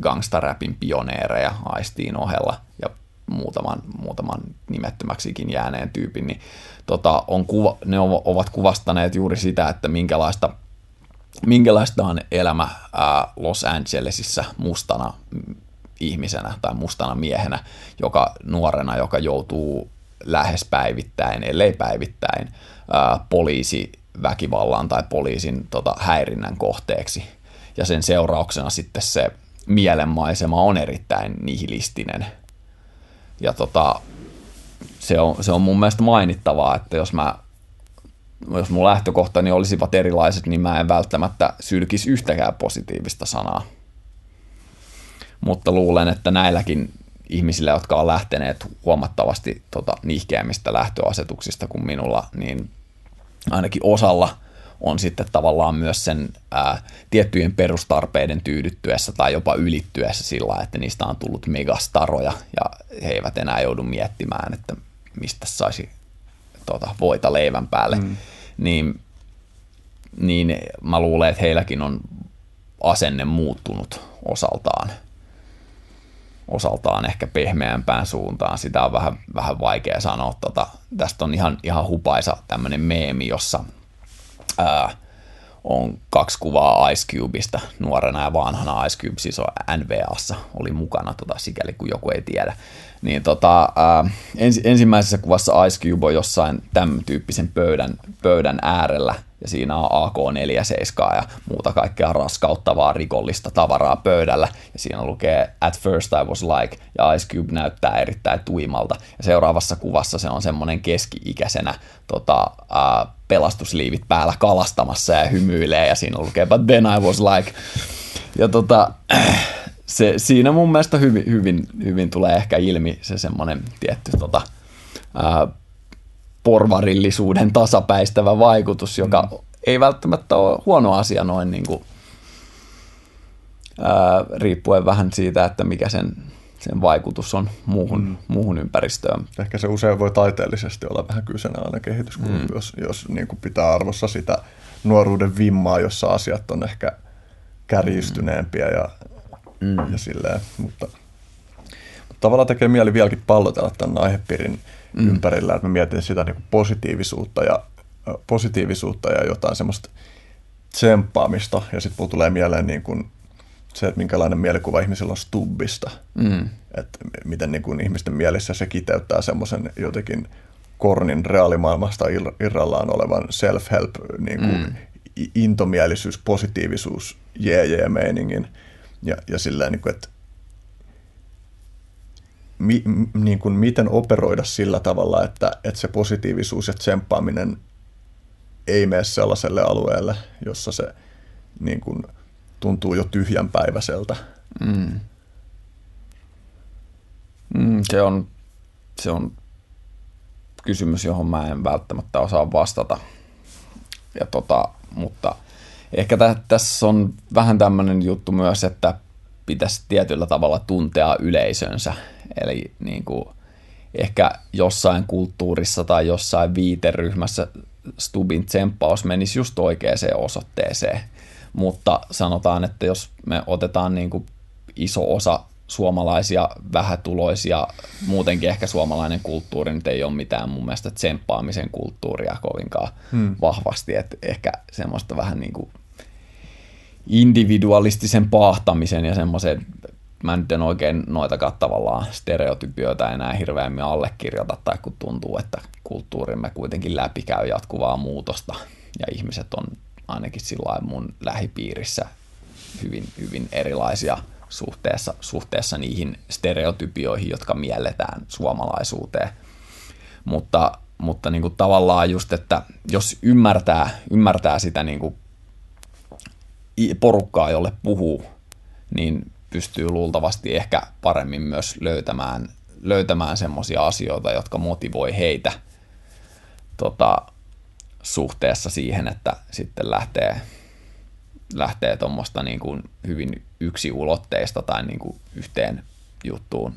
gangstaräpin pioneereja Aistiin ohella ja muutaman, muutaman nimettömäksikin jääneen tyypin, niin tota, on kuva, ne ovat kuvastaneet juuri sitä, että minkälaista, minkälaista on elämä ää, Los Angelesissa mustana ihmisenä tai mustana miehenä, joka nuorena, joka joutuu lähes päivittäin, ellei päivittäin, poliisi väkivallan tai poliisin tota, häirinnän kohteeksi. Ja sen seurauksena sitten se mielenmaisema on erittäin nihilistinen. Ja tota, se, on, se on mun mielestä mainittavaa, että jos mä jos mun lähtökohtani olisivat erilaiset, niin mä en välttämättä sylkisi yhtäkään positiivista sanaa. Mutta luulen, että näilläkin ihmisillä, jotka on lähteneet huomattavasti tota, nihkeämmistä lähtöasetuksista kuin minulla, niin ainakin osalla on sitten tavallaan myös sen ää, tiettyjen perustarpeiden tyydyttyessä tai jopa ylittyessä sillä, että niistä on tullut megastaroja ja he eivät enää joudu miettimään, että mistä saisi tota, voita leivän päälle. Mm. Niin, niin mä luulen, että heilläkin on asenne muuttunut osaltaan – osaltaan ehkä pehmeämpään suuntaan. Sitä on vähän, vähän vaikea sanoa. Tota, tästä on ihan, ihan hupaisa tämmöinen meemi, jossa ää, on kaksi kuvaa Ice Cubeista, nuorena ja vanhana Ice Cube, siis on NVAssa, oli mukana, tota, sikäli kun joku ei tiedä. Niin tota, ää, ens, ensimmäisessä kuvassa Ice Cube on jossain tämän tyyppisen pöydän, pöydän äärellä ja siinä on AK-47 ja muuta kaikkea raskauttavaa rikollista tavaraa pöydällä. Ja siinä lukee At first I was like ja Ice Cube näyttää erittäin tuimalta. Ja seuraavassa kuvassa se on semmoinen keski-ikäisenä tota, ää, pelastusliivit päällä kalastamassa ja hymyilee ja siinä lukee But then I was like. Ja tota, se, siinä mun mielestä hyvin, hyvin, hyvin tulee ehkä ilmi se semmoinen tietty tota, ää, porvarillisuuden tasapäistävä vaikutus, joka mm. ei välttämättä ole huono asia noin niin kuin, ää, riippuen vähän siitä, että mikä sen, sen vaikutus on muuhun, mm. muuhun ympäristöön. Ehkä se usein voi taiteellisesti olla vähän kyseenalainen kehitys, mm. jos, jos niin kuin pitää arvossa sitä nuoruuden vimmaa, jossa asiat on ehkä kärjistyneempiä ja, mm. ja silleen, mutta, mutta tavallaan tekee mieli vieläkin pallotella tämän aihepiirin mm. ympärillä, että mä mietin sitä niin kuin positiivisuutta ja positiivisuutta ja jotain semmoista tsemppaamista, ja sitten mulla tulee mieleen niin kuin se, että minkälainen mielikuva ihmisillä on Stubbista, mm. että miten niin kuin ihmisten mielessä se kiteyttää semmoisen jotenkin kornin reaalimaailmasta irrallaan olevan self-help, niin kuin mm. intomielisyys, positiivisuus, jee-jee-meiningin, ja, ja silleen, niin kuin, että mi, niin kuin miten operoida sillä tavalla, että, että se positiivisuus ja tsemppaaminen ei mene sellaiselle alueelle, jossa se niin kuin, tuntuu jo tyhjänpäiväiseltä. Mm. Mm, se, on, se on kysymys, johon mä en välttämättä osaa vastata. Ja tota, mutta ehkä tä, tässä on vähän tämmöinen juttu myös, että pitäisi tietyllä tavalla tuntea yleisönsä. Eli niin kuin ehkä jossain kulttuurissa tai jossain viiteryhmässä Stubin tsemppaus menisi just oikeaan osoitteeseen. Mutta sanotaan, että jos me otetaan niin kuin iso osa suomalaisia vähätuloisia, muutenkin ehkä suomalainen kulttuuri nyt ei ole mitään mun mielestä tsemppaamisen kulttuuria kovinkaan hmm. vahvasti, että ehkä semmoista vähän niin kuin individualistisen paahtamisen ja semmoisen, mä nyt en oikein noita tavallaan stereotypioita enää hirveämmin allekirjoita, tai kun tuntuu, että kulttuurimme kuitenkin läpikäy jatkuvaa muutosta, ja ihmiset on ainakin sillä mun lähipiirissä hyvin, hyvin erilaisia suhteessa, suhteessa niihin stereotypioihin, jotka mielletään suomalaisuuteen. Mutta, mutta niin kuin tavallaan just, että jos ymmärtää, ymmärtää sitä niin kuin porukkaa, jolle puhuu, niin pystyy luultavasti ehkä paremmin myös löytämään, löytämään semmoisia asioita, jotka motivoi heitä tota, suhteessa siihen, että sitten lähtee, lähtee tuommoista niin kuin hyvin yksiulotteista tai niin kuin yhteen juttuun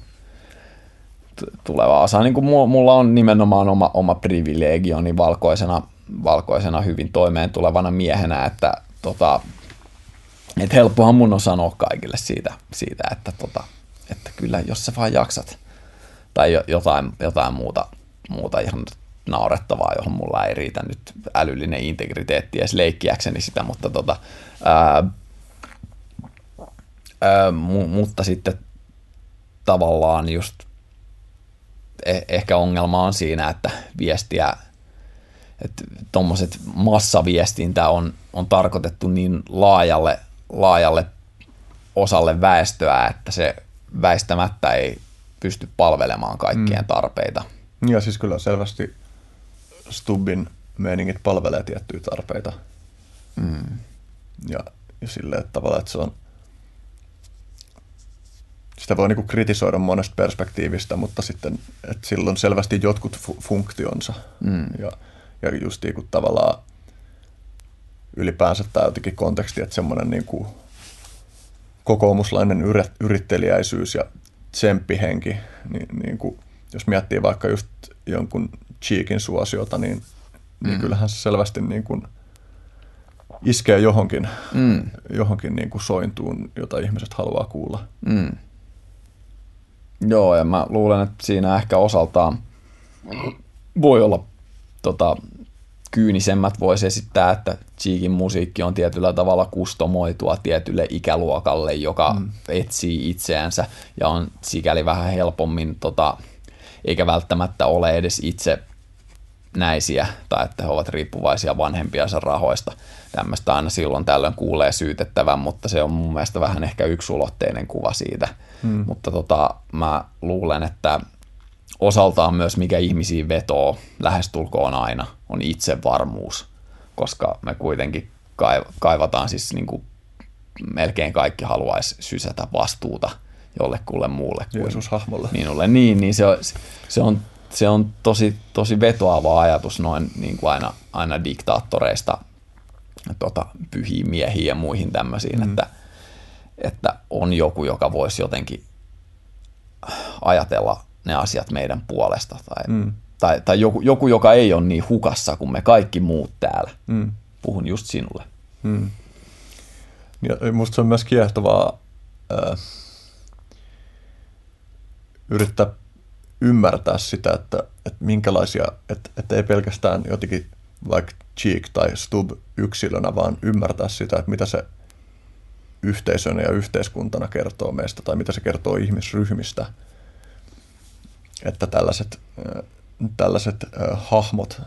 tulevaa osaa. Niin kuin mulla on nimenomaan oma, oma privilegioni valkoisena, valkoisena hyvin toimeen tulevana miehenä, että tota, et helppohan mun on sanoa kaikille siitä, siitä että, tota, että kyllä jos sä vaan jaksat. Tai jotain, jotain muuta, muuta ihan naurettavaa, johon mulla ei riitä nyt älyllinen integriteetti edes leikkiäkseni sitä, mutta, tota, ää, ää, mu, mutta sitten tavallaan just eh, ehkä ongelma on siinä, että viestiä, että tuommoiset massaviestintä on, on tarkoitettu niin laajalle, laajalle osalle väestöä, että se väistämättä ei pysty palvelemaan kaikkien mm. tarpeita. Ja siis kyllä selvästi Stubbin meiningit palvelee tiettyjä tarpeita. Mm. Ja, ja silleen, että tavallaan, että se on, sitä voi niinku kritisoida monesta perspektiivistä, mutta sitten, että sillä on selvästi jotkut fu- funktionsa. Mm. Ja, ja just niin kuin tavallaan ylipäänsä tämä jotenkin konteksti, että semmoinen niin kuin kokoomuslainen yrittelijäisyys ja tsemppihenki, niin, niin kuin, jos miettii vaikka just jonkun Cheekin suosiota, niin, niin mm. kyllähän se selvästi niin kuin iskee johonkin, mm. johonkin niin kuin sointuun, jota ihmiset haluaa kuulla. Mm. Joo, ja mä luulen, että siinä ehkä osaltaan voi olla tota, kyynisemmät voisi esittää, että Cheekin musiikki on tietyllä tavalla kustomoitua tietylle ikäluokalle, joka mm. etsii itseänsä ja on sikäli vähän helpommin, tota, eikä välttämättä ole edes itse näisiä tai että he ovat riippuvaisia vanhempiansa rahoista. Tämmöistä aina silloin tällöin kuulee syytettävän, mutta se on mun mielestä vähän ehkä yksulotteinen kuva siitä. Mm. Mutta tota, mä luulen, että osaltaan myös mikä ihmisiin vetoo lähestulkoon aina on itsevarmuus, koska me kuitenkin kaivataan siis niin kuin melkein kaikki haluaisi sysätä vastuuta jollekulle muulle kuin Jeesus-hahmolle. minulle. Niin, niin se on, se on, se on tosi, tosi vetoava ajatus noin niin kuin aina, aina diktaattoreista tota, pyhiin miehiin ja muihin tämmöisiin, mm. että, että on joku, joka voisi jotenkin ajatella ne asiat meidän puolesta. Tai, mm. Tai, tai joku, joku, joka ei ole niin hukassa kuin me kaikki muut täällä. Mm. Puhun just sinulle. Mm. Ja musta se on myös kiehtovaa äh, yrittää ymmärtää sitä, että, että minkälaisia, että, että ei pelkästään jotenkin vaikka Cheek tai Stub yksilönä, vaan ymmärtää sitä, että mitä se yhteisönä ja yhteiskuntana kertoo meistä tai mitä se kertoo ihmisryhmistä – että tällaiset, tällaiset hahmot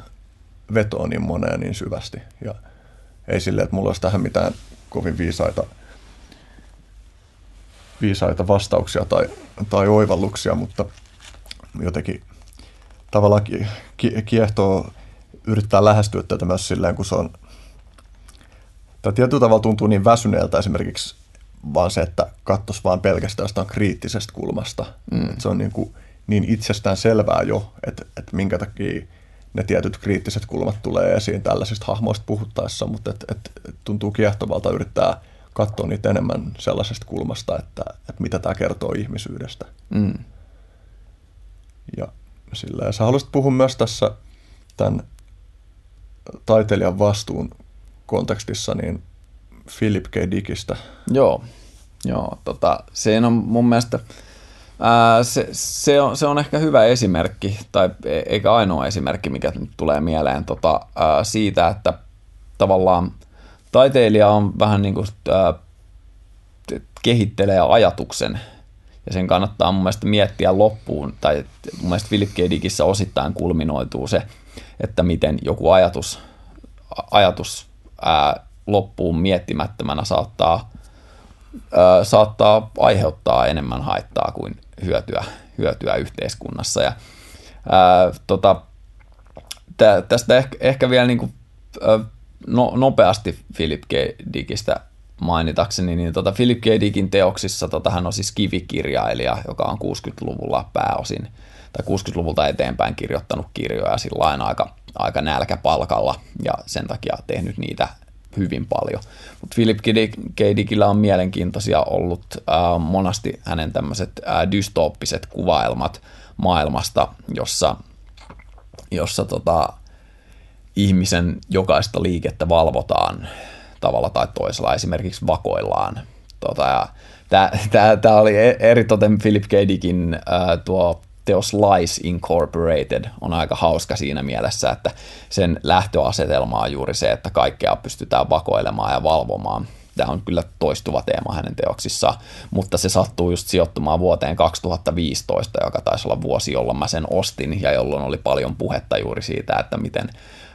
vetoo niin moneen niin syvästi. Ja ei silleen, että mulla olisi tähän mitään kovin viisaita, viisaita vastauksia tai, tai oivalluksia, mutta jotenkin tavallaan kiehtoo yrittää lähestyä tätä myös silleen, kun se on, tai tietyllä tavalla tuntuu niin väsyneeltä esimerkiksi vaan se, että katsoisi vaan pelkästään jostain kriittisestä kulmasta. Mm. Se on niin kuin, niin itsestään selvää jo, että, että minkä takia ne tietyt kriittiset kulmat tulee esiin tällaisista hahmoista puhuttaessa, mutta et, et, tuntuu kiehtovalta yrittää katsoa niitä enemmän sellaisesta kulmasta, että, että mitä tämä kertoo ihmisyydestä. Mm. Ja sillä, sä haluaisit puhua myös tässä tämän taiteilijan vastuun kontekstissa, niin Philip K. Dickistä. Joo, joo tota, se on mun mielestä Ää, se, se, on, se on ehkä hyvä esimerkki, tai e, eikä ainoa esimerkki, mikä nyt tulee mieleen tota, ää, siitä, että tavallaan taiteilija on vähän niin kuin ää, kehittelee ajatuksen, ja sen kannattaa mun mielestä miettiä loppuun, tai mun mielestä Philip K. Dickissä osittain kulminoituu se, että miten joku ajatus, ajatus ää, loppuun miettimättömänä saattaa, ää, saattaa aiheuttaa enemmän haittaa kuin hyötyä, hyötyä yhteiskunnassa. Ja, ää, tota, tä, tästä ehkä, ehkä vielä niin kuin, ää, no, nopeasti Philip K. Dickistä mainitakseni, niin tota Philip K. Dickin teoksissa tota, hän on siis kivikirjailija, joka on 60-luvulla pääosin tai 60-luvulta eteenpäin kirjoittanut kirjoja sillä aika, aika nälkäpalkalla ja sen takia tehnyt niitä hyvin paljon. Mutta Philip K. Dickillä on mielenkiintoisia ollut äh, monasti hänen tämmöiset äh, dystooppiset kuvailmat maailmasta, jossa, jossa tota, ihmisen jokaista liikettä valvotaan tavalla tai toisella esimerkiksi vakoillaan. Tota, Tämä oli e- eritoten Philip K. Dickin äh, tuo teos Lies Incorporated on aika hauska siinä mielessä, että sen lähtöasetelma on juuri se, että kaikkea pystytään vakoilemaan ja valvomaan. Tämä on kyllä toistuva teema hänen teoksissaan, mutta se sattuu just sijoittumaan vuoteen 2015, joka taisi olla vuosi, jolloin mä sen ostin ja jolloin oli paljon puhetta juuri siitä, että miten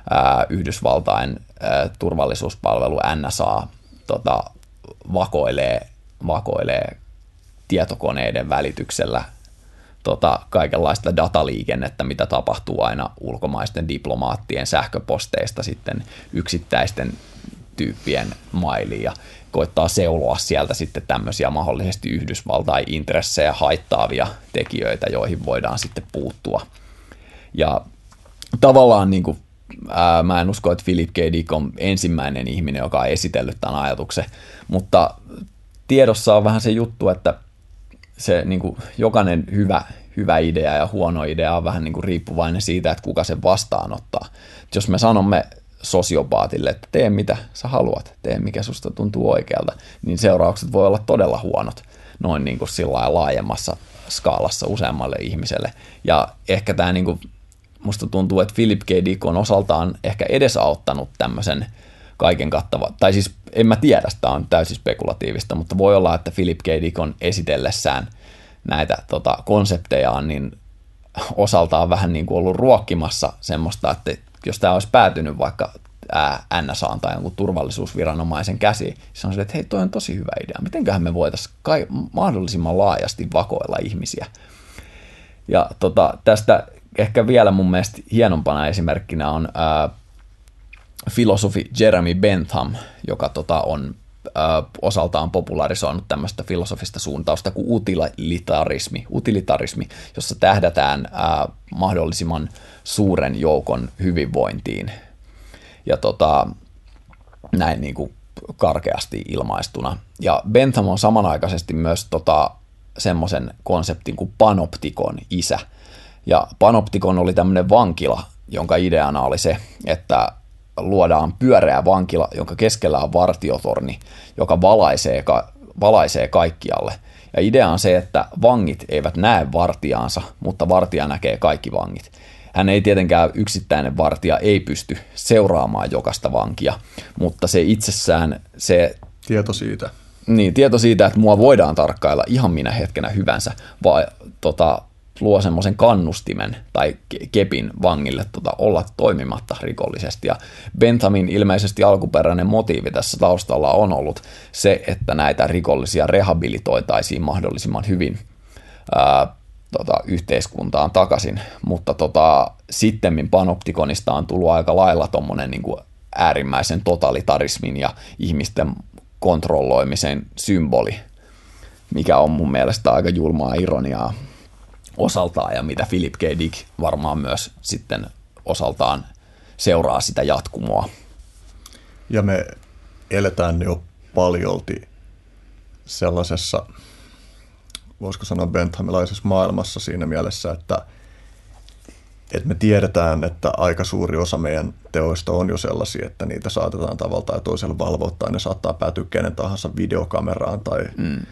ää, Yhdysvaltain ää, turvallisuuspalvelu NSA tota, vakoilee, vakoilee tietokoneiden välityksellä tota, kaikenlaista dataliikennettä, mitä tapahtuu aina ulkomaisten diplomaattien sähköposteista sitten yksittäisten tyyppien mailiin ja koittaa seuloa sieltä sitten tämmöisiä mahdollisesti Yhdysvaltain intressejä haittaavia tekijöitä, joihin voidaan sitten puuttua. Ja tavallaan niin kuin, mä en usko, että Philip K. Dick on ensimmäinen ihminen, joka on esitellyt tämän ajatuksen, mutta tiedossa on vähän se juttu, että se niin kuin, jokainen hyvä, hyvä idea ja huono idea on vähän niin kuin riippuvainen siitä, että kuka sen vastaanottaa. Et jos me sanomme sosiopaatille, että tee mitä sä haluat, tee mikä susta tuntuu oikealta, niin seuraukset voi olla todella huonot noin niin kuin sillä laajemmassa skaalassa useammalle ihmiselle. Ja ehkä tämä niin kuin, musta tuntuu, että Philip K. Dick on osaltaan ehkä edesauttanut tämmöisen kaiken kattava, tai siis en mä tiedä, tämä on täysin spekulatiivista, mutta voi olla, että Philip K. Dick on esitellessään näitä tota, konseptejaan, niin osaltaan vähän niin kuin ollut ruokkimassa semmoista, että jos tämä olisi päätynyt vaikka NSA tai jonkun turvallisuusviranomaisen käsi, se on se, että hei, toi on tosi hyvä idea. Mitenköhän me voitaisiin kai, mahdollisimman laajasti vakoilla ihmisiä. Ja tota, tästä ehkä vielä mun mielestä hienompana esimerkkinä on ää, filosofi Jeremy Bentham, joka tota, on osaltaan popularisoinut tämmöistä filosofista suuntausta kuin utilitarismi, utilitarismi jossa tähdätään ää, mahdollisimman suuren joukon hyvinvointiin. Ja tota, näin niin kuin karkeasti ilmaistuna. Ja Bentham on samanaikaisesti myös tota, semmoisen konseptin kuin panoptikon isä. Ja panoptikon oli tämmöinen vankila, jonka ideana oli se, että luodaan pyöreä vankila, jonka keskellä on vartiotorni, joka valaisee, valaisee kaikkialle. Ja idea on se, että vangit eivät näe vartijaansa, mutta vartija näkee kaikki vangit. Hän ei tietenkään yksittäinen vartija ei pysty seuraamaan jokaista vankia, mutta se itsessään se... Tieto siitä. Niin, tieto siitä, että mua voidaan tarkkailla ihan minä hetkenä hyvänsä, vai tota, luo semmoisen kannustimen tai kepin vangille tota, olla toimimatta rikollisesti. Ja Benthamin ilmeisesti alkuperäinen motiivi tässä taustalla on ollut se, että näitä rikollisia rehabilitoitaisiin mahdollisimman hyvin ää, tota, yhteiskuntaan takaisin, mutta tota, sitten panoptikonista on tullut aika lailla tuommoinen niin äärimmäisen totalitarismin ja ihmisten kontrolloimisen symboli, mikä on mun mielestä aika julmaa ironiaa osaltaan ja mitä Philip K. Dick varmaan myös sitten osaltaan seuraa sitä jatkumoa. Ja me eletään jo paljolti sellaisessa voisiko sanoa benthamilaisessa maailmassa siinä mielessä, että, että me tiedetään, että aika suuri osa meidän teoista on jo sellaisia, että niitä saatetaan tavalla tai toisella valvoa tai ne saattaa päätyä kenen tahansa videokameraan tai mm.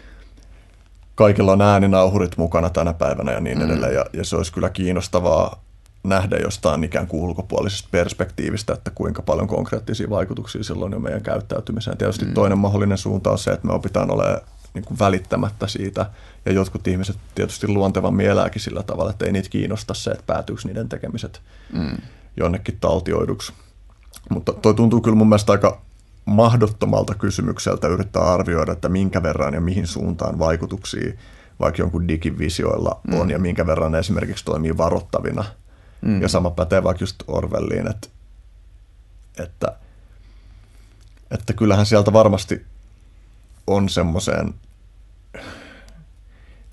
Kaikilla on ääninauhurit mukana tänä päivänä ja niin mm. edelleen. Ja, ja se olisi kyllä kiinnostavaa nähdä jostain ikään kuin ulkopuolisesta perspektiivistä, että kuinka paljon konkreettisia vaikutuksia silloin jo meidän käyttäytymiseen. Tietysti mm. toinen mahdollinen suunta on se, että me opitaan olemaan niin kuin välittämättä siitä. Ja jotkut ihmiset tietysti luontevan mielääkin sillä tavalla, että ei niitä kiinnosta se, että päätyykö niiden tekemiset mm. jonnekin taltioiduksi. Mutta toi tuntuu kyllä mun mielestä aika mahdottomalta kysymykseltä yrittää arvioida, että minkä verran ja mihin suuntaan vaikutuksia vaikka jonkun digivisioilla mm. on ja minkä verran ne esimerkiksi toimii varoittavina. Mm. Ja sama pätee vaikka just Orwelliin, että, että, että kyllähän sieltä varmasti on semmoiseen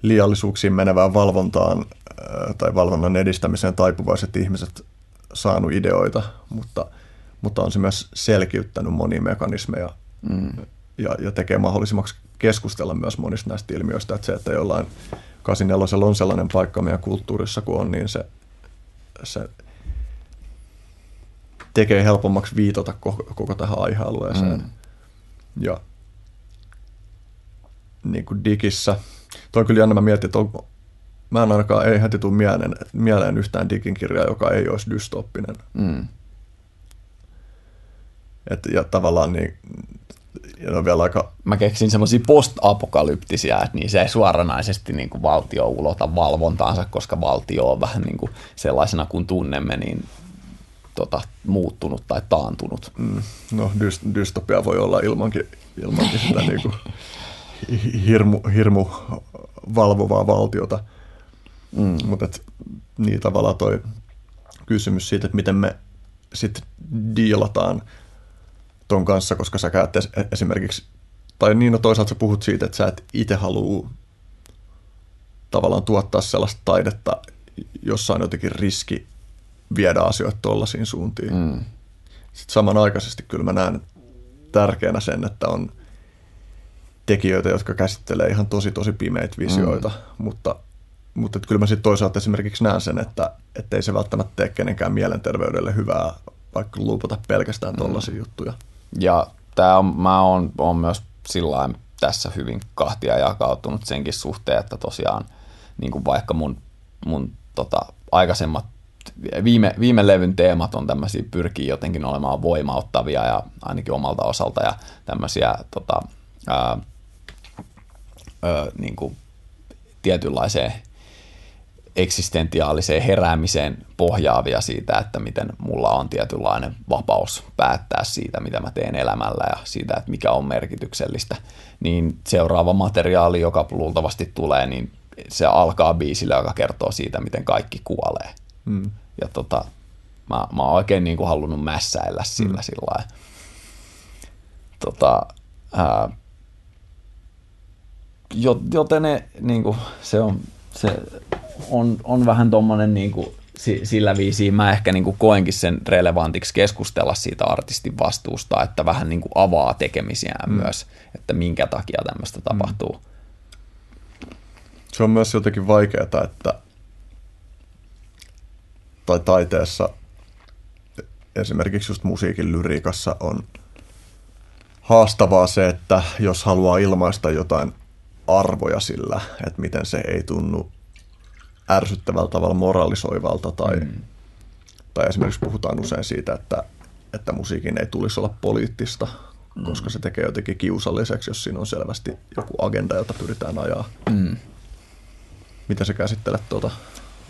liiallisuuksiin menevään valvontaan äh, tai valvonnan edistämiseen taipuvaiset ihmiset saanut ideoita, mutta, mutta on se myös selkiyttänyt monia mekanismeja mm. ja, ja tekee mahdollisimmaksi keskustella myös monista näistä ilmiöistä, että se, että jollain 84 on sellainen paikka meidän kulttuurissa kuin on, niin se, se tekee helpommaksi viitata koko, koko tähän aihealueeseen. Mm. Ja niin kuin digissä, toi on kyllä jännä, mä mietin, että onko, mä en ainakaan, ei heti tule mieleen, mieleen yhtään digin kirjaa, joka ei olisi dystoppinen. Mm. Et, ja tavallaan niin, ja on vielä aika... Mä keksin semmoisia post-apokalyptisia, että niin se ei suoranaisesti niin kuin valtio ulota valvontaansa, koska valtio on vähän niin kuin sellaisena kuin tunnemme, niin tota, muuttunut tai taantunut. Mm, no dy- dystopia voi olla ilmankin, ilmankin sitä *laughs* niin kuin hirmu, hirmu valvovaa valtiota. Mm. Mutta niin tavallaan toi kysymys siitä, että miten me sitten diilataan ton kanssa, koska sä käyt esimerkiksi, tai niin no toisaalta sä puhut siitä, että sä et itse halua tavallaan tuottaa sellaista taidetta, jossa on jotenkin riski viedä asioita tuollaisiin suuntiin. Mm. Sitten samanaikaisesti kyllä mä näen tärkeänä sen, että on tekijöitä, jotka käsittelee ihan tosi tosi pimeitä visioita, mm. mutta, mutta että kyllä mä sitten toisaalta esimerkiksi näen sen, että ei se välttämättä tee kenenkään mielenterveydelle hyvää, vaikka luupata pelkästään tuollaisia mm. juttuja. Ja tämä on, mä oon, oon myös sillä tässä hyvin kahtia jakautunut senkin suhteen, että tosiaan niin kuin vaikka mun, mun tota, aikaisemmat viime, viime levyn teemat on tämmöisiä, pyrkii jotenkin olemaan voimauttavia ja ainakin omalta osalta ja tämmöisiä tota, ää, ää, niin kuin tietynlaiseen eksistentiaaliseen heräämiseen pohjaavia siitä, että miten mulla on tietynlainen vapaus päättää siitä, mitä mä teen elämällä ja siitä, että mikä on merkityksellistä, niin seuraava materiaali, joka luultavasti tulee, niin se alkaa biisillä, joka kertoo siitä, miten kaikki kuolee. Mm. Ja tota, mä, mä oon oikein niin kuin halunnut mässäillä sillä mm. sillä tota, ää, joten ne, niin kuin, se on, se on, on vähän tommonen niin kuin, sillä viisiin mä ehkä niin kuin koenkin sen relevantiksi keskustella siitä artistin vastuusta, että vähän niin kuin avaa tekemisiään mm. myös, että minkä takia tämmöistä mm. tapahtuu. Se on myös jotenkin vaikeaa, että tai taiteessa, esimerkiksi just musiikin lyriikassa on haastavaa se, että jos haluaa ilmaista jotain arvoja sillä, että miten se ei tunnu ärsyttävällä tavalla moralisoivalta tai, mm. tai esimerkiksi puhutaan usein siitä, että, että musiikin ei tulisi olla poliittista, mm. koska se tekee jotenkin kiusalliseksi, jos siinä on selvästi joku agenda, jota pyritään ajaa. Mm. Miten sä käsittelet tuota?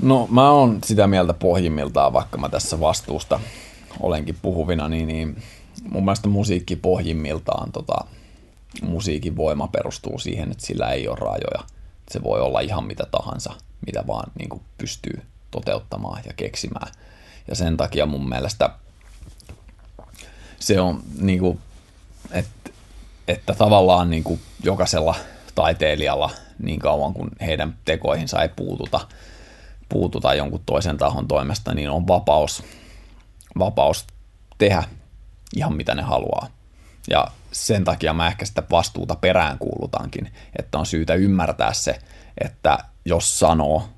No mä oon sitä mieltä pohjimmiltaan, vaikka mä tässä vastuusta olenkin puhuvina, niin, niin mun mielestä musiikki pohjimmiltaan, tota, musiikin voima perustuu siihen, että sillä ei ole rajoja. Se voi olla ihan mitä tahansa, mitä vaan niin kuin pystyy toteuttamaan ja keksimään. Ja sen takia mun mielestä se on, niin kuin, että, että tavallaan niin kuin jokaisella taiteilijalla niin kauan kuin heidän tekoihinsa ei puututa, puututa jonkun toisen tahon toimesta, niin on vapaus, vapaus tehdä ihan mitä ne haluaa. Ja sen takia mä ehkä sitä vastuuta perään kuulutankin, että on syytä ymmärtää se, että jos sanoo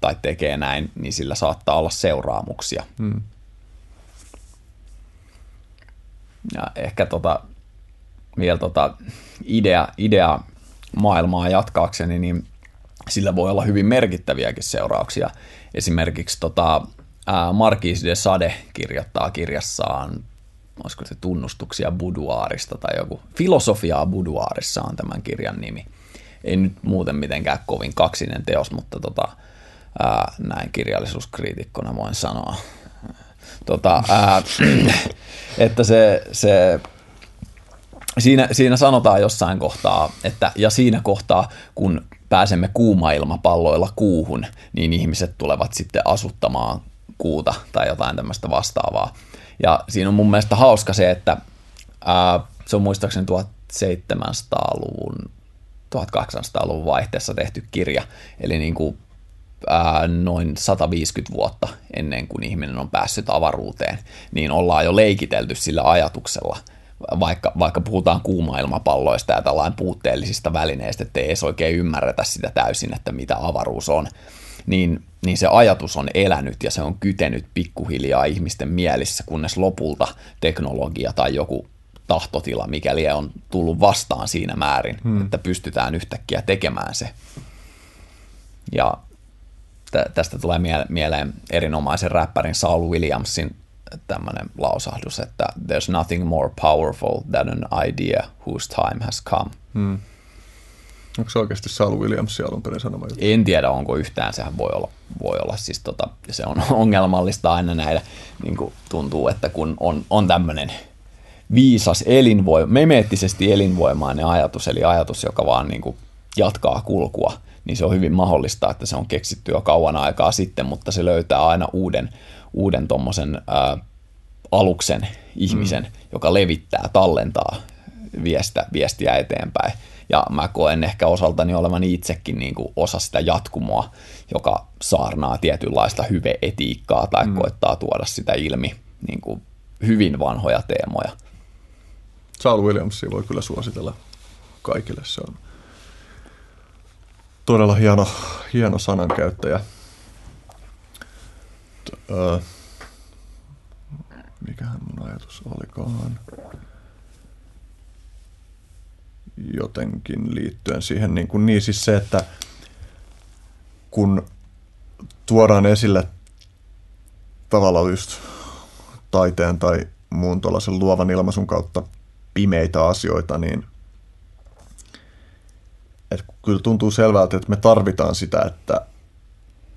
tai tekee näin, niin sillä saattaa olla seuraamuksia. Hmm. Ja ehkä tota, vielä tota idea, idea maailmaa jatkaakseni, niin sillä voi olla hyvin merkittäviäkin seurauksia. Esimerkiksi tota, Marquis de Sade kirjoittaa kirjassaan, olisiko se tunnustuksia buduaarista tai joku, filosofiaa buduaarissa on tämän kirjan nimi. Ei nyt muuten mitenkään kovin kaksinen teos, mutta tota, ää, näin kirjallisuuskriitikkona voin sanoa. Tota, ää, *clears throat* että se, se siinä, siinä sanotaan jossain kohtaa, että ja siinä kohtaa, kun pääsemme kuumailmapalloilla kuuhun, niin ihmiset tulevat sitten asuttamaan kuuta tai jotain tämmöistä vastaavaa. Ja siinä on mun mielestä hauska se, että ää, se on muistaakseni 1700-luvun, 1800-luvun vaihteessa tehty kirja, eli niin kuin, ää, noin 150 vuotta ennen kuin ihminen on päässyt avaruuteen, niin ollaan jo leikitelty sillä ajatuksella – vaikka, vaikka puhutaan kuuma-ilmapalloista ja tällainen puutteellisista välineistä, ettei edes oikein ymmärretä sitä täysin, että mitä avaruus on, niin, niin se ajatus on elänyt ja se on kytenyt pikkuhiljaa ihmisten mielissä, kunnes lopulta teknologia tai joku tahtotila, mikäli on tullut vastaan siinä määrin, hmm. että pystytään yhtäkkiä tekemään se. Ja tästä tulee mieleen erinomaisen räppärin Saul Williamsin tämmöinen lausahdus, että there's nothing more powerful than an idea whose time has come. Hmm. Onko se oikeasti Saul Williamsin alun perin sanoma juttu? En tiedä, onko yhtään. Sehän voi olla, voi olla siis tota, se on *laughs* ongelmallista aina näillä. Niin tuntuu, että kun on, on tämmöinen viisas elinvoima, memeettisesti elinvoimainen ajatus, eli ajatus, joka vaan niin kuin jatkaa kulkua, niin se on hyvin mahdollista, että se on keksitty jo kauan aikaa sitten, mutta se löytää aina uuden, uuden tommosen ää, aluksen ihmisen, mm. joka levittää, tallentaa viestä, viestiä eteenpäin. Ja mä koen ehkä osaltani olevani itsekin niin kuin osa sitä jatkumoa, joka saarnaa tietynlaista hyveetiikkaa tai mm. koettaa tuoda sitä ilmi niin kuin hyvin vanhoja teemoja. Saul Williamsia voi kyllä suositella kaikille. Se on todella hieno, hieno sanankäyttäjä. Öö, mikähän mun ajatus olikaan? Jotenkin liittyen siihen, niin, kuin, niin siis se, että kun tuodaan esille tavallaan just taiteen tai muun tuollaisen luovan ilmaisun kautta pimeitä asioita, niin että kyllä tuntuu selvältä, että me tarvitaan sitä, että,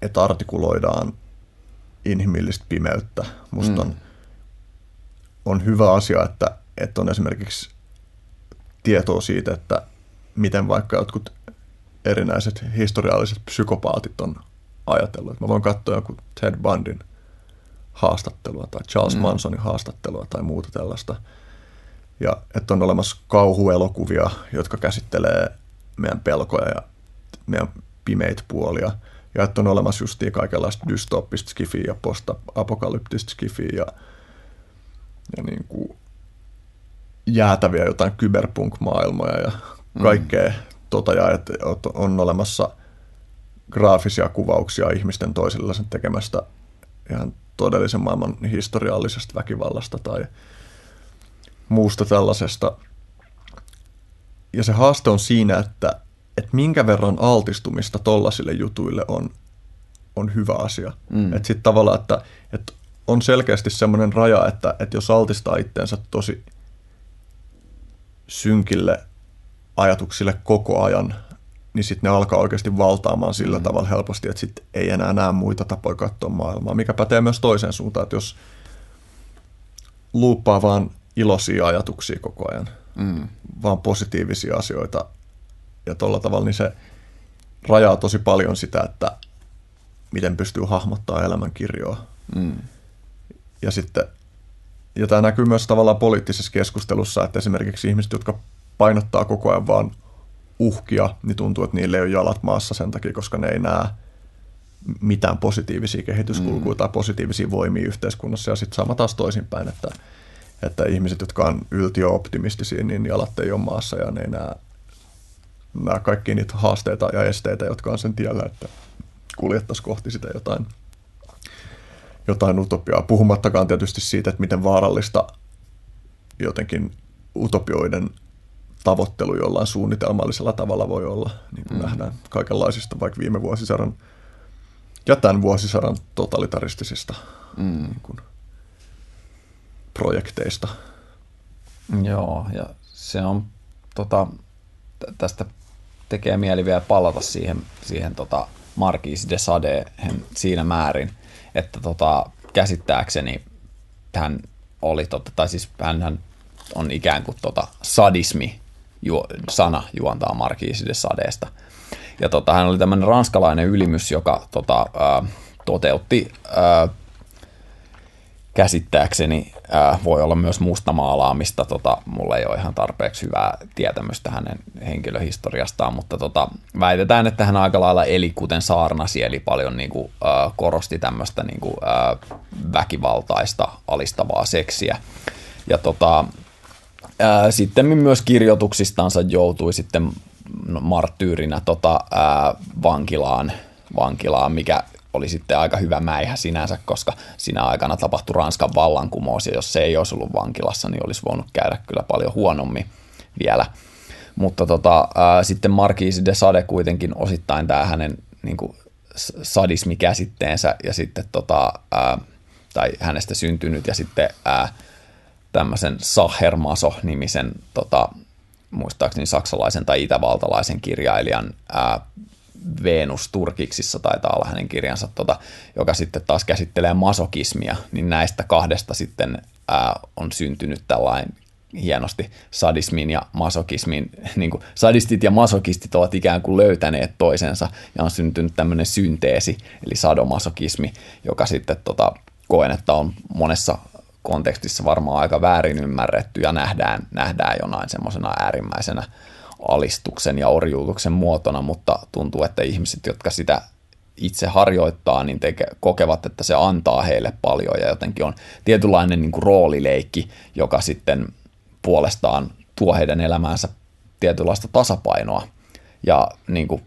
että artikuloidaan inhimillistä pimeyttä. Musta mm. on, on hyvä asia, että, että on esimerkiksi tietoa siitä, että miten vaikka jotkut erinäiset historialliset psykopaatit on ajatellut. Mä voin katsoa joku Ted Bundyn haastattelua tai Charles mm. Mansonin haastattelua tai muuta tällaista – ja että on olemassa kauhuelokuvia, jotka käsittelee meidän pelkoja ja meidän pimeitä puolia. Ja että on olemassa justiin kaikenlaista dystopista skifiä ja post-apokalyptista skifiä ja, ja niin kuin jäätäviä jotain kyberpunk-maailmoja ja mm. kaikkea mm. tota. Ja että on olemassa graafisia kuvauksia ihmisten toisilleen tekemästä ihan todellisen maailman historiallisesta väkivallasta tai muusta tällaisesta. Ja se haaste on siinä, että, että minkä verran altistumista tollasille jutuille on, on hyvä asia. Mm. Että sitten tavallaan, että, että on selkeästi semmoinen raja, että, että jos altistaa itteensä tosi synkille ajatuksille koko ajan, niin sitten ne alkaa oikeasti valtaamaan sillä mm. tavalla helposti, että sitten ei enää näe muita tapoja katsoa maailmaa, mikä pätee myös toiseen suuntaan, että jos luuppaa vaan iloisia ajatuksia koko ajan, mm. vaan positiivisia asioita. Ja tuolla tavalla niin se rajaa tosi paljon sitä, että miten pystyy hahmottaa elämänkirjoa. Mm. Ja sitten, ja tämä näkyy myös tavallaan poliittisessa keskustelussa, että esimerkiksi ihmiset, jotka painottaa koko ajan vaan uhkia, niin tuntuu, että niille ei ole jalat maassa sen takia, koska ne ei näe mitään positiivisia kehityskulkuja mm. tai positiivisia voimia yhteiskunnassa. Ja sitten sama taas toisinpäin, että että ihmiset, jotka on yltiöoptimistisia, niin jalat ei ole maassa ja ne ei näe, näe kaikki niitä haasteita ja esteitä, jotka on sen tiellä, että kuljettaisiin kohti sitä jotain, jotain utopiaa. Puhumattakaan tietysti siitä, että miten vaarallista jotenkin utopioiden tavoittelu jollain suunnitelmallisella tavalla voi olla, niin kuin mm. nähdään kaikenlaisista vaikka viime vuosisadan ja tämän vuosisadan totalitaristisista mm. niin kuin, projekteista. Joo, ja se on tota, tästä tekee mieli vielä palata siihen, siihen tota Marquis de Sade siinä määrin, että tota, käsittääkseni hän oli, tota, tai siis hän on ikään kuin tota, sadismi ju, sana juontaa Marquis de Sadeesta. Ja tota, hän oli tämmöinen ranskalainen ylimys, joka tota, ää, toteutti ää, käsittääkseni ää, voi olla myös mustamaalaamista. Tota, mulla ei ole ihan tarpeeksi hyvää tietämystä hänen henkilöhistoriastaan, mutta tota, väitetään, että hän aika lailla eli kuten saarnasi, eli paljon niin kuin, ää, korosti tämmöistä niin kuin, ää, väkivaltaista alistavaa seksiä. Ja tota, ää, sitten myös kirjoituksistansa joutui sitten marttyyrinä tota, ää, vankilaan, vankilaan, mikä oli sitten aika hyvä mäihä sinänsä, koska siinä aikana tapahtui Ranskan vallankumous, ja jos se ei olisi ollut vankilassa, niin olisi voinut käydä kyllä paljon huonommin vielä. Mutta tota, ää, sitten Marquise de Sade kuitenkin osittain tämä hänen niin kuin, sadismikäsitteensä ja sitten tota, ää, tai hänestä syntynyt ja sitten ää, tämmöisen Sahermaso-nimisen tota, muistaakseni saksalaisen tai itävaltalaisen kirjailijan ää, Venus Turkiksissa taitaa olla hänen kirjansa, tota, joka sitten taas käsittelee masokismia, niin näistä kahdesta sitten ää, on syntynyt tällainen hienosti sadismin ja masokismin, *laughs* niin kuin sadistit ja masokistit ovat ikään kuin löytäneet toisensa ja on syntynyt tämmöinen synteesi, eli sadomasokismi, joka sitten tota, koen, että on monessa kontekstissa varmaan aika väärin ymmärretty ja nähdään, nähdään jonain semmoisena äärimmäisenä alistuksen ja orjuutuksen muotona, mutta tuntuu, että ihmiset, jotka sitä itse harjoittaa, niin teke, kokevat, että se antaa heille paljon ja jotenkin on tietynlainen niin kuin roolileikki, joka sitten puolestaan tuo heidän elämäänsä tietynlaista tasapainoa. Ja niin kuin,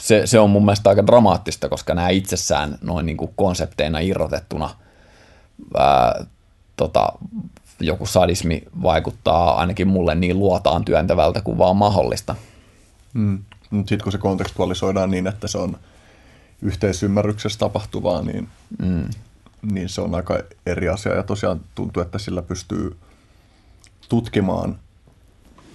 se, se on mun mielestä aika dramaattista, koska nämä itsessään noin niin kuin konsepteina irrotettuna ää, tota, joku sadismi vaikuttaa ainakin mulle niin luotaan työntävältä kuin vaan mahdollista. Mm. Sitten kun se kontekstualisoidaan niin, että se on yhteisymmärryksessä tapahtuvaa, niin, mm. niin se on aika eri asia. Ja tosiaan tuntuu, että sillä pystyy tutkimaan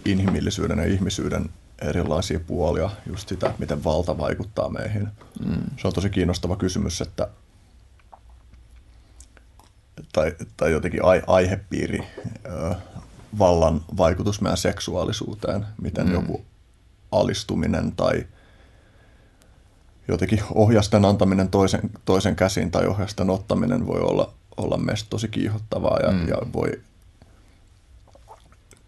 inhimillisyyden ja ihmisyyden erilaisia puolia, just sitä, miten valta vaikuttaa meihin. Mm. Se on tosi kiinnostava kysymys, että tai, tai jotenkin ai, aihepiiri, ö, vallan vaikutus meidän seksuaalisuuteen, miten mm. joku alistuminen tai jotenkin ohjasten antaminen toisen, toisen käsin tai ohjasten ottaminen voi olla, olla meistä tosi kiihottavaa ja, mm. ja voi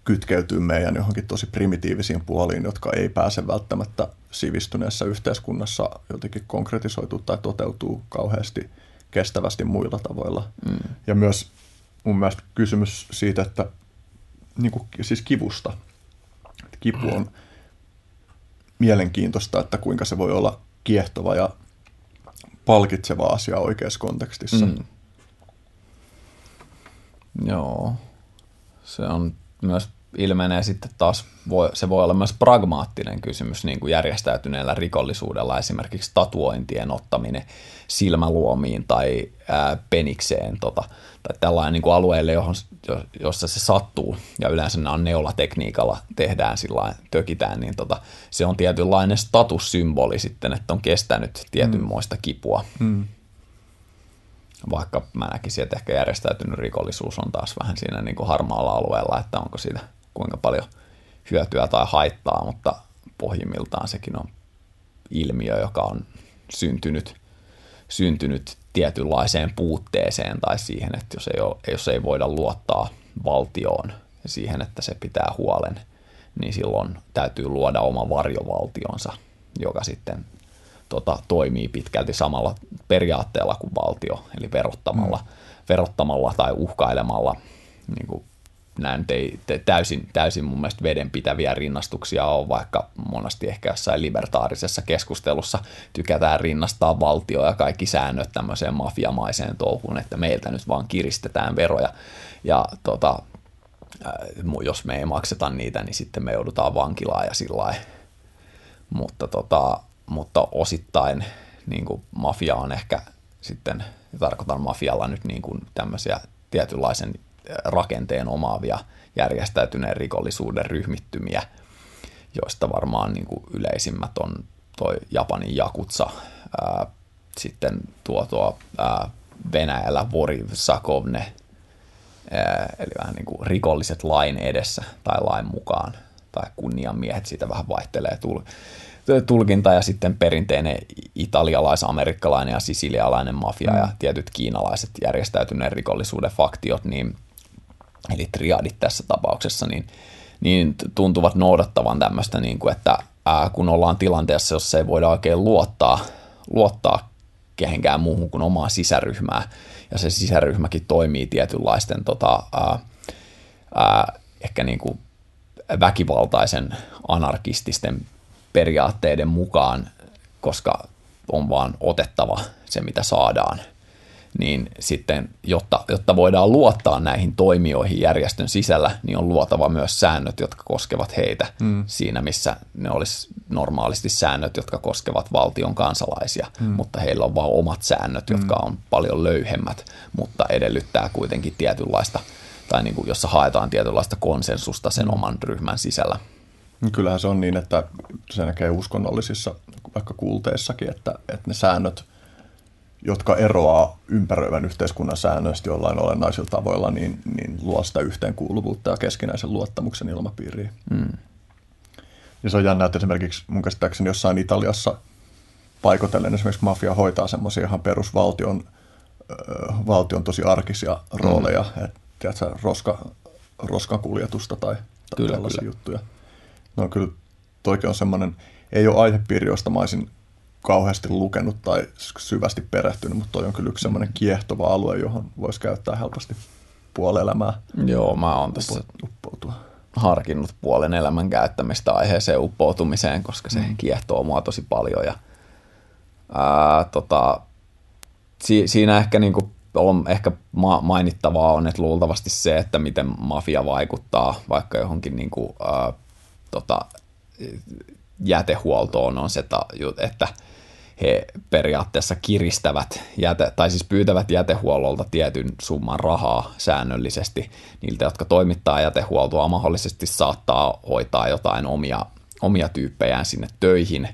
kytkeytyy meidän johonkin tosi primitiivisiin puoliin, jotka ei pääse välttämättä sivistyneessä yhteiskunnassa jotenkin konkretisoituu tai toteutuu kauheasti kestävästi muilla tavoilla. Mm. Ja myös mun mielestä kysymys siitä, että niin kuin, siis kivusta. Kipu on mielenkiintoista, että kuinka se voi olla kiehtova ja palkitseva asia oikeassa kontekstissa. Mm. Joo, se on myös ilmenee sitten taas, voi, se voi olla myös pragmaattinen kysymys niin kuin järjestäytyneellä rikollisuudella, esimerkiksi tatuointien ottaminen silmäluomiin tai ää, penikseen tota, tai tällainen niin kuin alueelle, johon, jossa se sattuu ja yleensä nämä on neulatekniikalla tehdään sillä tökitään, niin tota, se on tietynlainen statussymboli sitten, että on kestänyt tietynmoista mm. kipua. Mm. Vaikka mä näkisin, että ehkä järjestäytynyt rikollisuus on taas vähän siinä niin kuin harmaalla alueella, että onko siitä – kuinka paljon hyötyä tai haittaa, mutta pohjimmiltaan sekin on ilmiö, joka on syntynyt, syntynyt tietynlaiseen puutteeseen tai siihen, että jos ei, ole, jos ei voida luottaa valtioon ja siihen, että se pitää huolen, niin silloin täytyy luoda oma varjovaltionsa, joka sitten tota, toimii pitkälti samalla periaatteella kuin valtio, eli verottamalla, mm. verottamalla tai uhkailemalla niin kuin nämä nyt ei täysin, täysin mun mielestä vedenpitäviä rinnastuksia ole, vaikka monesti ehkä jossain libertaarisessa keskustelussa tykätään rinnastaa valtio ja kaikki säännöt tämmöiseen mafiamaiseen touhuun, että meiltä nyt vaan kiristetään veroja. Ja tota, jos me ei makseta niitä, niin sitten me joudutaan vankilaan ja sillä mutta, tota, mutta osittain niin kuin mafia on ehkä sitten, tarkoitan mafialla nyt niin kuin tämmöisiä tietynlaisen rakenteen omaavia järjestäytyneen rikollisuuden ryhmittymiä, joista varmaan niin kuin yleisimmät on toi Japanin Jakutsa, ää, sitten tuo, tuo ää, Venäjällä Vori Sakovne, ää, eli vähän niin kuin rikolliset lain edessä tai lain mukaan, tai kunnianmiehet, siitä vähän vaihtelee tul- tulkinta, ja sitten perinteinen italialais-amerikkalainen ja sisilialainen mafia mm. ja tietyt kiinalaiset järjestäytyneen rikollisuuden faktiot, niin eli triadit tässä tapauksessa, niin, niin tuntuvat noudattavan tämmöistä, niin kuin, että ää, kun ollaan tilanteessa, jossa ei voida oikein luottaa, luottaa kehenkään muuhun kuin omaa sisäryhmää, ja se sisäryhmäkin toimii tietynlaisten tota, ää, ää, ehkä niin kuin väkivaltaisen anarkististen periaatteiden mukaan, koska on vaan otettava se, mitä saadaan – niin sitten, jotta, jotta voidaan luottaa näihin toimijoihin järjestön sisällä, niin on luotava myös säännöt, jotka koskevat heitä mm. siinä, missä ne olisi normaalisti säännöt, jotka koskevat valtion kansalaisia, mm. mutta heillä on vain omat säännöt, jotka mm. on paljon löyhemmät, mutta edellyttää kuitenkin tietynlaista, tai niin kuin, jossa haetaan tietynlaista konsensusta sen mm. oman ryhmän sisällä. Kyllähän se on niin, että se näkee uskonnollisissa vaikka kulteissakin, että, että ne säännöt – jotka eroaa ympäröivän yhteiskunnan säännöistä jollain olennaisilla tavoilla, niin, niin luo sitä yhteenkuuluvuutta ja keskinäisen luottamuksen ilmapiiriin. Mm. Ja se on jännä, että esimerkiksi mun käsittääkseni jossain Italiassa paikotellen esimerkiksi mafia hoitaa semmoisia ihan perusvaltion äh, valtion tosi arkisia rooleja, mm. että tiedätkö, roska, roskan kuljetusta tai, tai kyllä, tällaisia kyllä. juttuja. No kyllä toikin on semmoinen, ei ole aihepiiri, josta mä olisin kauheasti lukenut tai syvästi perehtynyt, mutta toi on kyllä yksi semmoinen kiehtova alue, johon voisi käyttää helposti puolelämää. Joo, mä oon tässä uppoutua. harkinnut puolen elämän käyttämistä aiheeseen uppoutumiseen, koska se mm. kiehtoo mua tosi paljon. Ja, ää, tota, si- siinä ehkä niinku on ehkä ma- mainittavaa on, että luultavasti se, että miten mafia vaikuttaa vaikka johonkin niinku, ää, tota, jätehuoltoon on se, että he periaatteessa kiristävät, jäte, tai siis pyytävät jätehuollolta tietyn summan rahaa säännöllisesti niiltä, jotka toimittaa jätehuoltoa, mahdollisesti saattaa hoitaa jotain omia, omia tyyppejään sinne töihin,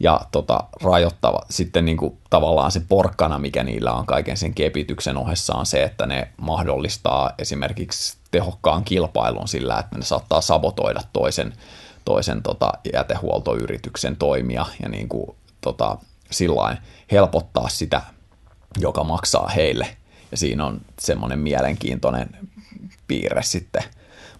ja tota, rajoittava. Sitten niin kuin, tavallaan se porkkana, mikä niillä on kaiken sen kepityksen ohessa, on se, että ne mahdollistaa esimerkiksi tehokkaan kilpailun sillä, että ne saattaa sabotoida toisen, toisen tota, jätehuoltoyrityksen toimia ja niin kuin, tota, sillain helpottaa sitä, joka maksaa heille. Ja siinä on semmoinen mielenkiintoinen piirre sitten.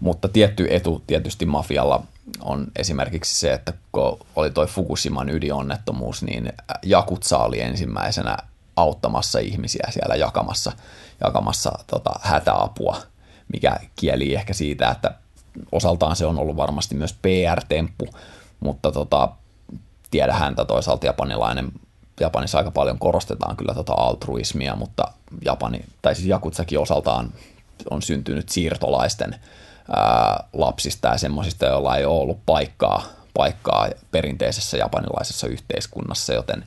Mutta tietty etu tietysti mafialla on esimerkiksi se, että kun oli toi Fukushiman ydinonnettomuus, niin Jakutsa oli ensimmäisenä auttamassa ihmisiä siellä jakamassa, jakamassa tota, hätäapua, mikä kieli ehkä siitä, että osaltaan se on ollut varmasti myös PR-temppu, mutta tota, tiedä häntä toisaalta japanilainen, Japanissa aika paljon korostetaan kyllä tota altruismia, mutta Japani, tai siis Jakutsakin osaltaan on syntynyt siirtolaisten ää, lapsista ja semmoisista, joilla ei ole ollut paikkaa, paikkaa perinteisessä japanilaisessa yhteiskunnassa, joten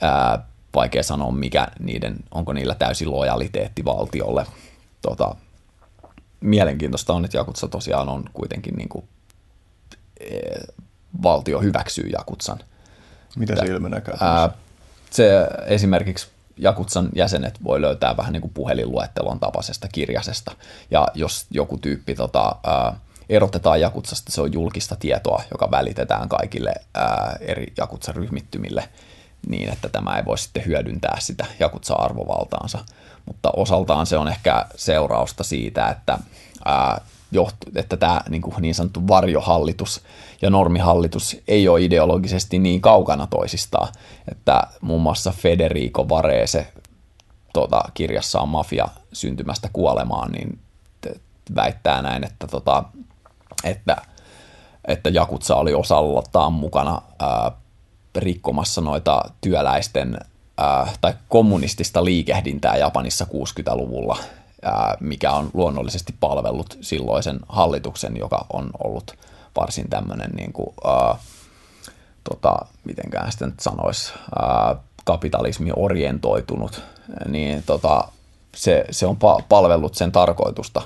ää, vaikea sanoa, mikä niiden, onko niillä täysin lojaliteetti valtiolle. Tota, mielenkiintoista on, että Jakutsa tosiaan on kuitenkin niin kuin, e, valtio hyväksyy Jakutsan. Miten se ilmenee Se esimerkiksi Jakutsan jäsenet voi löytää vähän niin kuin puhelinluettelon tapaisesta kirjasesta. Ja jos joku tyyppi tota, ää, erotetaan Jakutsasta, se on julkista tietoa, joka välitetään kaikille ää, eri Jakutsa-ryhmittymille niin, että tämä ei voi sitten hyödyntää sitä Jakutsa-arvovaltaansa. Mutta osaltaan se on ehkä seurausta siitä, että ää, johtu, että tämä niin, kuin niin sanottu varjohallitus ja normihallitus ei ole ideologisesti niin kaukana toisistaan, että muun muassa Federico Varese tota, kirjassaan Mafia syntymästä kuolemaan, niin väittää näin, että, tota, että, että Jakutsa oli osaltaan mukana ää, rikkomassa noita työläisten tai kommunistista liikehdintää Japanissa 60-luvulla mikä on luonnollisesti palvellut silloisen hallituksen, joka on ollut varsin tämmöinen, niin kuin, ää, tota, mitenkään sitä nyt sanoisi, ää, kapitalismi orientoitunut, niin tota, se, se on pa- palvellut sen tarkoitusta.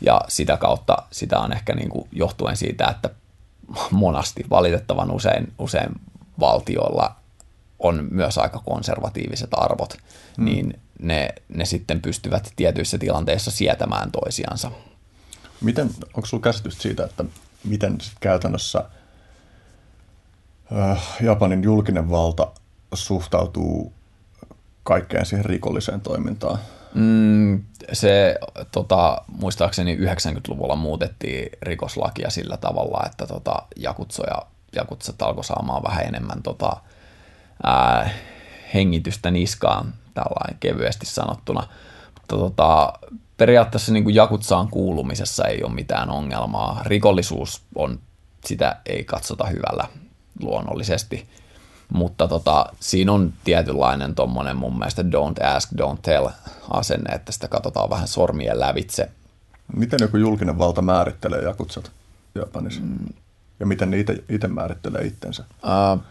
Ja sitä kautta sitä on ehkä niin kuin johtuen siitä, että monasti valitettavan usein, usein valtioilla on myös aika konservatiiviset arvot, mm. niin ne, ne sitten pystyvät tietyissä tilanteissa sietämään toisiansa. Miten, onko sinulla käsitys siitä, että miten sit käytännössä äh, Japanin julkinen valta suhtautuu kaikkeen siihen rikolliseen toimintaan? Mm, se tota, muistaakseni 90-luvulla muutettiin rikoslakia sillä tavalla, että tota, jakutsoja, jakutsat alkoi saamaan vähän enemmän tota, ää, hengitystä niskaan tällainen kevyesti sanottuna. Mutta tota, periaatteessa niin kuin Jakutsaan kuulumisessa ei ole mitään ongelmaa. Rikollisuus on, sitä ei katsota hyvällä luonnollisesti. Mutta tota, siinä on tietynlainen tuommoinen mun mielestä don't ask, don't tell asenne, että sitä katsotaan vähän sormien lävitse. Miten joku julkinen valta määrittelee jakutsat Japanissa? Mm. Ja miten ne itse määrittelee itsensä? Uh,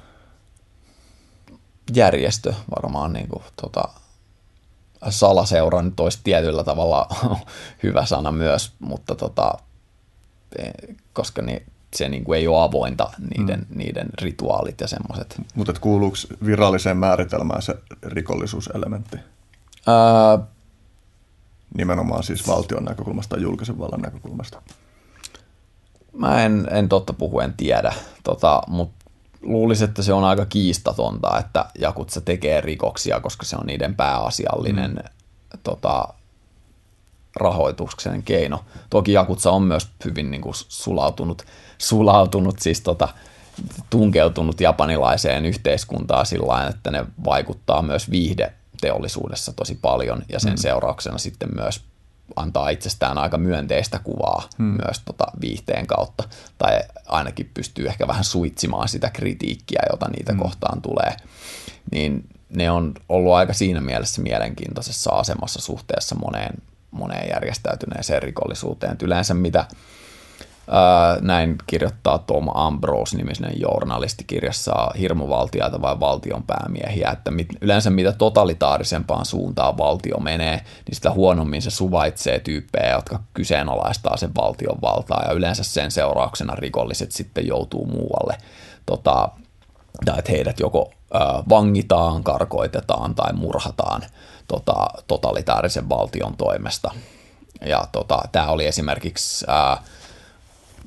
järjestö varmaan niin kuin, tota, salaseura nyt olisi tietyllä tavalla *laughs* hyvä sana myös, mutta tota, e, koska niin, se niin kuin ei ole avointa, niiden, mm. niiden rituaalit ja semmoiset. Mutta kuuluuko viralliseen määritelmään se rikollisuuselementti? Ää... Nimenomaan siis valtion näkökulmasta tai julkisen vallan näkökulmasta? Mä en, en totta puhuen tiedä, tota, mutta luulisin, että se on aika kiistatonta, että Jakutsa tekee rikoksia, koska se on niiden pääasiallinen mm. tota, rahoituksen keino. Toki Jakutsa on myös hyvin niin kuin, sulautunut, sulautunut siis tota, tunkeutunut japanilaiseen yhteiskuntaan sillä että ne vaikuttaa myös viihdeteollisuudessa tosi paljon ja sen mm. seurauksena sitten myös antaa itsestään aika myönteistä kuvaa hmm. myös tota viihteen kautta, tai ainakin pystyy ehkä vähän suitsimaan sitä kritiikkiä, jota niitä hmm. kohtaan tulee, niin ne on ollut aika siinä mielessä mielenkiintoisessa asemassa suhteessa moneen, moneen järjestäytyneeseen rikollisuuteen. Et yleensä mitä näin kirjoittaa Tom Ambrose-nimisen journalisti kirjassa Hirmuvaltiaita vai valtionpäämiehiä, että mit, yleensä mitä totalitaarisempaan suuntaan valtio menee, niin sitä huonommin se suvaitsee tyyppejä, jotka kyseenalaistaa sen valtion valtaa ja yleensä sen seurauksena rikolliset sitten joutuu muualle. Tota, tai että heidät joko vangitaan, karkoitetaan tai murhataan tota, totalitaarisen valtion toimesta. Ja tota, tämä oli esimerkiksi... Ö,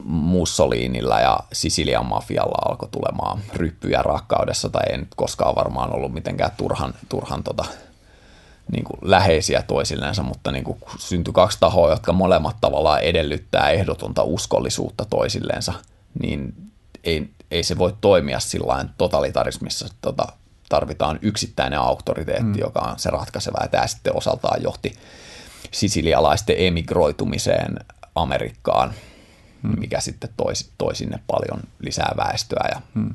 Mussolinilla ja Sisilian mafialla alkoi tulemaan ryppyjä rakkaudessa, tai ei nyt koskaan varmaan ollut mitenkään turhan, turhan tota, niin kuin läheisiä toisilleensa, mutta niin kuin syntyi kaksi tahoa, jotka molemmat tavallaan edellyttää ehdotonta uskollisuutta toisilleensa, niin ei, ei se voi toimia sillä totalitarismissa, tota, tarvitaan yksittäinen auktoriteetti, mm. joka on se ratkaiseva, ja tämä sitten osaltaan johti sisilialaisten emigroitumiseen Amerikkaan – hmm. mikä sitten toi, toi sinne paljon lisää väestöä ja hmm.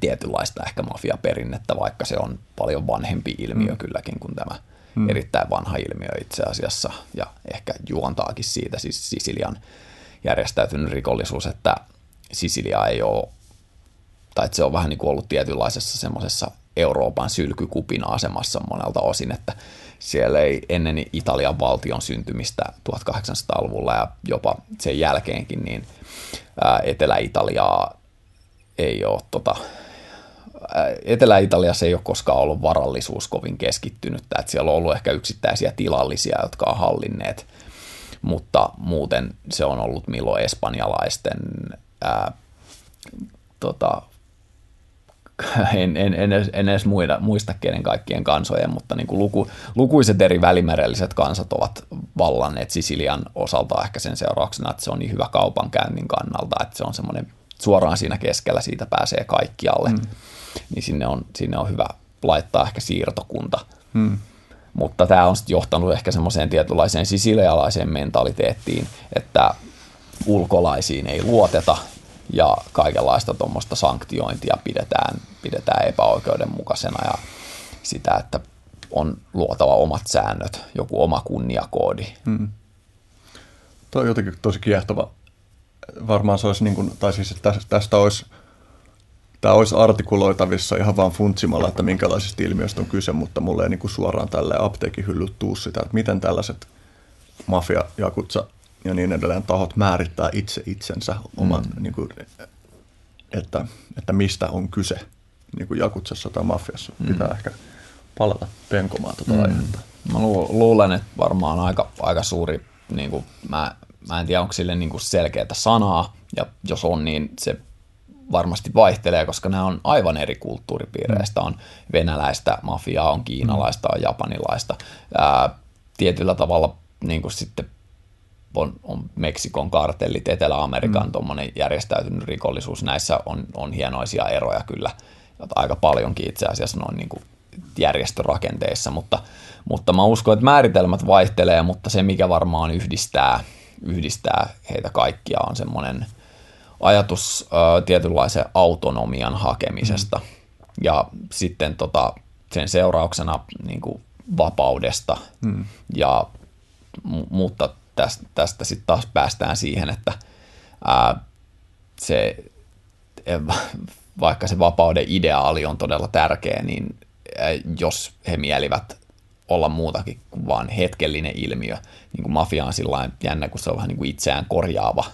tietynlaista ehkä mafiaperinnettä, vaikka se on paljon vanhempi ilmiö hmm. kylläkin kuin tämä hmm. erittäin vanha ilmiö itse asiassa ja ehkä juontaakin siitä siis Sisilian järjestäytynyt rikollisuus, että Sisilia ei ole, tai että se on vähän niin kuin ollut tietynlaisessa semmoisessa Euroopan sylkykupin asemassa monelta osin, että siellä ei ennen Italian valtion syntymistä 1800-luvulla ja jopa sen jälkeenkin, niin Etelä-Italiaa ei ole tota, Etelä-Italiassa ei ole koskaan ollut varallisuus kovin keskittynyt, että siellä on ollut ehkä yksittäisiä tilallisia, jotka on hallinneet, mutta muuten se on ollut Milo espanjalaisten ää, tota, en, en, en, edes, en edes muida, muista kenen kaikkien kansojen, mutta niin kuin luku, lukuiset eri välimerelliset kansat ovat vallanneet Sisilian osalta ehkä sen seurauksena, että se on niin hyvä kaupankäynnin kannalta, että se on semmoinen suoraan siinä keskellä, siitä pääsee kaikkialle, mm. niin sinne on, sinne on hyvä laittaa ehkä siirtokunta. Mm. Mutta tämä on sitten johtanut ehkä semmoiseen tietynlaiseen sisilialaiseen mentaliteettiin, että ulkolaisiin ei luoteta ja kaikenlaista tuommoista sanktiointia pidetään, pidetään epäoikeudenmukaisena ja sitä, että on luotava omat säännöt, joku oma kunniakoodi. Hmm. Tuo on jotenkin tosi kiehtova. Varmaan se olisi, niin kuin, tai siis että tästä olisi, tämä olisi artikuloitavissa ihan vaan funtsimalla, että minkälaisista ilmiöistä on kyse, mutta mulle ei niin kuin suoraan tälle apteekin hyllyt tuu sitä, että miten tällaiset mafia, jakutsa ja niin edelleen tahot määrittää itse itsensä oman, mm. niin kuin, että, että mistä on kyse niin kuin Jakutsassa tai Mafiassa. Mm. Pitää ehkä palata penkomaan tuota mm. aihetta. Mä luulen, että varmaan aika, aika suuri, niin kuin, mä, mä en tiedä onko sille niin kuin selkeää sanaa, ja jos on, niin se varmasti vaihtelee, koska nämä on aivan eri kulttuuripiireistä. Mm. On venäläistä mafiaa, on kiinalaista, on japanilaista. Ää, tietyllä tavalla niin kuin sitten on, on Meksikon kartellit, Etelä-Amerikan mm. järjestäytynyt rikollisuus, näissä on, on hienoisia eroja kyllä, aika paljonkin itse asiassa noin niin kuin järjestörakenteissa, mutta, mutta mä uskon, että määritelmät vaihtelee, mutta se mikä varmaan yhdistää, yhdistää heitä kaikkia on semmoinen ajatus ä, tietynlaisen autonomian hakemisesta. Mm. ja sitten tota, sen seurauksena niin kuin vapaudesta. Hmm. Ja, mutta tästä, tästä sitten taas päästään siihen, että ää, se, vaikka se vapauden ideaali on todella tärkeä, niin jos he mielivät olla muutakin kuin vain hetkellinen ilmiö, niin kuin mafia on sillä jännä, kun se on vähän niin kuin itseään korjaava,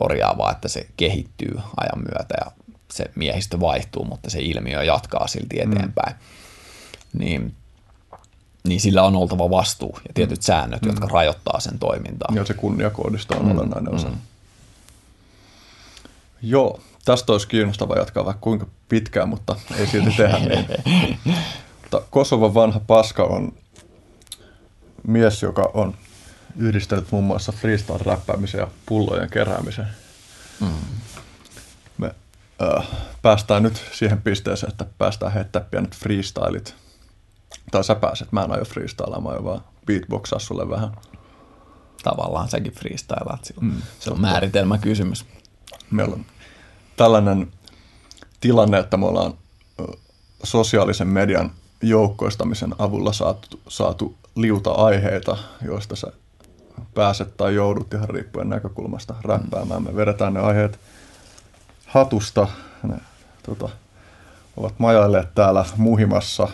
korjaava, että se kehittyy ajan myötä ja se miehistö vaihtuu, mutta se ilmiö jatkaa silti mm. eteenpäin. Mm. Niin, niin sillä on oltava vastuu ja tietyt mm. säännöt, mm. jotka rajoittaa sen toimintaa. Ja se kunniakoodisto on mm. olennainen osa. Mm. Joo, tästä olisi kiinnostava jatkaa vaikka kuinka pitkään, mutta ei silti tehdä niin. *laughs* mutta Kosovan vanha paska on mies, joka on yhdistänyt muun muassa freestyle-räppäämisen ja pullojen keräämisen. Mm. Me äh, päästään nyt siihen pisteeseen, että päästään heittämään pienet freestylit. Tai sä pääset, mä en aio freestylaamaan, vaan beatboxaa sulle vähän. Tavallaan säkin freestylaat silloin. Mm, se on määritelmäkysymys. Meillä on tällainen tilanne, että me ollaan sosiaalisen median joukkoistamisen avulla saatu, saatu liuta aiheita, joista sä pääset tai joudut ihan riippuen näkökulmasta räppäämään. Me vedetään ne aiheet hatusta. Ne tota, ovat majailleet täällä muhimassa.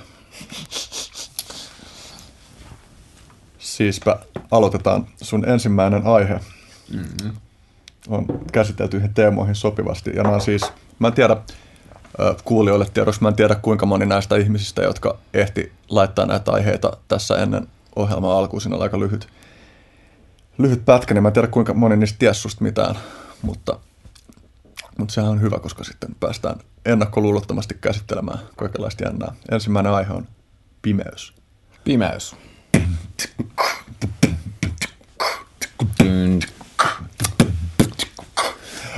Siispä aloitetaan sun ensimmäinen aihe. Mm-hmm. On käsiteltyihin teemoihin sopivasti. Ja nämä on siis, mä en tiedä, kuulijoille tiedoksi, mä en tiedä kuinka moni näistä ihmisistä, jotka ehti laittaa näitä aiheita tässä ennen ohjelman alkuun, siinä on aika lyhyt, lyhyt pätkä, niin mä en tiedä kuinka moni niistä ties susta mitään, mutta, mutta sehän on hyvä, koska sitten päästään ennakkoluulottomasti käsittelemään kaikenlaista jännää. Ensimmäinen aihe on pimeys. Pimeys. *laughs* boom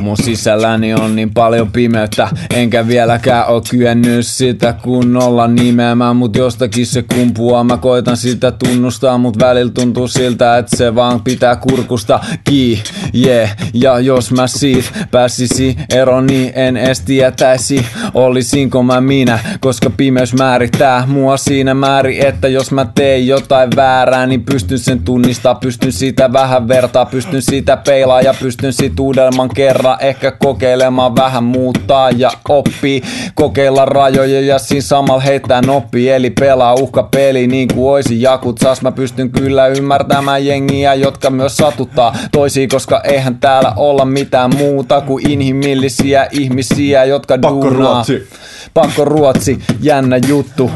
Mun sisälläni on niin paljon pimeyttä, enkä vieläkään oo kyennyt sitä kunnolla nimeämään, mut jostakin se kumpuaa. Mä koitan sitä tunnustaa, mut välillä tuntuu siltä, että se vaan pitää kurkusta kii, yeah. Ja jos mä siitä pääsisi eroon, niin en edes tietäisi, olisinko mä minä, koska pimeys määrittää mua siinä määrin, että jos mä teen jotain väärää, niin pystyn sen tunnistaa, pystyn sitä vähän vertaa, pystyn sitä peilaa ja pystyn sit uudelman kerran ehkä kokeilemaan vähän muuttaa ja oppii. Kokeilla rajoja ja siinä samalla heittää noppi. Eli pelaa uhkapeli niin kuin oisi jakut. Saas Mä pystyn kyllä ymmärtämään jengiä, jotka myös satuttaa toisia Koska eihän täällä olla mitään muuta kuin inhimillisiä ihmisiä, jotka Pakko duunaa. ruotsi. Pakko ruotsi, jännä juttu.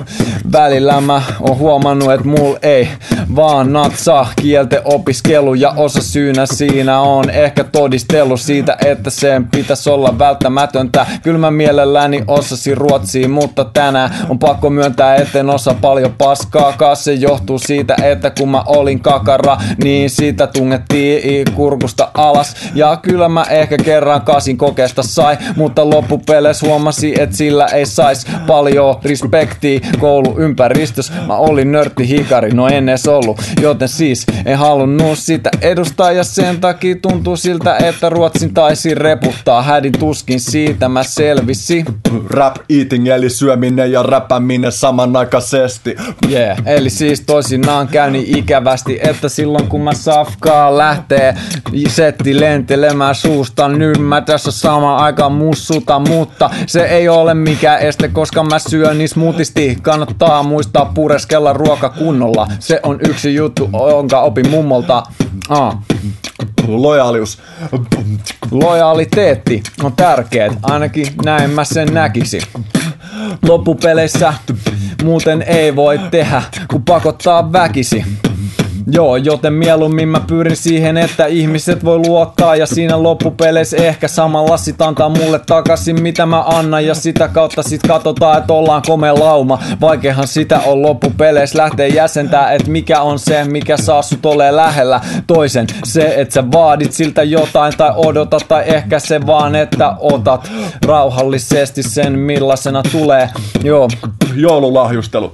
Välillä mä oon huomannut, että mul ei vaan natsaa kielten opiskelu Ja osa syynä siinä on ehkä todistelu siitä, että että sen pitäisi olla välttämätöntä. Kyllä mä mielelläni osasin ruotsia, mutta tänään on pakko myöntää, etten osa paljon paskaa. Se johtuu siitä, että kun mä olin kakara, niin siitä tungettiin kurkusta alas. Ja kyllä mä ehkä kerran kasin kokeesta sai, mutta loppupeleissä huomasi, että sillä ei sais paljon respektiä kouluympäristössä. Mä olin nörtti hikari, no en edes ollut, joten siis en halunnut sitä edustaa ja sen takia tuntuu siltä, että ruotsin taisi reputtaa hädin tuskin siitä mä selvisi. Rap eating eli syöminen ja räpäminen samanaikaisesti. Yeah, eli siis toisinaan käy niin ikävästi, että silloin kun mä safkaa lähtee setti lentelemään suusta, nyt mä tässä sama aika mussuta, mutta se ei ole mikään este, koska mä syön niin smoothisesti. Kannattaa muistaa pureskella ruoka kunnolla. Se on yksi juttu, jonka opin mummolta. Ah. Lojaalius. Lojaliteetti on tärkeet, ainakin näin mä sen näkisi. Loppupeleissä muuten ei voi tehdä, kun pakottaa väkisi. Joo, joten mieluummin mä pyrin siihen, että ihmiset voi luottaa ja siinä loppupeleissä ehkä samalla sit antaa mulle takaisin mitä mä annan ja sitä kautta sit katsotaan, että ollaan komea lauma. Vaikeahan sitä on loppupeleissä lähteä jäsentää, että mikä on se, mikä saa sut ole lähellä toisen. Se, että sä vaadit siltä jotain tai odotat tai ehkä se vaan, että otat rauhallisesti sen millaisena tulee. Joo. Joululahjustelu.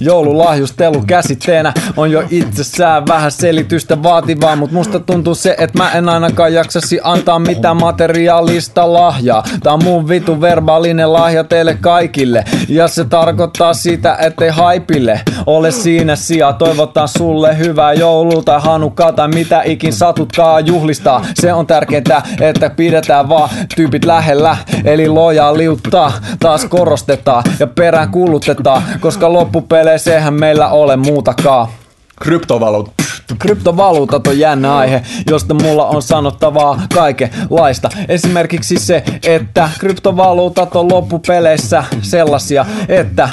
Joululahjustelu käsitteenä on jo itsessään vähän selitystä vaativaa, mutta musta tuntuu se, että mä en ainakaan jaksasi antaa mitään materiaalista lahjaa. Tää on mun vitu verbaalinen lahja teille kaikille. Ja se tarkoittaa sitä, ettei haipille ole siinä sijaa. Toivotan sulle hyvää joulua tai hanukaa tai mitä ikin satutkaa juhlistaa. Se on tärkeintä, että pidetään vaan tyypit lähellä. Eli liuttaa, taas korostetaan ja perään kulutetaan, koska loppupeleissä eihän meillä ole muutakaan. Kryptovaluut. Kryptovaluutat on jännä aihe, josta mulla on sanottavaa kaikenlaista. Esimerkiksi se, että kryptovaluutat on loppupeleissä sellaisia, että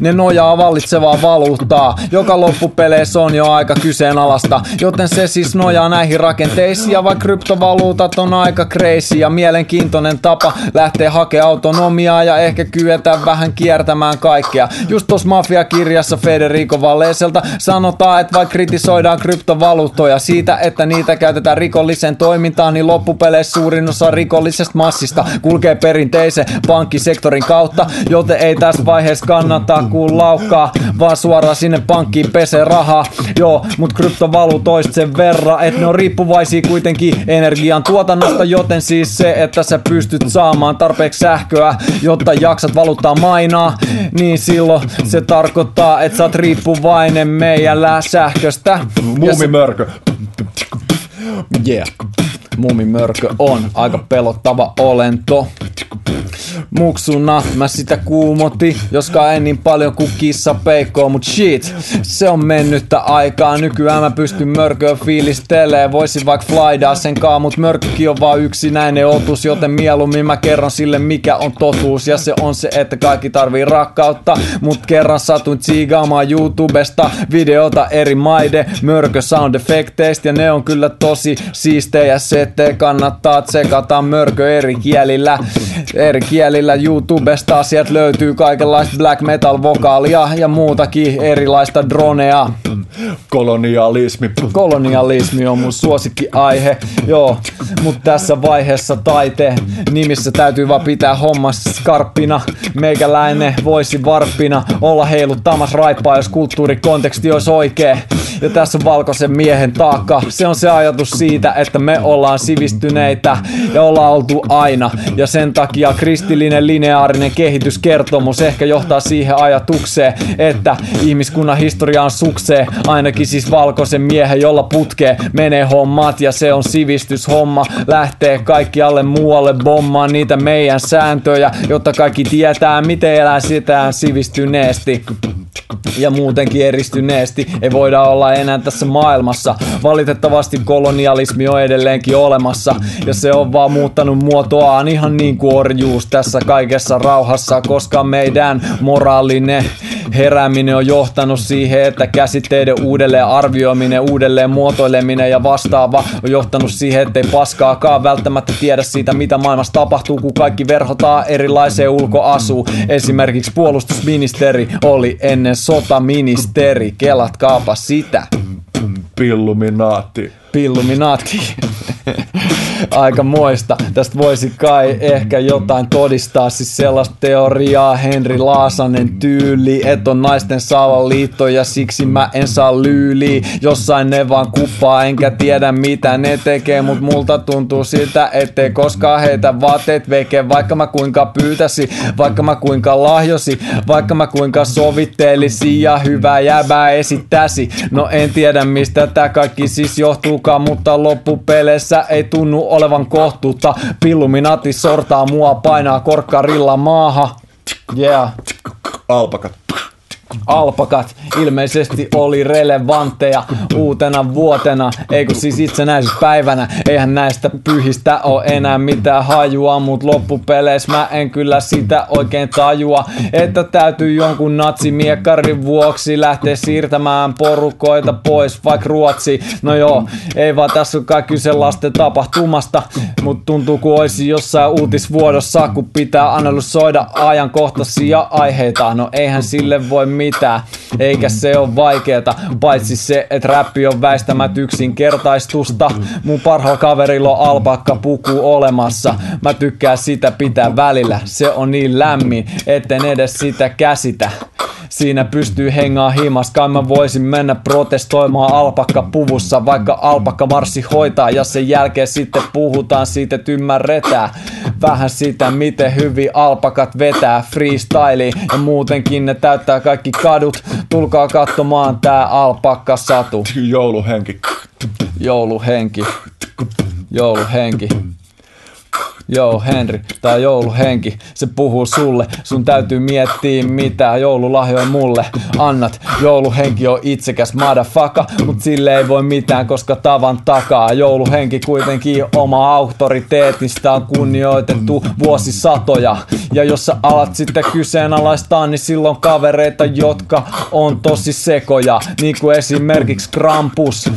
ne nojaa vallitsevaa valuuttaa, joka loppupeleissä on jo aika kyseenalasta. Joten se siis nojaa näihin rakenteisiin ja vaikka kryptovaluutat on aika crazy ja mielenkiintoinen tapa lähteä hakemaan autonomiaa ja ehkä kyetä vähän kiertämään kaikkea. Just tuossa mafiakirjassa Federico Valleselta sanotaan, että vaikka kritisoidaan kryptovaluuttoja siitä, että niitä käytetään rikolliseen toimintaan, niin loppupeleissä suurin osa rikollisesta massista kulkee perinteisen pankkisektorin kautta, joten ei tässä vaiheessa kannata kuin laukkaa, vaan suoraan sinne pankkiin pesee rahaa. Joo, mut kryptovaluutoista sen verran, että ne on riippuvaisia kuitenkin energian tuotannosta, joten siis se, että sä pystyt saamaan tarpeeksi sähköä, jotta jaksat valuuttaa mainaa, niin silloin se tarkoittaa, että sä oot riippuvainen meidän sähköstä. Muumimörkö. Yeah. Mumimörkö on aika pelottava olento. Muksuna mä sitä kuumotti, joskaan en niin paljon kuin kissa peikkoa, mut shit, se on mennyttä aikaa. Nykyään mä pystyn mörköä fiilistelee, voisin vaikka flydaa sen kaa, mut mörkkökin on vaan yksinäinen otus, joten mieluummin mä kerron sille mikä on totuus. Ja se on se, että kaikki tarvii rakkautta, mut kerran satuin tsiigaamaan YouTubesta videota eri maiden mörkö sound effekteistä ja ne on kyllä tosi siistejä setejä, kannattaa tsekata mörkö eri kielillä, eri kielillä YouTubesta sieltä löytyy kaikenlaista black metal vokaalia ja muutakin erilaista dronea. Kolonialismi. Kolonialismi on mun suosikkiaihe, joo. Mutta tässä vaiheessa taite nimissä täytyy vaan pitää homma skarppina. Meikäläinen voisi varppina olla heiluttamassa raippaa, jos kulttuurikonteksti olisi oikee. Ja tässä on valkoisen miehen taakka. Se on se ajatus siitä, että me ollaan sivistyneitä ja ollaan oltu aina. Ja sen takia kristillinen lineaarinen kehityskertomus ehkä johtaa siihen ajatukseen, että ihmiskunnan historia on suksee. Ainakin siis valkoisen miehen, jolla putkee menee hommat ja se on sivistyshomma. Lähtee kaikkialle muualle bommaan niitä meidän sääntöjä, jotta kaikki tietää, miten elää sitä sivistyneesti ja muutenkin eristyneesti ei voida olla enää tässä maailmassa. Valitettavasti kolonialismi on edelleenkin olemassa ja se on vaan muuttanut muotoaan ihan niin kuin orjuus tässä kaikessa rauhassa, koska meidän moraalinen herääminen on johtanut siihen, että käsitteiden uudelleen arvioiminen, uudelleen muotoileminen ja vastaava on johtanut siihen, ettei paskaakaan välttämättä tiedä siitä, mitä maailmassa tapahtuu, kun kaikki verhotaan erilaiseen ulkoasuun. Esimerkiksi puolustusministeri oli ennen sotaministeri, kelatkaapa sitä. Pilluminaatti. Pilluminaatti. *laughs* Aika moista. Tästä voisi kai ehkä jotain todistaa. Siis sellaista teoriaa Henri Laasanen tyyli, että on naisten liitto ja siksi mä en saa lyyli. Jossain ne vaan kuppaa, enkä tiedä mitä ne tekee, mut multa tuntuu siltä, ettei koskaan heitä vaatteet veke. Vaikka mä kuinka pyytäsi, vaikka mä kuinka lahjosi, vaikka mä kuinka sovittelisi ja hyvää jäbää esittäsi. No en tiedä mistä tää kaikki siis johtuukaan, mutta loppupeleissä ei tunnu olevan kohtuutta. Pilluminati sortaa mua, painaa korkkarilla maaha. Yeah. Alpakat alpakat ilmeisesti oli relevantteja uutena vuotena, eikö siis itsenäisyyspäivänä. Eihän näistä pyhistä ole enää mitään hajua, mut loppupeleissä mä en kyllä sitä oikein tajua, että täytyy jonkun natsimiekkarin vuoksi lähteä siirtämään porukoita pois, vaikka Ruotsi. No joo, ei vaan tässä ole kai kyse lasten tapahtumasta, mut tuntuu kuin olisi jossain uutisvuodossa, kun pitää analysoida ajankohtaisia aiheita. No eihän sille voi mitään, eikä se ole vaikeeta, paitsi se, että räppi on väistämät yksinkertaistusta. Mun parhaalla kaverilla on alpakka puku olemassa, mä tykkään sitä pitää välillä, se on niin lämmin, etten edes sitä käsitä. siinä pystyy hengaa himas. Kai mä voisin mennä protestoimaan alpakka puvussa, vaikka alpakka marssi hoitaa. Ja sen jälkeen sitten puhutaan siitä, että ymmärretään vähän sitä, miten hyvin alpakat vetää freestyle. Ja muutenkin ne täyttää kaikki kadut. Tulkaa katsomaan tää alpakka satu. Jouluhenki. Jouluhenki. Jouluhenki. Joo, Henri, tää jouluhenki, se puhuu sulle. Sun täytyy miettiä, mitä joululahjoja mulle annat. Jouluhenki on itsekäs madafaka, mut sille ei voi mitään, koska tavan takaa. Jouluhenki kuitenkin oma auktoriteetista on kunnioitettu vuosisatoja. Ja jos sä alat sitten kyseenalaistaa, niin silloin kavereita, jotka on tosi sekoja. Niin kuin esimerkiksi Krampus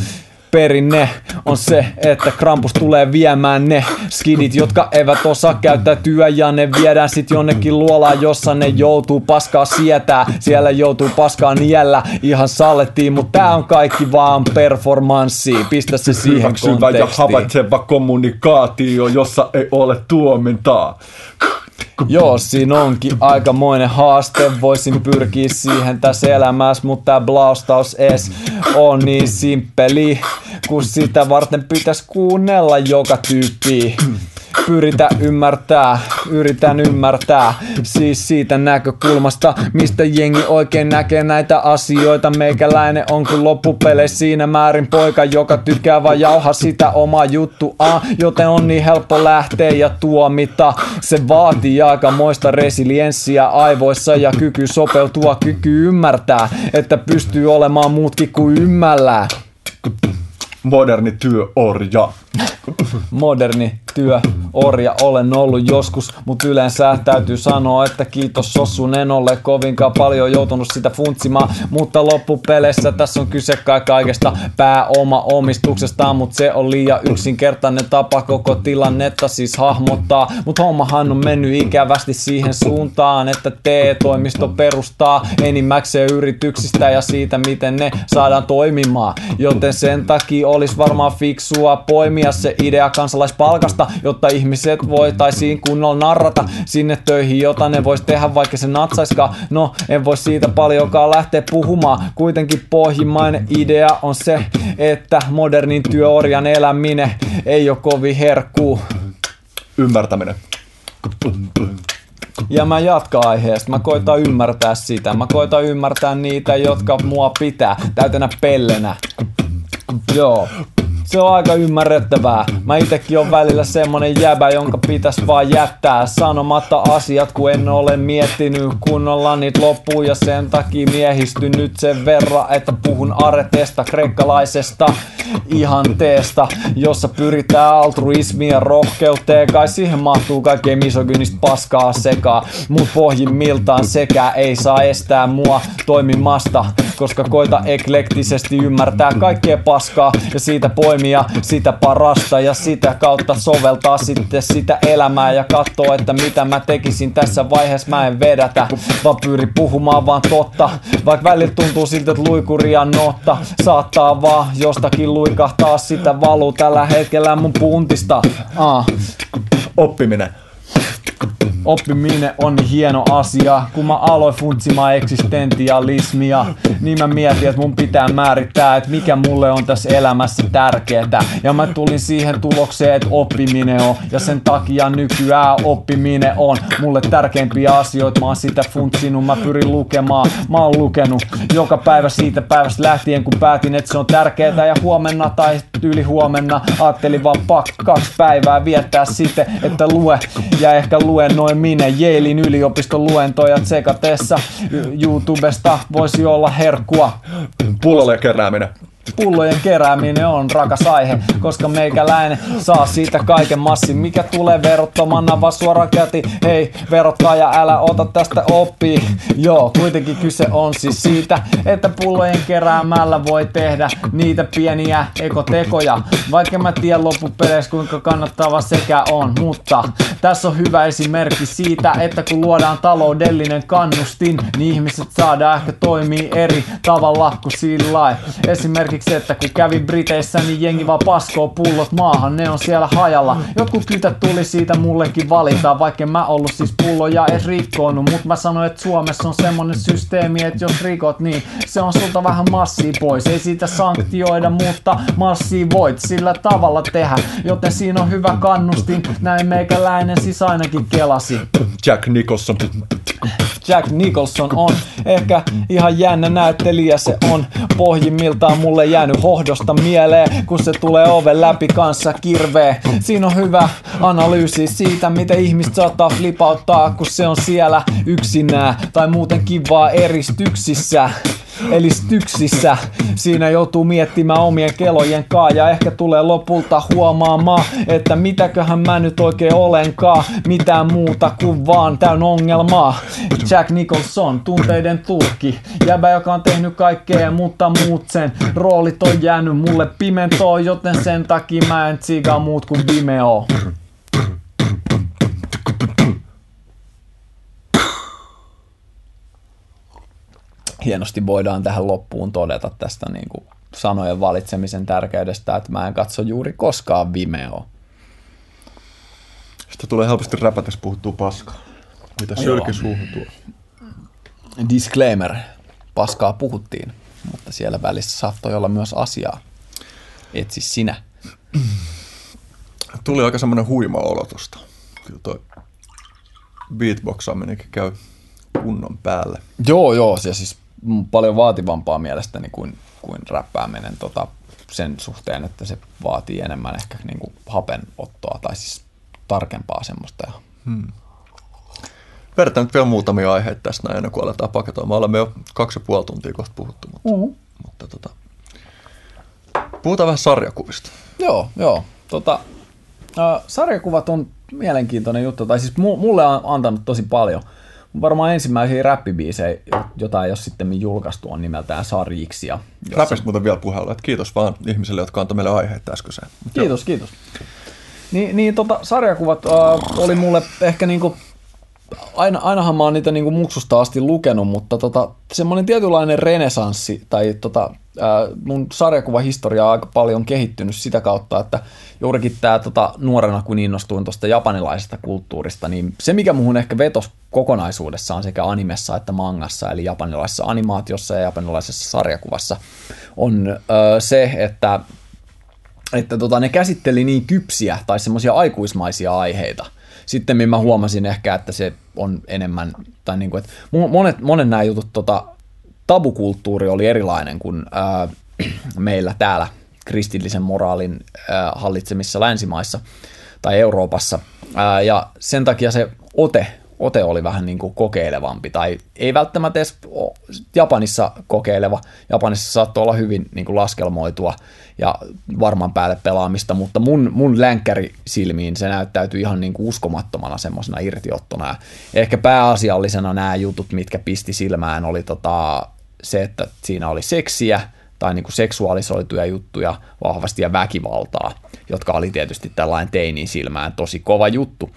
perinne on se, että Krampus tulee viemään ne skidit, jotka eivät osaa käyttäytyä ja ne viedään sit jonnekin luolaan, jossa ne joutuu paskaa sietää. Siellä joutuu paskaa niellä ihan sallettiin, mutta tää on kaikki vaan performanssi. Pistä se siihen Hyväksyvä ja kontekstiin. havaitseva kommunikaatio, jossa ei ole tuomintaa. Joo, siinä onkin aikamoinen haaste. Voisin pyrkiä siihen tässä elämässä, mutta tää blaustaus es on niin simppeli, kun sitä varten pitäisi kuunnella joka tyyppi. Pyritä ymmärtää, yritän ymmärtää Siis siitä näkökulmasta, mistä jengi oikein näkee näitä asioita. Meikäläinen on kuin loppupeleissä siinä määrin poika, joka tykkää vaan jauha sitä omaa juttua Joten on niin helppo lähteä ja tuomita. Se vaatii aikamoista resilienssiä aivoissa ja kyky sopeutua, kyky ymmärtää Että pystyy olemaan muutkin kuin ymmällään Moderni työorja. moderni työ, orja olen ollut joskus, mutta yleensä täytyy sanoa, että kiitos Sossun, en ole kovinkaan paljon joutunut sitä funtsimaan, mutta loppupeleissä tässä on kyse kai kaikesta pääoma omistuksesta, mutta se on liian yksinkertainen tapa koko tilannetta siis hahmottaa, mutta hommahan on mennyt ikävästi siihen suuntaan, että TE-toimisto perustaa enimmäkseen yrityksistä ja siitä, miten ne saadaan toimimaan, joten sen takia olisi varmaan fiksua poimia se idea kansalaispalkasta, jotta ihmiset voitaisiin kunnolla narrata sinne töihin, jota ne vois tehdä, vaikka se natsaiskaan. No, en voi siitä paljonkaan lähteä puhumaan. Kuitenkin pohjimmainen idea on se, että modernin työorjan eläminen ei ole kovin herkkuu. Ymmärtäminen. Ja mä jatkan aiheesta. Mä koitan ymmärtää sitä. Mä koitan ymmärtää niitä, jotka mua pitää täytänä pellenä. Joo. Se on aika ymmärrettävää. Mä itekin on välillä semmonen jäbä, jonka pitäis vaan jättää sanomatta asiat, kun en ole miettinyt kunnolla niitä loppuun ja sen takia miehistyn nyt sen verran, että puhun areteesta, kreikkalaisesta ihanteesta, jossa pyritään altruismiin ja rohkeuteen. Kai siihen mahtuu kaikkea misogynistä paskaa sekaa, mut pohjimmiltaan sekä ei saa estää mua toimimasta, koska koita eklektisesti ymmärtää kaikkea paskaa ja siitä poimia sitä parasta ja sitä kautta soveltaa sitten sitä elämää ja katsoo, että mitä mä tekisin tässä vaiheessa mä en vedätä, vaan pyri puhumaan vaan totta, vaikka välillä tuntuu siltä, että luikuria notta saattaa vaan jostakin luikahtaa sitä valuu tällä hetkellä mun puntista. Ah. Oppiminen. Oppiminen on hieno asia. Kun mä aloin funtsimaan eksistentialismia, niin mä mietin, että mun pitää määrittää, että mikä mulle on tässä elämässä tärkeetä. Ja mä tulin siihen tulokseen, että oppiminen on. Ja sen takia nykyään oppiminen on mulle tärkeimpiä asioita. Mä oon sitä funtsinut, mä pyrin lukemaan. Mä oon lukenut joka päivä siitä päivästä lähtien, kun päätin, että se on tärkeää. Ja huomenna tai yli huomenna ajattelin vaan pakko kaksi päivää viettää sitten, että lue ja ehkä luen noin minne Yalein yliopiston luentoja tsekatessa YouTubesta voisi olla herkkua. Pullolle kerääminen. Pullojen kerääminen on rakas aihe, koska meikäläinen saa siitä kaiken massin, mikä tulee verottomana vaan suoraan käti. Hei, verottaja, älä ota tästä oppii. Joo, kuitenkin kyse on siis siitä, että pullojen keräämällä voi tehdä niitä pieniä ekotekoja. Vaikka mä tiedän loppupeleissä kuinka kannattava sekä on, mutta tässä on hyvä esimerkki siitä, että kun luodaan taloudellinen kannustin, niin ihmiset saadaan ehkä toimii eri tavalla kuin sillä lailla. Esimerkiksi esimerkiksi, että kun kävi Briteissä, niin jengi vaan paskoo pullot maahan, ne on siellä hajalla. Jotkut kytät tuli siitä mullekin valita, vaikka mä ollut siis pulloja edes rikkonut, mut mä sanoin, että Suomessa on semmonen systeemi, että jos rikot, niin se on sulta vähän massia pois. Ei siitä sanktioida, mutta massia voit sillä tavalla tehdä, joten siinä on hyvä kannustin, näin meikäläinen siis ainakin kelasi. Jack Nicholson. Jack Nicholson on ehkä ihan jännä näyttelijä se on Pohjimmiltaan mulle jäänyt hohdosta mieleen Kun se tulee oven läpi kanssa kirvee Siinä on hyvä analyysi siitä Miten ihmiset saattaa flipauttaa Kun se on siellä yksinään Tai muuten kivaa eristyksissä eli styksissä. Siinä joutuu miettimään omien kelojen kaa ja ehkä tulee lopulta huomaamaan, että mitäköhän mä nyt oikein olenkaan. Mitään muuta kuin vaan täyn ongelmaa. Jack Nicholson, tunteiden tulkki. Jäbä, joka on tehnyt kaikkea, mutta muut sen roolit on jäänyt mulle pimentoon, joten sen takia mä en tsiigaa muut kuin Vimeo. Hienosti voidaan tähän loppuun todeta tästä niin kuin sanojen valitsemisen tärkeydestä, että mä en katso juuri koskaan Vimeo. Sitä tulee helposti räpätäs puhuttua paskaa. Mitä sylki suuhun tuo? Disclaimer. Paskaa puhuttiin, mutta siellä välissä saattoi olla myös asiaa. Etsi sinä. Tuli aika semmoinen huima olotusta. Kyllä toi beatboxaaminenkin käy kunnon päälle. Joo, joo. Ja siis paljon vaativampaa mielestäni kuin, kuin räppääminen tota, sen suhteen, että se vaatii enemmän ehkä niin kuin hapenottoa tai siis tarkempaa semmoista. Hmm. Vedetään nyt vielä muutamia aiheita tästä näin ennen kuin aletaan paketoimaan. Me olemme jo kaksi ja puoli tuntia kohta puhuttu, mutta, uh-huh. mutta tota, puhutaan vähän sarjakuvista. Joo, joo. Tota, äh, sarjakuvat on mielenkiintoinen juttu, tai siis mulle on antanut tosi paljon – varmaan ensimmäisiä räppibiisejä, jota ei ole sitten julkaistu, on nimeltään Sarjiksi. Jossa... Räpistä muuten vielä puheella, että kiitos vaan ihmisille, jotka antoi meille aiheita äskeiseen. Kiitos, Joo. kiitos. Niin, niin tota, sarjakuvat äh, oli mulle ehkä niinku, aina, ainahan mä oon niitä niinku muksusta asti lukenut, mutta tota, semmoinen tietynlainen renesanssi tai tota, mun sarjakuvahistoria on aika paljon kehittynyt sitä kautta, että juurikin tämä tota, nuorena kun innostuin tuosta japanilaisesta kulttuurista, niin se mikä muhun ehkä vetos kokonaisuudessaan sekä animessa että mangassa, eli japanilaisessa animaatiossa ja japanilaisessa sarjakuvassa, on ö, se, että, että tota, ne käsitteli niin kypsiä tai semmoisia aikuismaisia aiheita. Sitten mä huomasin ehkä, että se on enemmän, tai niin kuin, että monet, monet nämä jutut tota, tabukulttuuri oli erilainen kuin ää, *clears throat* meillä täällä kristillisen moraalin ää, hallitsemissa länsimaissa tai Euroopassa. Ää, ja sen takia se ote, ote oli vähän niin kuin kokeilevampi, tai ei välttämättä edes Japanissa kokeileva. Japanissa saattoi olla hyvin niin kuin laskelmoitua ja varman päälle pelaamista, mutta mun, mun länkkäri silmiin se näyttäytyi ihan niin kuin uskomattomana semmoisena irtiottona. Ja ehkä pääasiallisena nämä jutut, mitkä pisti silmään, oli tota, se, että siinä oli seksiä tai niin kuin seksuaalisoituja juttuja vahvasti ja väkivaltaa, jotka oli tietysti tällainen teinin silmään tosi kova juttu,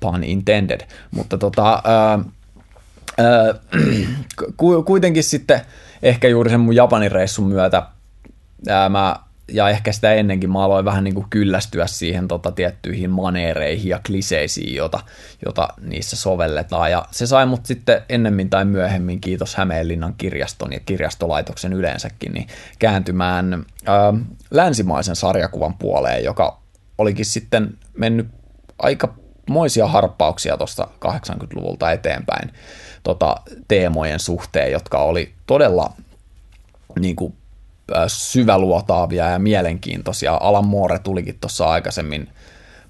pun intended, mutta tota, ää, ää, *clears throat* kuitenkin sitten ehkä juuri sen mun Japanin reissun myötä ää, mä ja ehkä sitä ennenkin mä aloin vähän niin kuin kyllästyä siihen tota, tiettyihin maneereihin ja kliseisiin, jota, jota niissä sovelletaan. Ja se sai mut sitten ennemmin tai myöhemmin, kiitos Hämeenlinnan kirjaston ja kirjastolaitoksen yleensäkin, niin kääntymään ää, länsimaisen sarjakuvan puoleen, joka olikin sitten mennyt aika moisia harppauksia tuosta 80-luvulta eteenpäin tota, teemojen suhteen, jotka oli todella niin kuin Äh, syväluotaavia ja mielenkiintoisia. Alan Moore tulikin tuossa aikaisemmin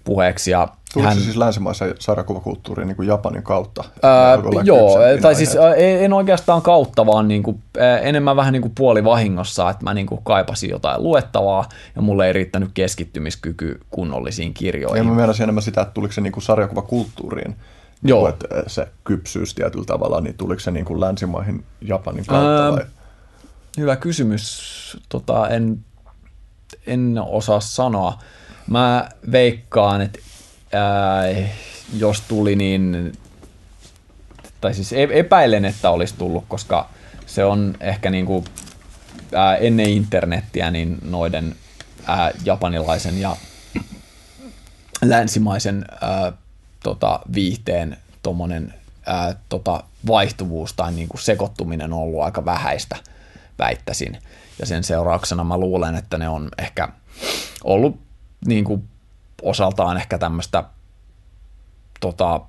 puheeksi. Ja Tuliko hän... siis länsimaisen sarjakuvakulttuuriin niin kuin Japanin kautta? Ää, joo, tai siis ää, en oikeastaan kautta, vaan niin kuin, enemmän vähän niin kuin puoli vahingossa, että mä niin kuin kaipasin jotain luettavaa ja mulle ei riittänyt keskittymiskyky kunnollisiin kirjoihin. Ja mä mielestäni enemmän sitä, että tuliko se niin kuin sarjakuvakulttuuriin Joo. Niin kuin, että se kypsyys tietyllä tavalla, niin tuliko se niin kuin länsimaihin Japanin kautta ää, vai? Hyvä kysymys. Tota, en, en osaa sanoa. Mä veikkaan, että jos tuli, niin tai siis e-, epäilen, että olisi tullut, koska se on ehkä niin kuin ää, ennen internettiä niin noiden ää, japanilaisen ja länsimaisen ää, tota, viihteen tommonen, ää, tota, vaihtuvuus tai niin kuin sekoittuminen on ollut aika vähäistä, väittäisin. Ja sen seurauksena mä luulen, että ne on ehkä ollut niin kuin osaltaan ehkä tämmöistä tota,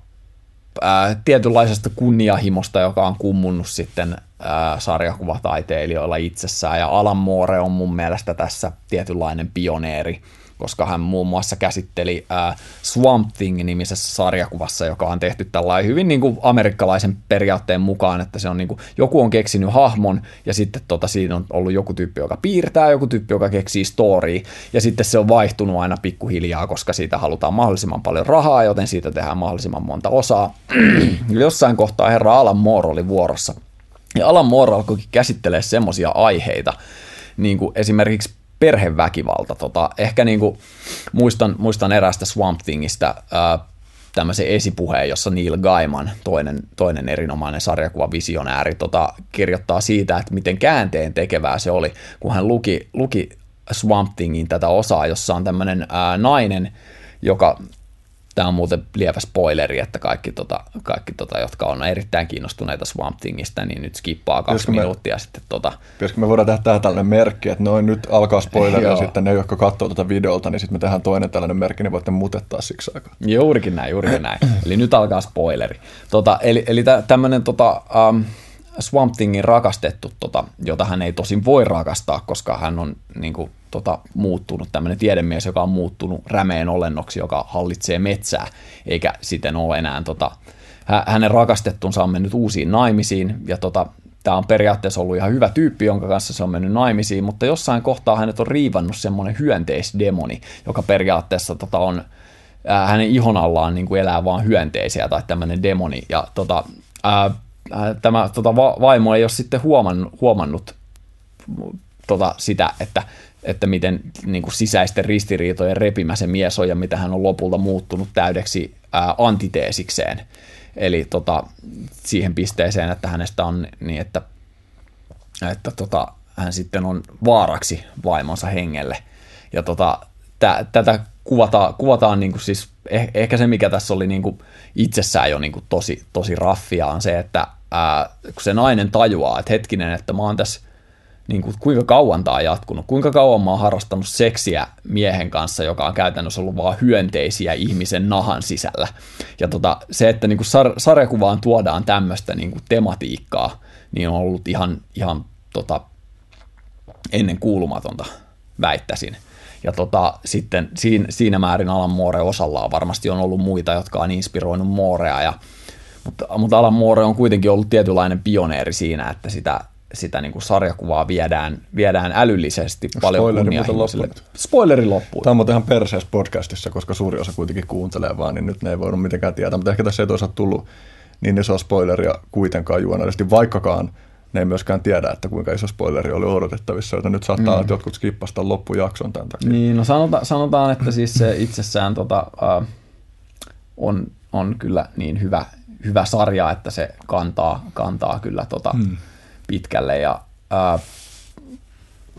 tietynlaisesta kunniahimosta, joka on kummunnut sitten ää, sarjakuvataiteilijoilla itsessään. Ja Alan Moore on mun mielestä tässä tietynlainen pioneeri koska hän muun muassa käsitteli äh, Swamp Thing-nimisessä sarjakuvassa, joka on tehty tällainen hyvin niin kuin amerikkalaisen periaatteen mukaan, että se on niin kuin, joku on keksinyt hahmon ja sitten tota, siinä on ollut joku tyyppi, joka piirtää, joku tyyppi, joka keksii story ja sitten se on vaihtunut aina pikkuhiljaa, koska siitä halutaan mahdollisimman paljon rahaa, joten siitä tehdään mahdollisimman monta osaa. *clears throat* Jossain kohtaa herra Alan Moore oli vuorossa ja Alan Moore alkoi käsittelee semmoisia aiheita, niin kuin esimerkiksi perheväkivalta. Tota, ehkä niin kuin, muistan, muistan eräästä Swamp Thingistä ää, tämmöisen esipuheen, jossa Neil Gaiman, toinen, toinen erinomainen sarjakuvavisionääri, tota, kirjoittaa siitä, että miten käänteen tekevää se oli, kun hän luki, luki Swamp Thingin tätä osaa, jossa on tämmöinen ää, nainen, joka Tämä on muuten lievä spoileri, että kaikki, tota, kaikki tota, jotka on erittäin kiinnostuneita Swamp Thingistä, niin nyt skippaa kaksi Pieskö minuuttia me, sitten. Tota... Pitäisikö me voidaan tehdä tähän tällainen merkki, että noin nyt alkaa spoileri *laughs* ja sitten ne, jotka katsoo tuota videolta, niin sitten me tehdään toinen tällainen merkki, niin voitte mutettaa siksi aikaa. Juurikin näin, juurikin näin. eli nyt alkaa spoileri. Tota, eli eli tämmöinen tota, um, Swamp Thingin rakastettu, tota, jota hän ei tosin voi rakastaa, koska hän on niin kuin, tota, muuttunut, tämmöinen tiedemies, joka on muuttunut rämeen olennoksi, joka hallitsee metsää, eikä siten ole enää, tota, hänen rakastettunsa on mennyt uusiin naimisiin, ja tota, tämä on periaatteessa ollut ihan hyvä tyyppi, jonka kanssa se on mennyt naimisiin, mutta jossain kohtaa hänet on riivannut semmoinen hyönteisdemoni, joka periaatteessa tota, on, ää, hänen ihon allaan niin kuin elää vaan hyönteisiä tai tämmöinen demoni, ja tota, ää, tämä tota, vaimo ei ole sitten huomannut, huomannut tota, sitä, että että miten niin kuin sisäisten ristiriitojen repimä se mies on ja mitä hän on lopulta muuttunut täydeksi ää, antiteesikseen. Eli tota, siihen pisteeseen, että hänestä on niin, että, että tota, hän sitten on vaaraksi vaimonsa hengelle. Ja tota, tä, tätä kuvataan, kuvataan niin kuin siis, eh, ehkä se mikä tässä oli niin kuin itsessään jo niin kuin tosi, tosi raffia on se, että ää, kun se nainen tajuaa, että hetkinen, että mä oon tässä niin kuin, kuinka kauan tämä on jatkunut, kuinka kauan mä oon harrastanut seksiä miehen kanssa, joka on käytännössä ollut vaan hyönteisiä ihmisen nahan sisällä. Ja tota, se, että niin kuin sar- sarjakuvaan tuodaan tämmöistä niin kuin tematiikkaa, niin on ollut ihan, ihan tota, ennen kuulumatonta, väittäisin. Ja tota, sitten siinä, siinä määrin Alan Moore osallaan varmasti on ollut muita, jotka on inspiroinut Moorea, ja, mutta, mutta Alan Moore on kuitenkin ollut tietynlainen pioneeri siinä, että sitä, sitä niin kuin sarjakuvaa viedään, viedään älyllisesti no, paljon kunnianhimoisille. Spoileri loppuu. Tämä on muuten ihan perseessä podcastissa, koska suuri osa kuitenkin kuuntelee vaan, niin nyt ne ei voinut mitenkään tietää. Mutta ehkä tässä ei toisaalta tullut niin iso spoileria kuitenkaan juonallisesti, vaikkakaan ne ei myöskään tiedä, että kuinka iso spoileri oli odotettavissa, joten nyt saattaa mm. että jotkut skippasta loppujakson tämän takia. Niin, no sanota, sanotaan, että siis se itsessään tota, uh, on, on kyllä niin hyvä, hyvä sarja, että se kantaa, kantaa kyllä tota, mm pitkälle ja ää,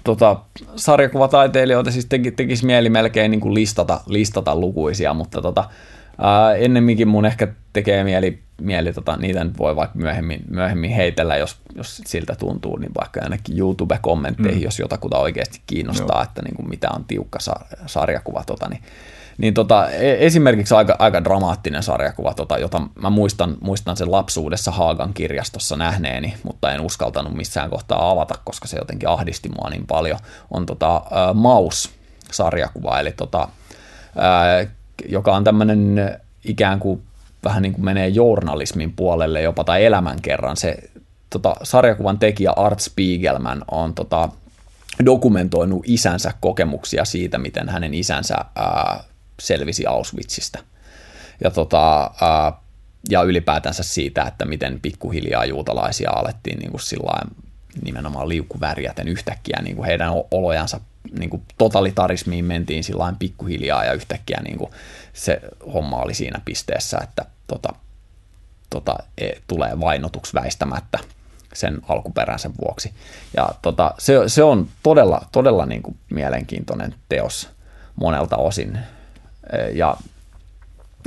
tota, sarjakuvataiteilijoita siis teki, tekisi mieli melkein niin kuin listata, listata lukuisia, mutta tota, ää, ennemminkin mun ehkä tekee mieli, mieli tota, niitä nyt voi vaikka myöhemmin, myöhemmin heitellä, jos, jos siltä tuntuu, niin vaikka ainakin YouTube-kommentteihin, mm. jos jotakuta oikeasti kiinnostaa, Joo. että niin kuin mitä on tiukka sarjakuva, tota, niin niin tota, e, esimerkiksi aika, aika dramaattinen sarjakuva, tota, jota mä muistan, muistan sen lapsuudessa Haagan kirjastossa nähneeni, mutta en uskaltanut missään kohtaa avata, koska se jotenkin ahdisti mua niin paljon, on tota, äh, Maus-sarjakuva, eli tota, äh, joka on tämmöinen ikään kuin vähän niin kuin menee journalismin puolelle jopa tai elämänkerran. Se tota, sarjakuvan tekijä Art Spiegelman on tota, dokumentoinut isänsä kokemuksia siitä, miten hänen isänsä ää, selvisi Auschwitzista. Ja, tota, ja ylipäätänsä siitä, että miten pikkuhiljaa juutalaisia alettiin niin kuin sillain, nimenomaan liukuvärjäten yhtäkkiä niin kuin heidän olojansa niin kuin totalitarismiin mentiin sillain pikkuhiljaa ja yhtäkkiä niin kuin se homma oli siinä pisteessä, että tota, tota, e, tulee vainotuksi väistämättä sen alkuperäisen vuoksi. Ja tota, se, se on todella, todella niin kuin mielenkiintoinen teos monelta osin. Ja,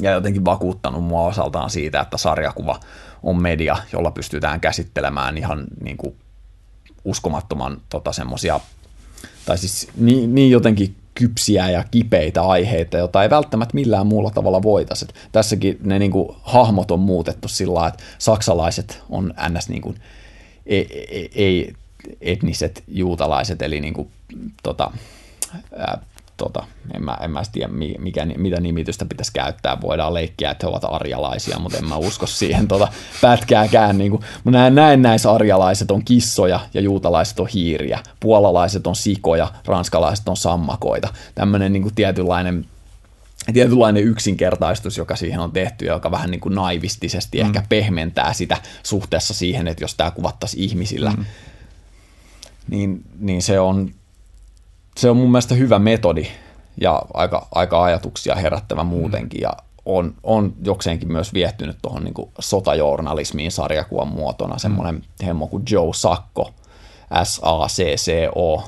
ja jotenkin vakuuttanut mua osaltaan siitä, että sarjakuva on media, jolla pystytään käsittelemään ihan niin kuin uskomattoman tota, semmoisia, tai siis niin, niin jotenkin kypsiä ja kipeitä aiheita, joita ei välttämättä millään muulla tavalla voitaisi. Tässäkin ne niin kuin, hahmot on muutettu sillä että saksalaiset on ns. Niin kuin, ei, ei, ei etniset juutalaiset, eli niin kuin, tota, ää, tota, en, mä, en mä tiedä mikä, mitä nimitystä pitäisi käyttää, voidaan leikkiä, että he ovat arjalaisia, mutta en mä usko siihen tota, pätkääkään. Niin kuin, mä näen, näen näissä arjalaiset on kissoja ja juutalaiset on hiiriä, puolalaiset on sikoja, ranskalaiset on sammakoita. Tämmöinen niin kuin tietynlainen tietynlainen yksinkertaistus, joka siihen on tehty ja joka vähän niin kuin naivistisesti mm. ehkä pehmentää sitä suhteessa siihen, että jos tämä kuvattaisiin ihmisillä, mm. niin, niin se on se on mun mielestä hyvä metodi ja aika, aika ajatuksia herättävä muutenkin ja on, on jokseenkin myös viehtynyt tuohon niin sotajournalismiin sarjakuvan muotona semmoinen hemmo kuin Joe Sacco, S-A-C-C-O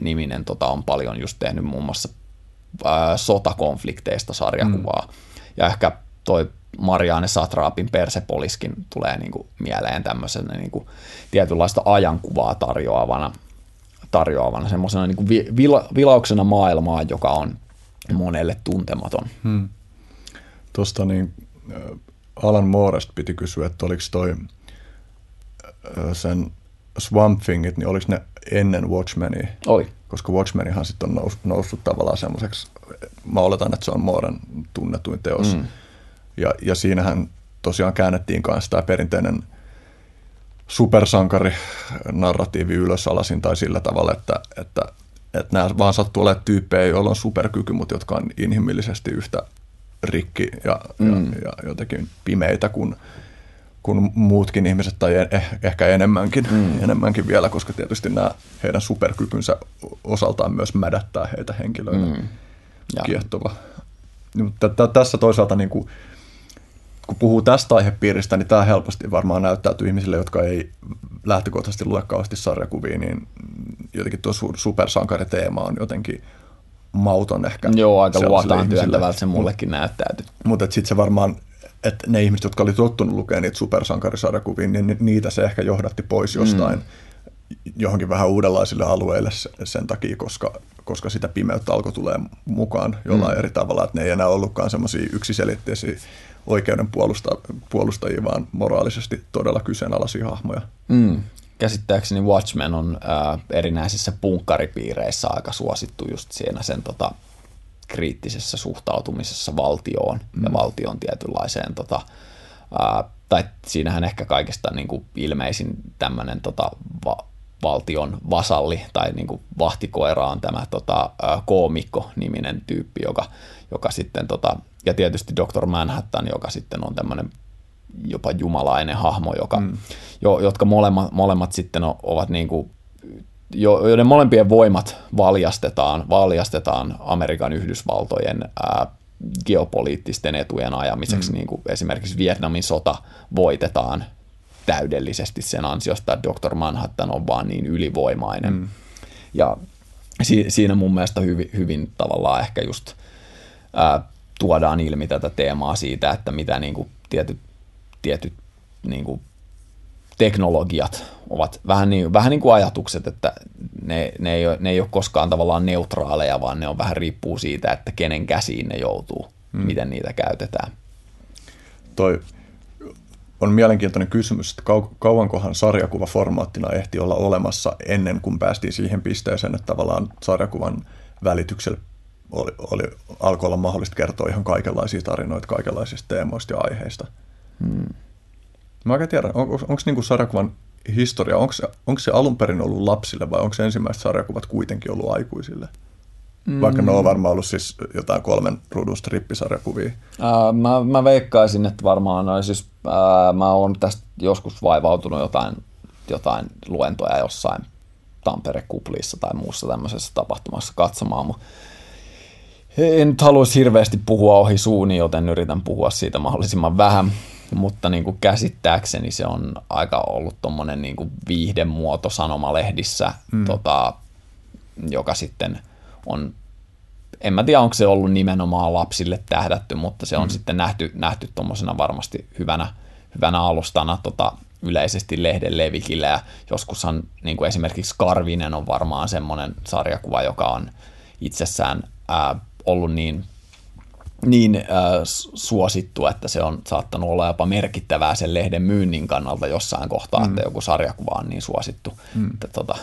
niminen tota, on paljon just tehnyt muun muassa ää, sotakonflikteista sarjakuvaa. Mm. Ja ehkä toi Marianne Satraapin Persepoliskin tulee niin kuin mieleen tämmöisenä niin kuin tietynlaista ajankuvaa tarjoavana tarjoavana semmoisena niin vila, vilauksena maailmaa, joka on monelle tuntematon. Hmm. Tuosta niin Alan Mooresta piti kysyä, että oliko toi sen Swamp Thingit, niin oliko ne ennen Watchmenia? Oli. Koska Watchmenihan sitten on noussut, noussut tavallaan semmoiseksi, mä oletan, että se on Mooren tunnetuin teos. Mm. Ja, ja siinähän tosiaan käännettiin kanssa tämä perinteinen – supersankari narratiivi ylösalasin tai sillä tavalla, että, että, että nämä vaan sattuu olemaan tyyppejä, joilla on superkyky, mutta jotka on inhimillisesti yhtä rikki ja, mm. ja, ja jotenkin pimeitä kuin, kuin muutkin ihmiset tai eh, ehkä enemmänkin, mm. enemmänkin vielä, koska tietysti nämä heidän superkykynsä osaltaan myös mädättää heitä henkilöitä. Mm. Kiehtova. Mutta tässä toisaalta niin kuin, kun puhuu tästä aihepiiristä, niin tämä helposti varmaan näyttäytyy ihmisille, jotka ei lähtökohtaisesti lue kauheasti sarjakuvia, niin jotenkin tuo supersankariteema on jotenkin mauton ehkä. Joo, aika luotaan työntävältä se mullekin näyttäytyy. Mutta sitten se varmaan, että ne ihmiset, jotka oli tottunut lukemaan niitä supersankarisarjakuvia, niin niitä se ehkä johdatti pois jostain mm. johonkin vähän uudenlaisille alueille sen takia, koska, koska sitä pimeyttä alkoi tulee mukaan jollain mm. eri tavalla, että ne ei enää ollutkaan semmoisia yksiselitteisiä oikeuden puolusta, puolustajia, vaan moraalisesti todella kyseenalaisia hahmoja. Mm. Käsittääkseni Watchmen on ää, erinäisissä punkkaripiireissä aika suosittu just siinä sen tota, kriittisessä suhtautumisessa valtioon mm. ja valtion tietynlaiseen, tota, ää, tai siinähän ehkä kaikista niin kuin ilmeisin tämmöinen tota, va- valtion vasalli tai niin kuin vahtikoira on tämä tota, koomikko-niminen tyyppi, joka, joka sitten tota, ja tietysti Dr. Manhattan, joka sitten on tämmöinen jopa jumalainen hahmo, joka, mm. jo, jotka molemmat, molemmat sitten ovat niin kuin, jo, joiden molempien voimat valjastetaan, valjastetaan Amerikan Yhdysvaltojen ää, geopoliittisten etujen ajamiseksi, mm. niin kuin esimerkiksi Vietnamin sota voitetaan täydellisesti sen ansiosta, että Dr. Manhattan on vaan niin ylivoimainen. Mm. Ja si, siinä mun mielestä hyvin, hyvin tavallaan ehkä just ää, tuodaan ilmi tätä teemaa siitä, että mitä niin kuin tietyt, tietyt niin kuin teknologiat ovat vähän niin, vähän niin kuin ajatukset, että ne, ne, ei ole, ne ei ole koskaan tavallaan neutraaleja, vaan ne on vähän riippuu siitä, että kenen käsiin ne joutuu, hmm. miten niitä käytetään. Toi on mielenkiintoinen kysymys, että kau- kauankohan sarjakuva formaattina ehti olla olemassa ennen kuin päästiin siihen pisteeseen, että tavallaan sarjakuvan välityksellä oli, oli, alkoi olla mahdollista kertoa ihan kaikenlaisia tarinoita kaikenlaisista teemoista ja aiheista. Hmm. Mä oikein tiedän, on, onko niinku sarjakuvan historia, onko se, onko se alun perin ollut lapsille vai onko se ensimmäiset sarjakuvat kuitenkin ollut aikuisille? Mm. Vaikka ne on varmaan ollut siis jotain kolmen rudun strippisarjakuvia. Ää, mä, mä veikkaisin, että varmaan noin siis, ää, mä oon tästä joskus vaivautunut jotain, jotain luentoja jossain Tampere-kupliissa tai muussa tämmöisessä tapahtumassa katsomaan, mutta en haluaisi hirveästi puhua ohi suuni, joten yritän puhua siitä mahdollisimman vähän. mutta niin kuin käsittääkseni se on aika ollut tuommoinen niin kuin viihdemuoto sanomalehdissä, mm. tota, joka sitten on, en mä tiedä onko se ollut nimenomaan lapsille tähdätty, mutta se on mm. sitten nähty, nähty tuommoisena varmasti hyvänä, hyvänä alustana tota, yleisesti lehden levikillä ja joskushan niin kuin esimerkiksi Karvinen on varmaan semmoinen sarjakuva, joka on itsessään ää, ollut niin niin äh, suosittu, että se on saattanut olla jopa merkittävää sen lehden myynnin kannalta jossain kohtaa, mm. että joku sarjakuva on niin suosittu. Mm. Että, tota,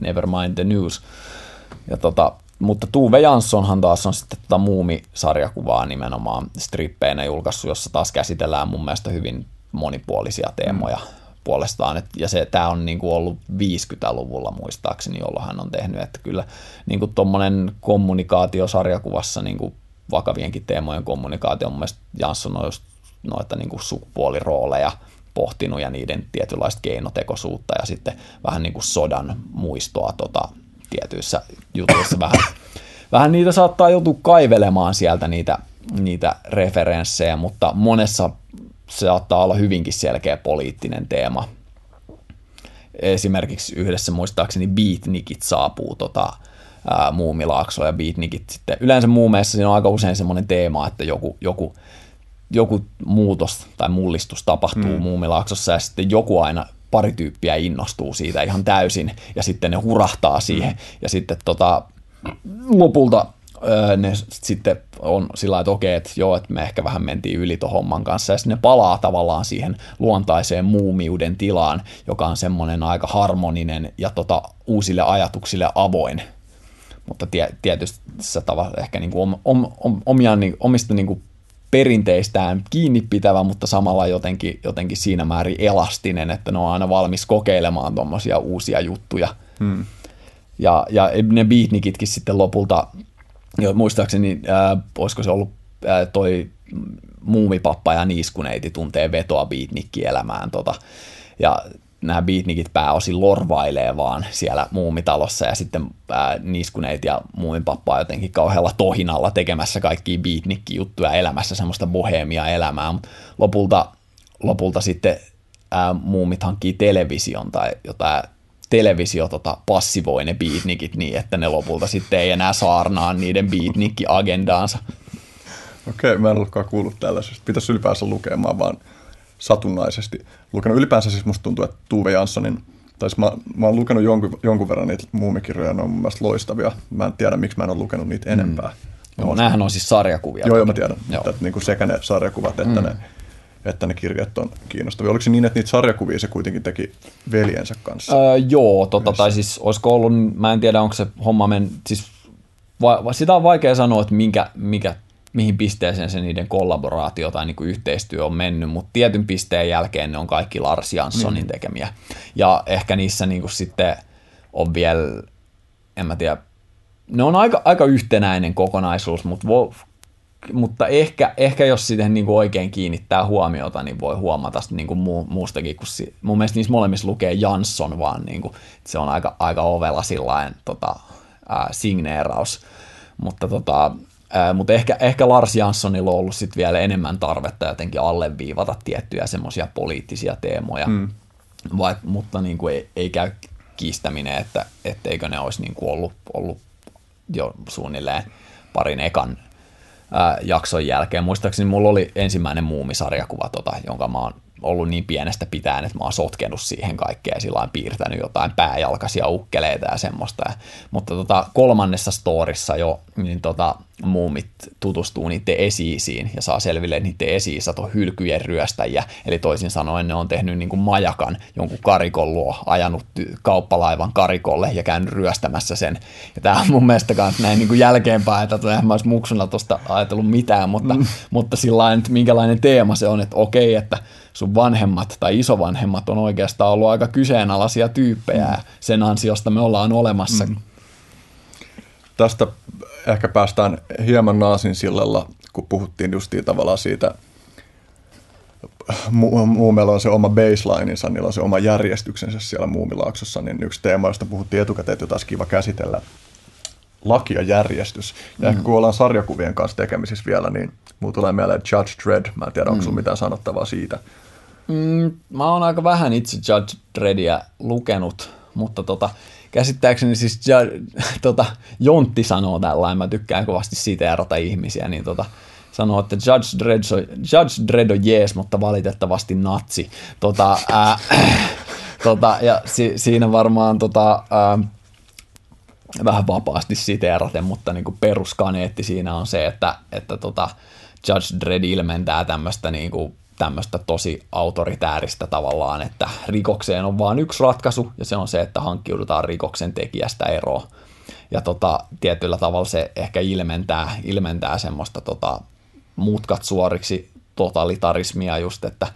never mind the news. Ja, tota, mutta Tuve Janssonhan taas on sitten tota Muumi-sarjakuvaa nimenomaan strippeinä julkaissut, jossa taas käsitellään mun mielestä hyvin monipuolisia teemoja mm. Puolestaan. Et, ja se, tämä on niinku ollut 50-luvulla muistaakseni, jolloin hän on tehnyt, että kyllä niinku tuommoinen kommunikaatio sarjakuvassa niinku vakavienkin teemojen kommunikaatio. Mun mielestä Jansson on just noita niin kuin sukupuolirooleja pohtinut ja niiden tietynlaista keinotekoisuutta ja sitten vähän niin kuin sodan muistoa tota, tietyissä jutuissa *coughs* vähän, vähän niitä saattaa joutua kaivelemaan sieltä niitä, niitä referenssejä, mutta monessa se saattaa olla hyvinkin selkeä poliittinen teema. Esimerkiksi yhdessä muistaakseni Beatnikit saapuu tota, ää, muumilaakso ja beatnikit sitten. Yleensä muumeissa siinä on aika usein semmoinen teema, että joku, joku, joku muutos tai mullistus tapahtuu mm. muumilaaksossa ja sitten joku aina pari tyyppiä innostuu siitä ihan täysin ja sitten ne hurahtaa siihen mm. ja sitten tota, lopulta ne sitten on sillä että okei, että joo, että me ehkä vähän mentiin yli tuon homman kanssa, ja sitten ne palaa tavallaan siihen luontaiseen muumiuden tilaan, joka on semmoinen aika harmoninen ja tota, uusille ajatuksille avoin mutta tie, tietysti tavalla ehkä niin kuin om, om, om, omia, niin, omista niin kuin perinteistään kiinni pitävä, mutta samalla jotenkin, jotenkin siinä määrin elastinen, että ne on aina valmis kokeilemaan tuommoisia uusia juttuja. Hmm. Ja, ja ne beatnikitkin sitten lopulta, jo, muistaakseni, ää, olisiko se ollut ää, toi muumipappa ja niiskuneiti tuntee vetoa beatnikki-elämään. Tota. Ja nämä beatnikit pääosin lorvailee vaan siellä muumitalossa ja sitten ää, niskuneet ja muumin pappaa jotenkin kauhealla tohinalla tekemässä kaikkia beatnikki-juttuja elämässä semmoista bohemia elämää. Lopulta, lopulta sitten ää, muumit hankkii television tai jotain televisio tota, passivoi ne beatnikit niin, että ne lopulta sitten ei enää saarnaa niiden beatnikki-agendaansa. Okei, okay, mä en ollutkaan kuullut tällaisesta. Pitäisi ylipäänsä lukemaan vaan satunnaisesti lukenut. Ylipäänsä siis musta tuntuu, että Tuve Janssonin, tai siis mä, mä oon lukenut jonkun, jonkun verran niitä muumikirjoja, ne on mun mielestä loistavia. Mä en tiedä, miksi mä en ole lukenut niitä enempää. Mm. Joo, näähän on siis sarjakuvia. Joo, joo mä tiedän. Joo. Että, että niin kuin sekä ne sarjakuvat että, mm. ne, että ne kirjat on kiinnostavia. Oliko se niin, että niitä sarjakuvia se kuitenkin teki veljensä kanssa? Öö, joo, tota, tai siis olisiko ollut, mä en tiedä onko se homma men, siis va, va, sitä on vaikea sanoa, että minkä, mikä mihin pisteeseen se niiden kollaboraatio tai niin kuin yhteistyö on mennyt, mutta tietyn pisteen jälkeen ne on kaikki Lars Janssonin mm. tekemiä. Ja ehkä niissä niin kuin sitten on vielä, en mä tiedä, ne on aika, aika yhtenäinen kokonaisuus, mutta, vo, mutta ehkä, ehkä jos siihen niin kuin oikein kiinnittää huomiota, niin voi huomata niin kuin muu, muustakin, kun si, mun mielestä niissä molemmissa lukee Jansson vaan, niin kuin, se on aika, aika ovela sillain tota, ää, signeeraus. Mutta tota, mutta ehkä, ehkä Lars Janssonilla on ollut sit vielä enemmän tarvetta jotenkin alleviivata tiettyjä semmoisia poliittisia teemoja, mm. Vai, mutta niin kuin ei, ei käy kiistäminen, että etteikö ne olisi niin kuin ollut, ollut jo suunnilleen parin ekan ää, jakson jälkeen. Muistaakseni mulla oli ensimmäinen muumisarjakuva, tota, jonka mä oon ollut niin pienestä pitäen, että mä oon sotkenut siihen kaikkeen sillä piirtänyt jotain pääjalkaisia ukkeleita ja semmoista. Ja, mutta tota, kolmannessa storissa jo niin tota, muumit tutustuu niiden esiisiin ja saa selville, niiden esiisät on hylkyjen ryöstäjiä. Eli toisin sanoen ne on tehnyt niin kuin majakan jonkun karikon luo, ajanut kauppalaivan karikolle ja käynyt ryöstämässä sen. Ja tämä on mun mielestä myös näin niin kuin jälkeenpäin, että en mä olisi muksuna tuosta ajatellut mitään, mutta, mm. mutta sillä että minkälainen teema se on, että okei, että sun vanhemmat tai isovanhemmat on oikeastaan ollut aika kyseenalaisia tyyppejä mm. sen ansiosta me ollaan olemassa. Mm. Tästä ehkä päästään hieman naasin sillalla, kun puhuttiin justiin tavallaan siitä, muumeilla on se oma baselineinsa, niillä on se oma järjestyksensä siellä muumilaaksossa, niin yksi teema, josta puhuttiin etukäteen, jota olisi kiva käsitellä, laki ja järjestys. Ja mm. ehkä kun ollaan sarjakuvien kanssa tekemisissä vielä, niin mulla tulee mieleen Judge Dredd. Mä en tiedä, onko sulla mitään sanottavaa siitä. Mm, mä oon aika vähän itse Judge Dreddia lukenut, mutta tota, käsittääkseni siis ja, tota, Jontti sanoo tällainen, mä tykkään kovasti siitä erota ihmisiä, niin tota, sanoo, että Judge Dredd, on, Judge Dredd on jees, mutta valitettavasti natsi. Tota, ää, *clears throat* tota, ja si, siinä varmaan tota, ää, vähän vapaasti siteeraten, mutta niin kuin peruskaneetti siinä on se, että, että tota, Judge Dredd ilmentää tämmöistä niin kuin tämmöistä tosi autoritääristä tavallaan, että rikokseen on vain yksi ratkaisu, ja se on se, että hankkiudutaan rikoksen tekijästä eroon. Ja tota, tietyllä tavalla se ehkä ilmentää, ilmentää semmoista tota, mutkat suoriksi totalitarismia just, että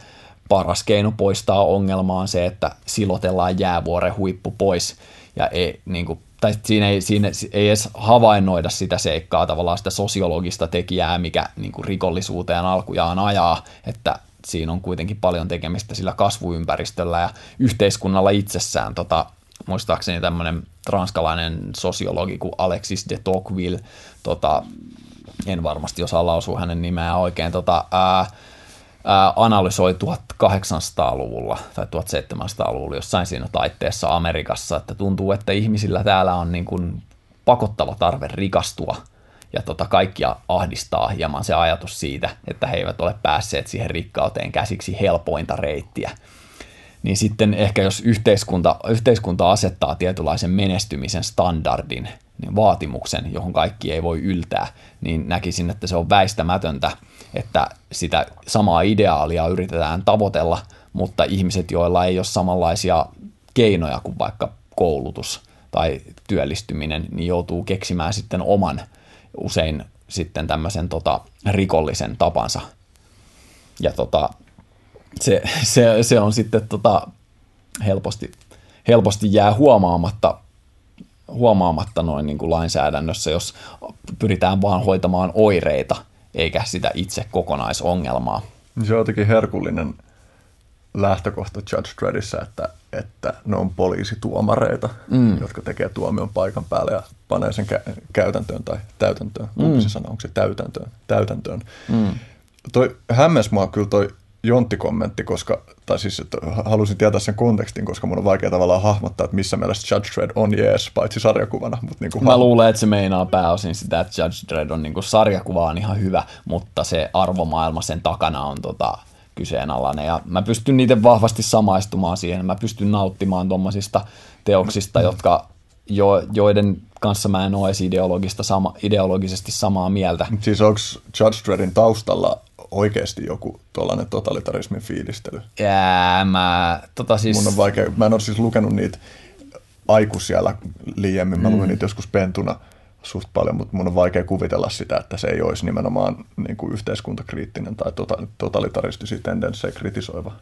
paras keino poistaa ongelmaa on se, että silotellaan jäävuoren huippu pois, ja ei, niin kuin, tai siinä ei, siinä ei edes havainnoida sitä seikkaa, tavallaan sitä sosiologista tekijää, mikä niin kuin rikollisuuteen alkujaan ajaa, että siinä on kuitenkin paljon tekemistä sillä kasvuympäristöllä ja yhteiskunnalla itsessään. Tota, muistaakseni tämmöinen transkalainen sosiologi kuin Alexis de Tocqueville, tota, en varmasti osaa lausua hänen nimeään oikein, tota, ää, ää, analysoi 1800-luvulla tai 1700-luvulla jossain siinä taitteessa Amerikassa, että tuntuu, että ihmisillä täällä on niin kuin pakottava tarve rikastua – ja tota, kaikkia ahdistaa hieman se ajatus siitä, että he eivät ole päässeet siihen rikkauteen käsiksi helpointa reittiä. Niin sitten ehkä jos yhteiskunta, yhteiskunta asettaa tietynlaisen menestymisen standardin, niin vaatimuksen, johon kaikki ei voi yltää, niin näkisin, että se on väistämätöntä, että sitä samaa ideaalia yritetään tavoitella, mutta ihmiset, joilla ei ole samanlaisia keinoja kuin vaikka koulutus tai työllistyminen, niin joutuu keksimään sitten oman usein sitten tämmöisen tota, rikollisen tapansa. Ja tota, se, se, se, on sitten tota, helposti, helposti jää huomaamatta, huomaamatta noin niin kuin lainsäädännössä, jos pyritään vaan hoitamaan oireita, eikä sitä itse kokonaisongelmaa. Se on jotenkin herkullinen lähtökohta Judge Dreddissä, että, että ne on poliisituomareita, mm. jotka tekee tuomion paikan päälle ja panee sen kä- käytäntöön tai täytäntöön. Mm. se sana, onko se täytäntöön? Täytäntöön. Mm. Toi hämmäs mua kyllä toi Jontti-kommentti, koska, tai siis että halusin tietää sen kontekstin, koska mun on vaikea tavallaan hahmottaa, että missä mielessä Judge Dredd on jees, paitsi sarjakuvana. Mutta niin kuin Mä luulen, että se meinaa pääosin sitä, että Judge Dredd on niin kuin sarjakuva on ihan hyvä, mutta se arvomaailma sen takana on tota, kyseenalainen. Ja mä pystyn niiden vahvasti samaistumaan siihen. Mä pystyn nauttimaan tuommoisista teoksista, mm. jotka, jo, joiden kanssa mä en ole edes ideologista sama, ideologisesti samaa mieltä. Siis onko Judge Dreddin taustalla oikeasti joku tuollainen totalitarismin fiilistely? Jää, mä, tota siis... Mun on vaikea, mä en ole siis lukenut niitä aikuisiellä liiemmin, mä mm. luin niitä joskus pentuna suht paljon, mutta mun on vaikea kuvitella sitä, että se ei olisi nimenomaan niin kuin yhteiskuntakriittinen tai tota, totalitaristisia tendenssejä kritisoiva.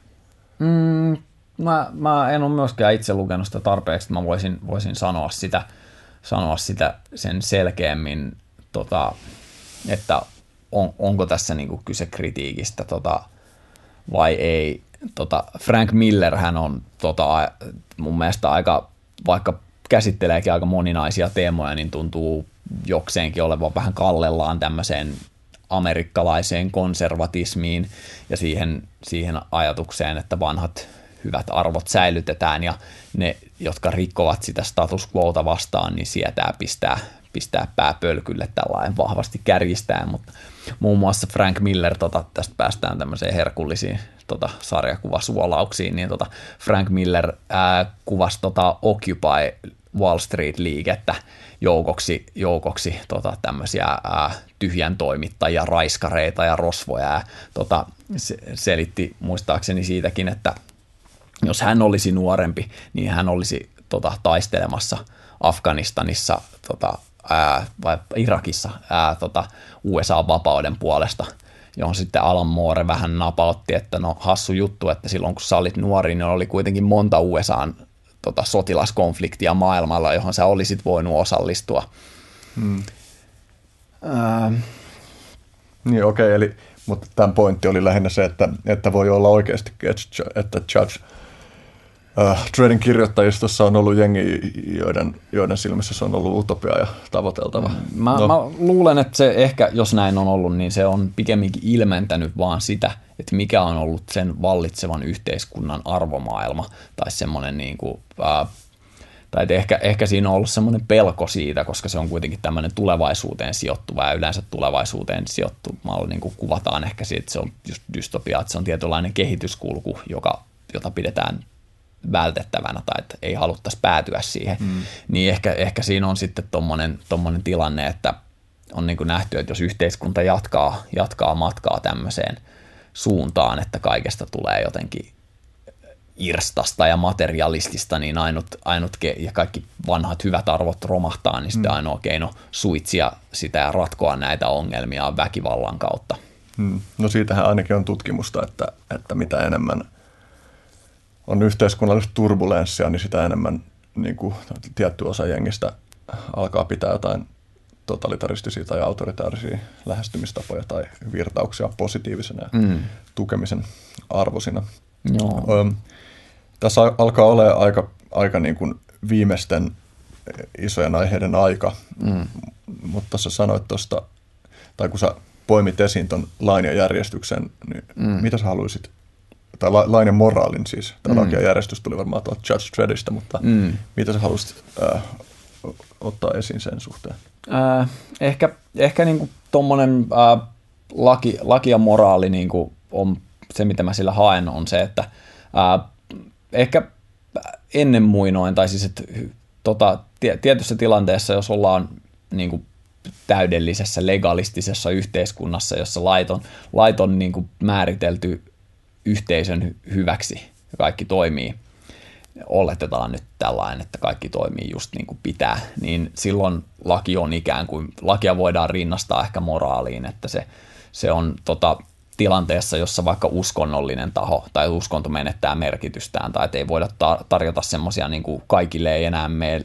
Mm, mä, mä en ole myöskään itse lukenut sitä tarpeeksi, että mä voisin, voisin sanoa sitä, sanoa sitä sen selkeämmin, tota, että on, onko tässä niin kuin kyse kritiikistä tota, vai ei. Tota, Frank Miller hän on tota, mun mielestä aika, vaikka käsitteleekin aika moninaisia teemoja, niin tuntuu jokseenkin olevan vähän kallellaan tämmöiseen amerikkalaiseen konservatismiin ja siihen, siihen ajatukseen, että vanhat hyvät arvot säilytetään ja ne, jotka rikkovat sitä status quota vastaan, niin sietää pistää, pistää pää pölkylle tällainen vahvasti kärjistää, mutta muun muassa Frank Miller, tota, tästä päästään tämmöiseen herkullisiin tota, sarjakuvasuolauksiin, niin tota, Frank Miller ää, kuvasi tota Occupy Wall Street-liikettä joukoksi, joukoksi tota, tämmöisiä ää, tyhjän toimittajia, raiskareita ja rosvoja. Ja, tota, se, selitti muistaakseni siitäkin, että jos hän olisi nuorempi, niin hän olisi tota, taistelemassa Afganistanissa tota, ää, vai Irakissa ää, tota, USA-vapauden puolesta, johon sitten Alan Moore vähän napautti, että no hassu juttu, että silloin kun sä olit nuori, niin oli kuitenkin monta USAn tota, sotilaskonfliktia maailmalla, johon sä olisit voinut osallistua. Hmm. Ähm. Niin okei, okay, eli mutta tämän pointti oli lähinnä se, että, että voi olla oikeasti, että Judge äh, Traden kirjoittajistossa on ollut jengi, joiden, joiden silmissä se on ollut utopia ja tavoiteltava. Mä, no. mä luulen, että se ehkä, jos näin on ollut, niin se on pikemminkin ilmentänyt vaan sitä, että mikä on ollut sen vallitsevan yhteiskunnan arvomaailma tai semmoinen niin kuin, äh, tai ehkä, ehkä siinä on ollut semmoinen pelko siitä, koska se on kuitenkin tämmöinen tulevaisuuteen sijoittuva ja yleensä tulevaisuuteen sijoittumalla niin kuin kuvataan ehkä siitä, että se on just dystopia, että se on tietynlainen kehityskulku, joka, jota pidetään vältettävänä tai että ei haluttaisi päätyä siihen, mm. niin ehkä, ehkä siinä on sitten tommonen, tommonen tilanne, että on niin nähty, että jos yhteiskunta jatkaa, jatkaa matkaa tämmöiseen suuntaan, että kaikesta tulee jotenkin irstasta ja materialistista, niin ainut, ainut ke- ja kaikki vanhat hyvät arvot romahtaa, niin sitten mm. ainoa keino suitsia sitä ja ratkoa näitä ongelmia väkivallan kautta. Mm. No siitähän ainakin on tutkimusta, että, että mitä enemmän on yhteiskunnallista turbulenssia, niin sitä enemmän niin kuin, tietty osa jengistä alkaa pitää jotain totalitaristisia tai autoritaarisia lähestymistapoja tai virtauksia positiivisena ja mm. tukemisen arvosina. Joo. Tässä alkaa olla aika, aika niin kuin viimeisten isojen aiheiden aika, mm. mutta sä sanoit tuosta, tai kun sä poimit esiin tuon lain ja järjestyksen, niin mm. mitä sä haluaisit, tai lain ja moraalin siis, tämä mm. laki ja järjestys tuli varmaan tuolta Judge Treadista, mutta mm. mitä sä haluaisit äh, ottaa esiin sen suhteen? Äh, ehkä ehkä niin kuin tommonen äh, laki, laki ja moraali niin kuin on se, mitä mä sillä haen, on se, että äh, ehkä ennen muinoin, tai siis että tota, tietyssä tilanteessa, jos ollaan niin kuin täydellisessä legalistisessa yhteiskunnassa, jossa laiton, laiton niin kuin määritelty yhteisön hyväksi kaikki toimii, oletetaan nyt tällainen, että kaikki toimii just niin kuin pitää, niin silloin laki on ikään kuin, lakia voidaan rinnastaa ehkä moraaliin, että se, se on tota, tilanteessa, jossa vaikka uskonnollinen taho tai uskonto menettää merkitystään tai että ei voida tarjota semmoisia niin kaikille ei enää me,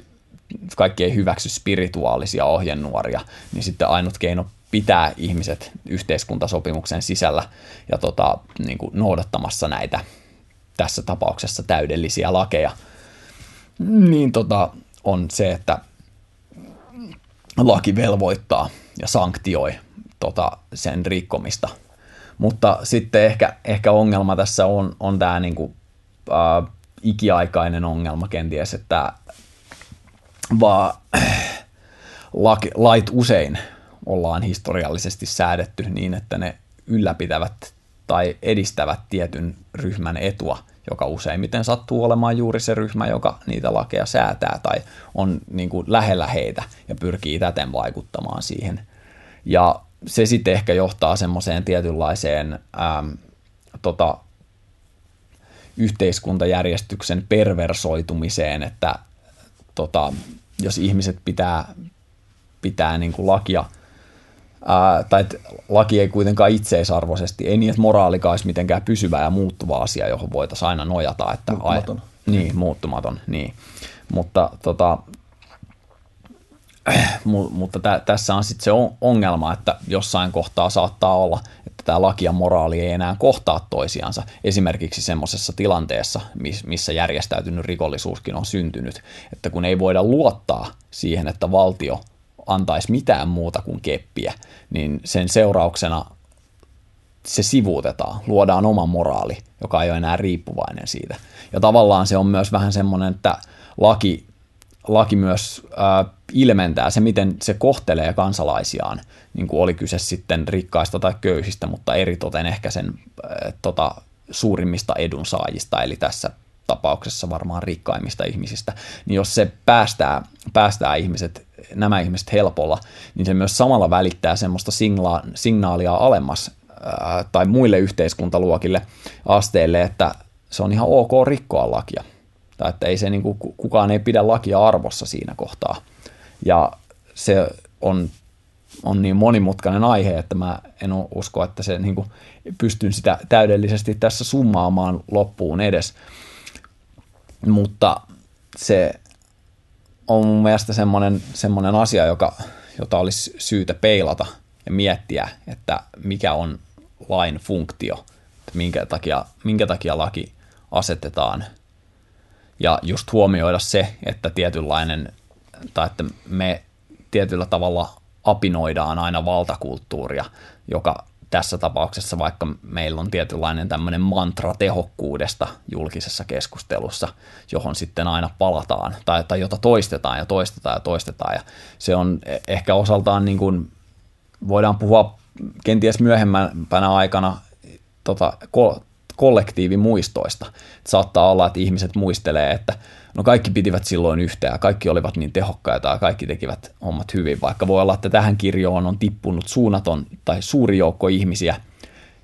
kaikki ei hyväksy spirituaalisia ohjenuoria, niin sitten ainut keino pitää ihmiset yhteiskuntasopimuksen sisällä ja tota, niin kuin noudattamassa näitä tässä tapauksessa täydellisiä lakeja, niin tota, on se, että laki velvoittaa ja sanktioi tota, sen rikkomista – mutta sitten ehkä, ehkä ongelma tässä on, on tämä niinku, äh, ikiaikainen ongelma kenties, että vaan laki, lait usein ollaan historiallisesti säädetty niin, että ne ylläpitävät tai edistävät tietyn ryhmän etua, joka useimmiten sattuu olemaan juuri se ryhmä, joka niitä lakeja säätää tai on niin kuin lähellä heitä ja pyrkii täten vaikuttamaan siihen. Ja se sitten ehkä johtaa semmoiseen tietynlaiseen äm, tota, yhteiskuntajärjestyksen perversoitumiseen, että tota, jos ihmiset pitää, pitää niin kuin lakia, ää, tai että laki ei kuitenkaan itseisarvoisesti, ei niin, että moraalikaan olisi mitenkään pysyvä ja muuttuva asia, johon voitaisiin aina nojata. Että muuttumaton. Ai, niin, muuttumaton, niin. Mutta tota, *clears throat* mutta tä, tässä on sitten se ongelma, että jossain kohtaa saattaa olla, että tämä laki ja moraali ei enää kohtaa toisiansa. Esimerkiksi semmoisessa tilanteessa, missä järjestäytynyt rikollisuuskin on syntynyt, että kun ei voida luottaa siihen, että valtio antaisi mitään muuta kuin keppiä, niin sen seurauksena se sivuutetaan, luodaan oma moraali, joka ei ole enää riippuvainen siitä. Ja tavallaan se on myös vähän semmoinen, että laki laki myös äh, ilmentää se, miten se kohtelee kansalaisiaan, niin kuin oli kyse sitten rikkaista tai köyhistä, mutta eritoten ehkä sen äh, tota, suurimmista edunsaajista, eli tässä tapauksessa varmaan rikkaimmista ihmisistä, niin jos se päästää, päästää ihmiset, nämä ihmiset helpolla, niin se myös samalla välittää semmoista signa- signaalia alemmas äh, tai muille yhteiskuntaluokille asteille, että se on ihan ok rikkoa lakia tai että ei se, niin kuin, kukaan ei pidä lakia arvossa siinä kohtaa. Ja se on, on niin monimutkainen aihe, että mä en usko, että se niin kuin, pystyn sitä täydellisesti tässä summaamaan loppuun edes. Mutta se on mun mielestä semmoinen, semmoinen asia, joka, jota olisi syytä peilata ja miettiä, että mikä on lain funktio, että minkä takia, minkä takia laki asetetaan – Ja just huomioida se, että tietynlainen, tai että me tietyllä tavalla apinoidaan aina valtakulttuuria, joka tässä tapauksessa, vaikka meillä on tietynlainen tämmöinen mantra tehokkuudesta julkisessa keskustelussa, johon sitten aina palataan, tai, tai jota toistetaan ja toistetaan ja toistetaan, ja se on e- ehkä osaltaan niin kuin, voidaan puhua kenties myöhemmänä aikana tota, kollektiivimuistoista. Saattaa olla, että ihmiset muistelee, että no kaikki pitivät silloin yhteen ja kaikki olivat niin tehokkaita ja kaikki tekivät hommat hyvin, vaikka voi olla, että tähän kirjoon on tippunut suunnaton tai suuri joukko ihmisiä,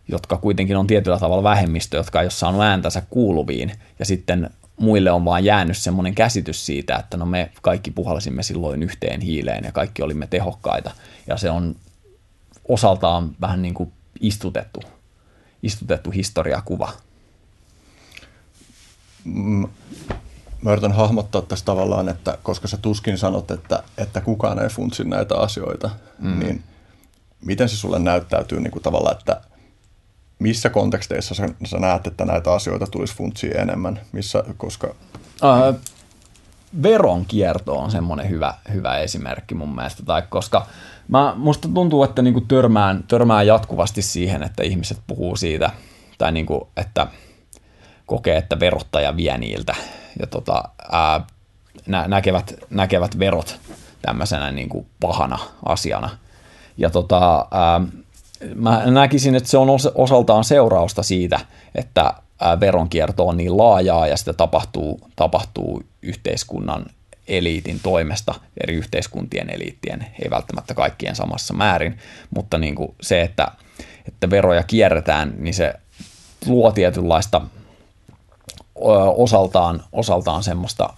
jotka kuitenkin on tietyllä tavalla vähemmistö, jotka ei ole saanut ääntänsä kuuluviin. Ja sitten muille on vaan jäänyt semmoinen käsitys siitä, että no me kaikki puhalsimme silloin yhteen hiileen ja kaikki olimme tehokkaita. Ja se on osaltaan vähän niin kuin istutettu, istutettu historiakuva. Mä yritän hahmottaa tässä tavallaan, että koska sä tuskin sanot, että, että kukaan ei funtsi näitä asioita, mm. niin miten se sulle näyttäytyy niin kuin tavallaan, että missä konteksteissa sä, sä näet, että näitä asioita tulisi funtsia enemmän, missä, koska... Uh, veronkierto on semmoinen hyvä, hyvä esimerkki mun mielestä, tai koska mä, musta tuntuu, että niinku törmään, törmään jatkuvasti siihen, että ihmiset puhuu siitä, tai niinku, että kokee, että verottaja vie niiltä ja tota, ää, nä- näkevät, näkevät verot tämmöisenä niin kuin pahana asiana. Ja tota, ää, mä näkisin, että se on osaltaan seurausta siitä, että veronkierto on niin laajaa ja sitä tapahtuu, tapahtuu yhteiskunnan eliitin toimesta, eri yhteiskuntien eliittien, ei välttämättä kaikkien samassa määrin, mutta niin kuin se, että, että veroja kierretään, niin se luo tietynlaista osaltaan, osaltaan semmoista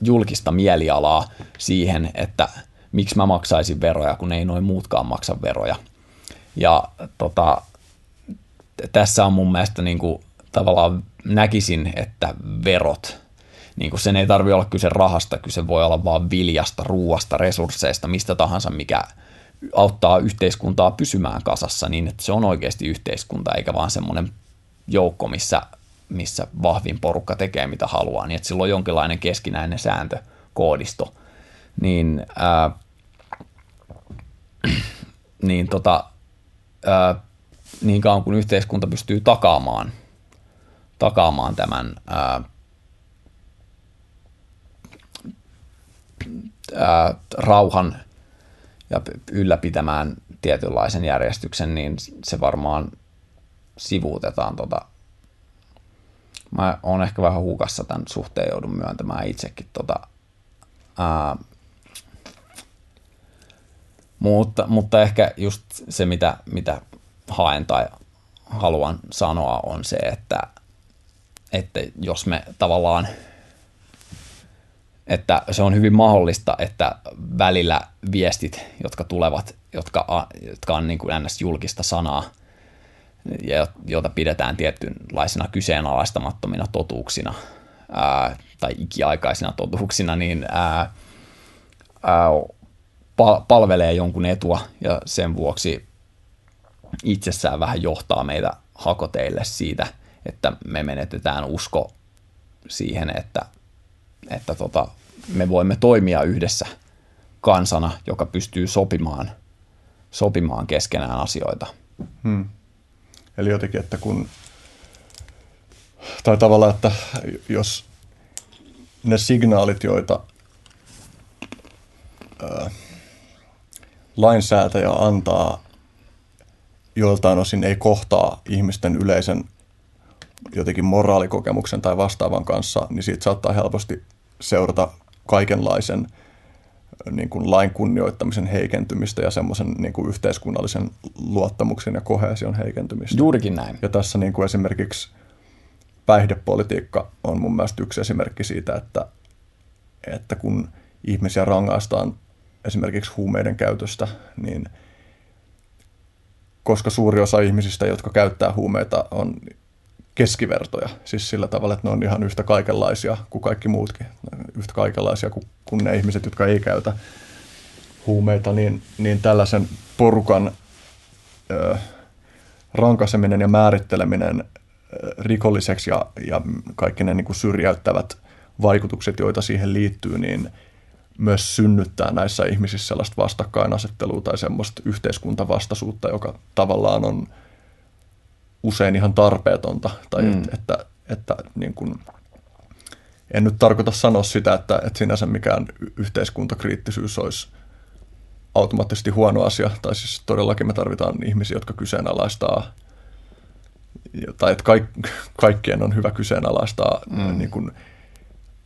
julkista mielialaa siihen, että miksi mä maksaisin veroja, kun ei noin muutkaan maksa veroja. Ja tota, tässä on mun mielestä niin kuin, tavallaan näkisin, että verot, niin kuin sen ei tarvi olla kyse rahasta, kyse voi olla vaan viljasta, ruuasta, resursseista, mistä tahansa, mikä auttaa yhteiskuntaa pysymään kasassa niin, että se on oikeasti yhteiskunta, eikä vaan semmoinen joukko, missä missä vahvin porukka tekee mitä haluaa, niin että sillä on jonkinlainen keskinäinen sääntökoodisto, niin, ää, *clears throat* niin, tota, ää, niin kauan kuin yhteiskunta pystyy takaamaan, takaamaan tämän ää, ää, rauhan ja ylläpitämään tietynlaisen järjestyksen, niin se varmaan sivuutetaan tota mä oon ehkä vähän hukassa tämän suhteen, joudun myöntämään itsekin. Tota, ää, mutta, mutta ehkä just se, mitä, mitä haen tai haluan sanoa, on se, että, että jos me tavallaan, että se on hyvin mahdollista, että välillä viestit, jotka tulevat, jotka, jotka on niin kuin ns. julkista sanaa, ja jota pidetään tietynlaisina kyseenalaistamattomina totuuksina ää, tai ikiaikaisina totuuksina, niin ää, ää, palvelee jonkun etua ja sen vuoksi itsessään vähän johtaa meitä hakoteille siitä, että me menetetään usko siihen, että, että tota, me voimme toimia yhdessä kansana, joka pystyy sopimaan, sopimaan keskenään asioita. Hmm. Eli jotenkin, että kun, tai tavallaan, että jos ne signaalit, joita ää, lainsäätäjä antaa, joiltain osin ei kohtaa ihmisten yleisen jotenkin moraalikokemuksen tai vastaavan kanssa, niin siitä saattaa helposti seurata kaikenlaisen – niin kuin lain kunnioittamisen heikentymistä ja semmoisen niin kuin yhteiskunnallisen luottamuksen ja kohesion heikentymistä. Juurikin näin. Ja tässä niin kuin esimerkiksi päihdepolitiikka on mun mielestä yksi esimerkki siitä, että, että kun ihmisiä rangaistaan esimerkiksi huumeiden käytöstä, niin koska suuri osa ihmisistä, jotka käyttää huumeita, on keskivertoja. Siis sillä tavalla, että ne on ihan yhtä kaikenlaisia kuin kaikki muutkin. Yhtä kaikenlaisia kuin, kuin ne ihmiset, jotka ei käytä huumeita, niin, niin tällaisen porukan ö, rankaseminen ja määritteleminen rikolliseksi ja, ja kaikki ne niin kuin syrjäyttävät vaikutukset, joita siihen liittyy, niin myös synnyttää näissä ihmisissä sellaista vastakkainasettelua tai semmoista yhteiskuntavastaisuutta, joka tavallaan on usein ihan tarpeetonta. Tai mm. että, että, että niin kuin, en nyt tarkoita sanoa sitä, että, että sinänsä mikään yhteiskuntakriittisyys olisi automaattisesti huono asia, tai siis todellakin me tarvitaan ihmisiä, jotka kyseenalaistaa, tai että kaik, kaikkien on hyvä kyseenalaistaa mm. niin kuin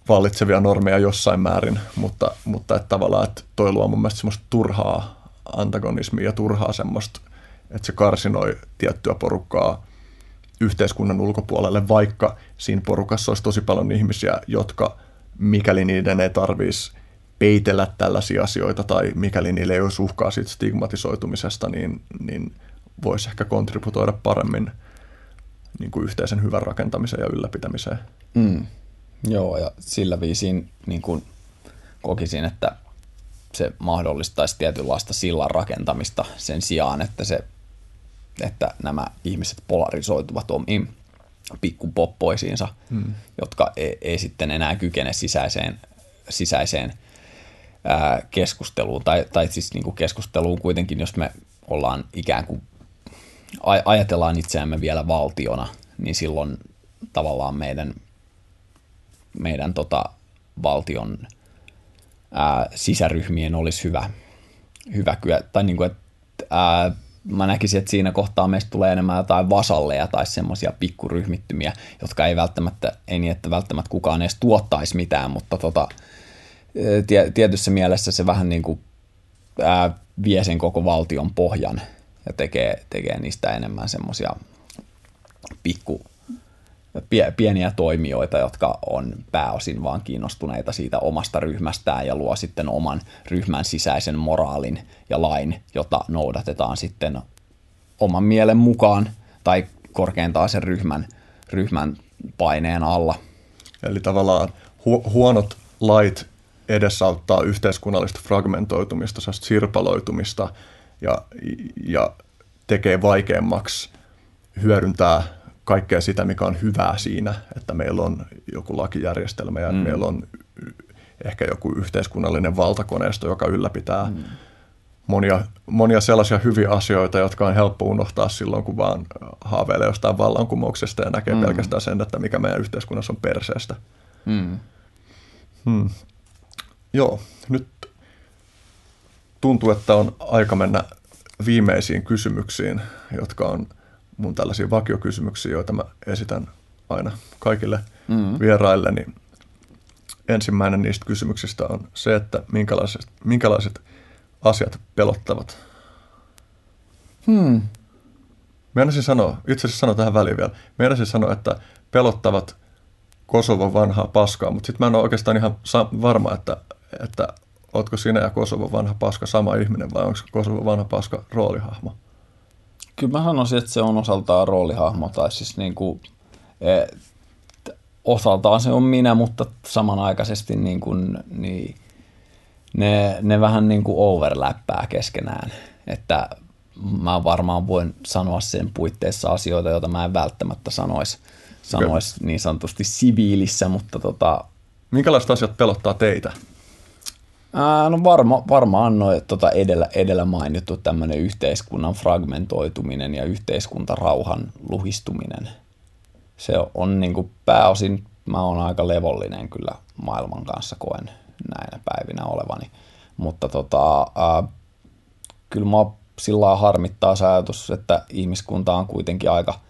vallitsevia normeja jossain määrin, mutta, mutta että tavallaan, että toi luo mun mielestä semmoista turhaa antagonismia ja turhaa semmoista, että se karsinoi tiettyä porukkaa yhteiskunnan ulkopuolelle, vaikka siinä porukassa olisi tosi paljon ihmisiä, jotka mikäli niiden ei tarvitsisi peitellä tällaisia asioita tai mikäli niille ei olisi uhkaa siitä stigmatisoitumisesta, niin, niin voisi ehkä kontributoida paremmin niin kuin yhteisen hyvän rakentamiseen ja ylläpitämiseen. Mm. Joo, ja sillä viisiin niin kuin kokisin, että se mahdollistaisi tietynlaista sillan rakentamista sen sijaan, että, se, että nämä ihmiset polarisoituvat omiin pikkupoppoisiinsa, hmm. jotka ei, ei sitten enää kykene sisäiseen, sisäiseen ää, keskusteluun, tai, tai siis niin kuin keskusteluun kuitenkin, jos me ollaan ikään kuin ajatellaan itseämme vielä valtiona, niin silloin tavallaan meidän meidän tota, valtion ää, sisäryhmien olisi hyvä, hyvä kyllä, tai niin kuin, että ää, mä näkisin, että siinä kohtaa meistä tulee enemmän jotain vasalleja tai semmoisia pikkuryhmittymiä, jotka ei välttämättä, ei niin, että välttämättä kukaan edes tuottaisi mitään, mutta tota, tietyssä mielessä se vähän niin kuin ää, vie sen koko valtion pohjan ja tekee, tekee niistä enemmän semmoisia pikku, pieniä toimijoita, jotka on pääosin vaan kiinnostuneita siitä omasta ryhmästään ja luo sitten oman ryhmän sisäisen moraalin ja lain, jota noudatetaan sitten oman mielen mukaan tai korkeintaan sen ryhmän, ryhmän paineen alla. Eli tavallaan hu- huonot lait edesauttaa yhteiskunnallista fragmentoitumista, sirpaloitumista ja, ja tekee vaikeammaksi hyödyntää kaikkea sitä, mikä on hyvää siinä, että meillä on joku lakijärjestelmä ja mm. meillä on ehkä joku yhteiskunnallinen valtakoneisto, joka ylläpitää mm. monia, monia sellaisia hyviä asioita, jotka on helppo unohtaa silloin, kun vaan haaveilee jostain vallankumouksesta ja näkee mm. pelkästään sen, että mikä meidän yhteiskunnassa on perseestä. Mm. Hmm. Joo, nyt tuntuu, että on aika mennä viimeisiin kysymyksiin, jotka on – mun tällaisia vakiokysymyksiä, joita mä esitän aina kaikille mm. vieraille, niin ensimmäinen niistä kysymyksistä on se, että minkälaiset, minkälaiset asiat pelottavat. Hmm. Meinasin sanoa, itse asiassa sanoa tähän väliin vielä, meinasin sanoa, että pelottavat Kosovon vanhaa paskaa, mutta sitten mä en ole oikeastaan ihan varma, että, että ootko sinä ja Kosovon vanha paska sama ihminen vai onko Kosovon vanha paska roolihahmo? Kyllä mä sanoisin, että se on osaltaan roolihahmo, tai siis niin kuin, e, osaltaan se on minä, mutta samanaikaisesti niin kuin, niin ne, ne vähän niin kuin overlappää keskenään, että mä varmaan voin sanoa sen puitteissa asioita, joita mä en välttämättä sanoisi sanois niin sanotusti siviilissä, mutta tota... Minkälaiset asiat pelottaa teitä? Ää, no varma, varmaan noin tota edellä, edellä mainittu tämmöinen yhteiskunnan fragmentoituminen ja yhteiskuntarauhan luhistuminen. Se on niin kuin pääosin, mä oon aika levollinen kyllä maailman kanssa koen näinä päivinä olevani. Mutta tota, ää, kyllä mä sillä harmittaa se ajatus, että ihmiskunta on kuitenkin aika –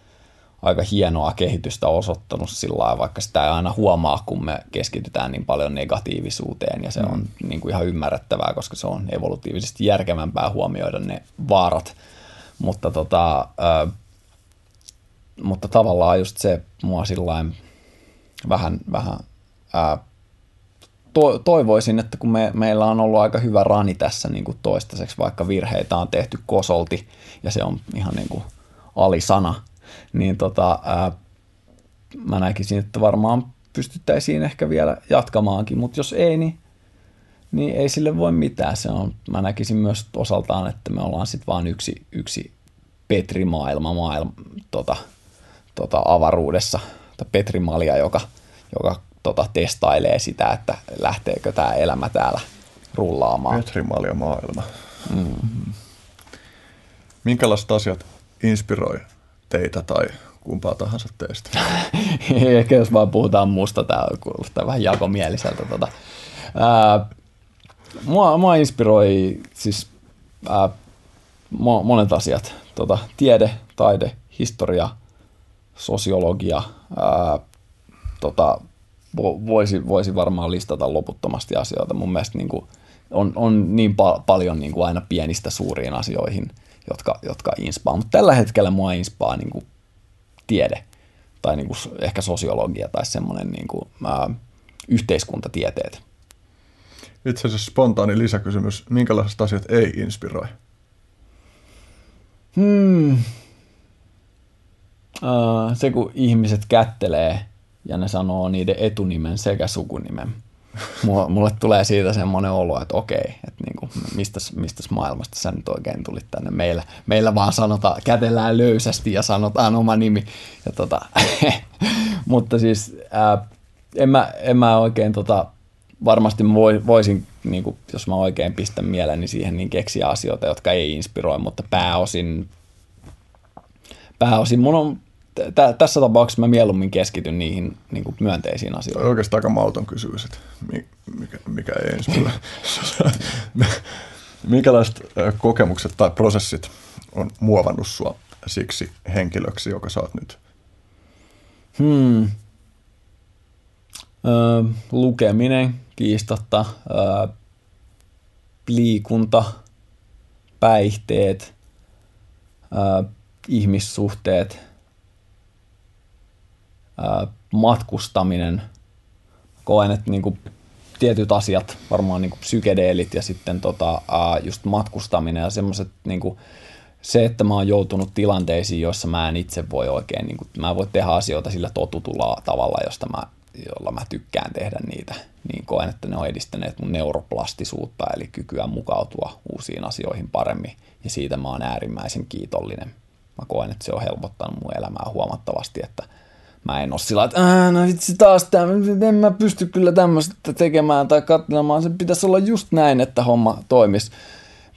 aika hienoa kehitystä osoittanut sillä lailla, vaikka sitä ei aina huomaa, kun me keskitytään niin paljon negatiivisuuteen ja se mm. on niin kuin ihan ymmärrettävää, koska se on evolutiivisesti järkevämpää huomioida ne vaarat. Mutta, tota, äh, mutta tavallaan just se mua sillä vähän, vähän äh, to, toivoisin, että kun me, meillä on ollut aika hyvä rani tässä niin kuin toistaiseksi, vaikka virheitä on tehty kosolti ja se on ihan niin kuin alisana, niin tota, ää, mä näkisin, että varmaan pystyttäisiin ehkä vielä jatkamaankin, mutta jos ei, niin, niin ei sille voi mitään. Se on, mä näkisin myös osaltaan, että me ollaan sitten vain yksi, yksi Petri-maailma maailma, tota, tota avaruudessa, tai Petrimalia, joka, joka tota, testailee sitä, että lähteekö tämä elämä täällä rullaamaan. Petrimalja maailma. Mm. Minkälaiset asiat inspiroi teitä tai kumpaa tahansa teistä? *laughs* Ehkä jos vaan puhutaan musta, tämä kuulostaa vähän jakomieliseltä. Tota. Ää, mua, mua inspiroi siis ää, monet asiat. Tota, tiede, taide, historia, sosiologia. Ää, tota, voisi, voisi varmaan listata loputtomasti asioita. Mun mielestä niin kuin, on, on niin pa- paljon niin kuin aina pienistä suuriin asioihin, jotka, jotka inspaa. Mutta tällä hetkellä mua inspaa niin kuin tiede tai niin kuin ehkä sosiologia tai semmoinen niin kuin, ää, yhteiskuntatieteet. Itse asiassa spontaani lisäkysymys. Minkälaiset asiat ei inspiroi? Hmm. Se, kun ihmiset kättelee ja ne sanoo niiden etunimen sekä sukunimen. Mulle tulee siitä semmoinen olo, että okei, että niinku, mistäs, mistäs maailmasta sä nyt oikein tulit tänne. Meillä, meillä vaan sanotaan, kätellään löysästi ja sanotaan oma nimi. Ja tota, *laughs* mutta siis ää, en, mä, en mä oikein tota, varmasti mä voisin, niin kuin, jos mä oikein pistän mieleni siihen, niin keksiä asioita, jotka ei inspiroi, mutta pääosin, pääosin mun on tä, tässä tapauksessa mä mieluummin keskityn niihin niin kuin myönteisiin asioihin. Oikeastaan aika mauton kysymys, että mikä, mikä ei inspiroi. *laughs* Minkälaiset kokemukset tai prosessit on muovannut sua siksi henkilöksi, joka sä oot nyt? Hmm. Öö, lukeminen, kiistatta, öö, liikunta, päihteet, öö, ihmissuhteet, matkustaminen. Koen, että niinku tietyt asiat, varmaan niinku psykedeelit ja sitten tota, just matkustaminen ja semmoiset niinku, se, että mä oon joutunut tilanteisiin, joissa mä en itse voi oikein, niin kuin, mä en voi tehdä asioita sillä totutulla tavalla, josta mä jolla mä tykkään tehdä niitä, niin koen, että ne on edistäneet mun neuroplastisuutta, eli kykyä mukautua uusiin asioihin paremmin, ja siitä mä oon äärimmäisen kiitollinen. Mä koen, että se on helpottanut mun elämää huomattavasti, että mä en ole sillä että no vitsi taas tämä, en mä pysty kyllä tämmöistä tekemään tai katselemaan, se pitäisi olla just näin, että homma toimisi,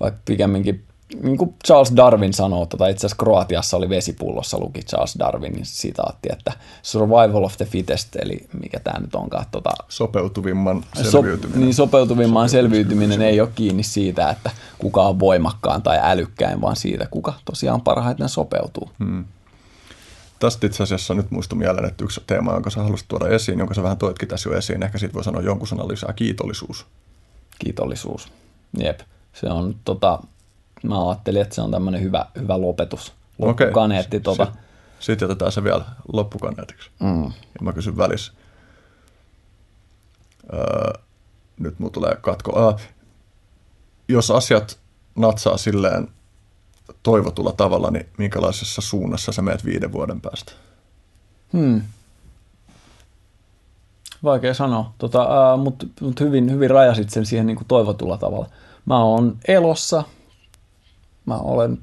vaikka pikemminkin niin kuin Charles Darwin sanoo, tai itse asiassa Kroatiassa oli vesipullossa, luki Charles Darwinin sitaatti, että survival of the fittest, eli mikä tämä nyt onkaan. Tota, sopeutuvimman selviytyminen. So, niin, sopeutuvimman selviytyminen ei ole kiinni siitä, että kuka on voimakkaan tai älykkäin, vaan siitä, kuka tosiaan parhaiten sopeutuu. Hmm. Tästä itse asiassa nyt muistui mieleen, että yksi teema, jonka sä haluaisit tuoda esiin, jonka sä vähän toitkin tässä jo esiin, ehkä siitä voi sanoa jonkun sanan lisää, kiitollisuus. Kiitollisuus, jep. Se on tota, mä ajattelin, että se on tämmöinen hyvä, hyvä lopetus, loppukaneetti. Okay. Tota. Sitten sit jätetään se vielä loppukaneetiksi. Mm. Ja mä kysyn välissä. Öö, nyt mulla tulee katko. Öö, jos asiat natsaa silleen toivotulla tavalla, niin minkälaisessa suunnassa sä meet viiden vuoden päästä? Hmm. Vaikea sanoa, tota, äh, mutta mut hyvin, hyvin rajasit sen siihen niin kuin toivotulla tavalla. Mä oon elossa, mä olen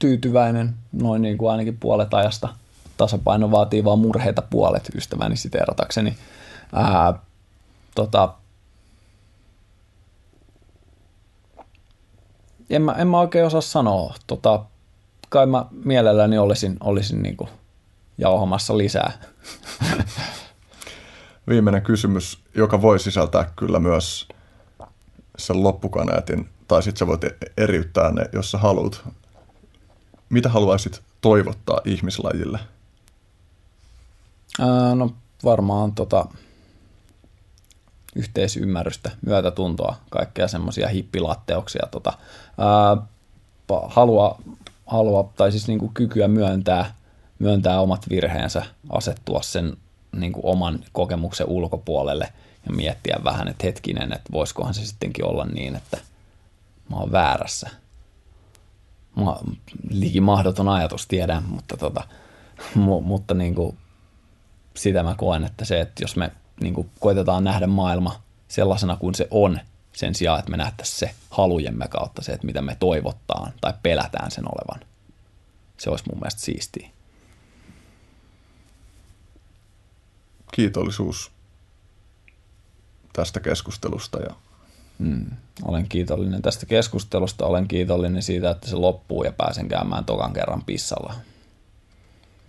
tyytyväinen noin niin kuin ainakin puolet ajasta. Tasapaino vaatii vaan murheita puolet ystäväni siteeratakseni. Ää, tota, en, mä, en mä oikein osaa sanoa. Tota, kai mä mielelläni olisin, olisin niin kuin jauhamassa lisää. *laughs* Viimeinen kysymys, joka voi sisältää kyllä myös sen loppukaneetin tai sitten sä voit eriyttää ne, jos sä haluat. Mitä haluaisit toivottaa ihmislajille? Ää, no varmaan tota, yhteisymmärrystä, myötätuntoa, kaikkea semmoisia hippilatteuksia. Tota, ää, halua, halua, tai siis niinku kykyä myöntää, myöntää omat virheensä, asettua sen niinku oman kokemuksen ulkopuolelle ja miettiä vähän, että hetkinen, että voisikohan se sittenkin olla niin, että – mä oon väärässä. Mä, liki mahdoton ajatus, tiedän, mutta, tota, *laughs* mu, mutta niin kuin, sitä mä koen, että se, että jos me niin kuin, koitetaan nähdä maailma sellaisena kuin se on, sen sijaan, että me nähtäisiin se halujemme kautta, se, että mitä me toivottaan tai pelätään sen olevan. Se olisi mun mielestä siistiä. Kiitollisuus tästä keskustelusta. Ja... Mm. Olen kiitollinen tästä keskustelusta, olen kiitollinen siitä, että se loppuu ja pääsen käymään tokan kerran pissalla.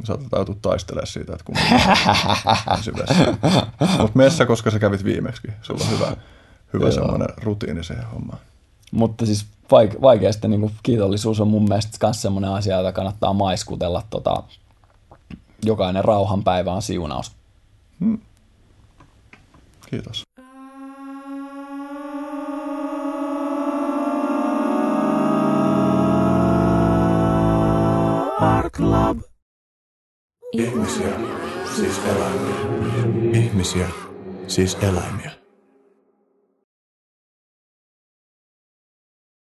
Saatetaan joutua taistelemaan siitä, että kumpi *laughs* Mutta messä, koska sä kävit viimeksi. Sulla on hyvä, hyvä semmoinen rutiini siihen hommaan. Mutta siis vaike- vaikeasti niin kiitollisuus on mun mielestä myös semmoinen asia, jota kannattaa maiskutella. Tota, jokainen rauhanpäivä on siunaus. Hmm. Kiitos. Club. Ihmisiä, siis eläimiä. Ihmisiä, siis eläimiä.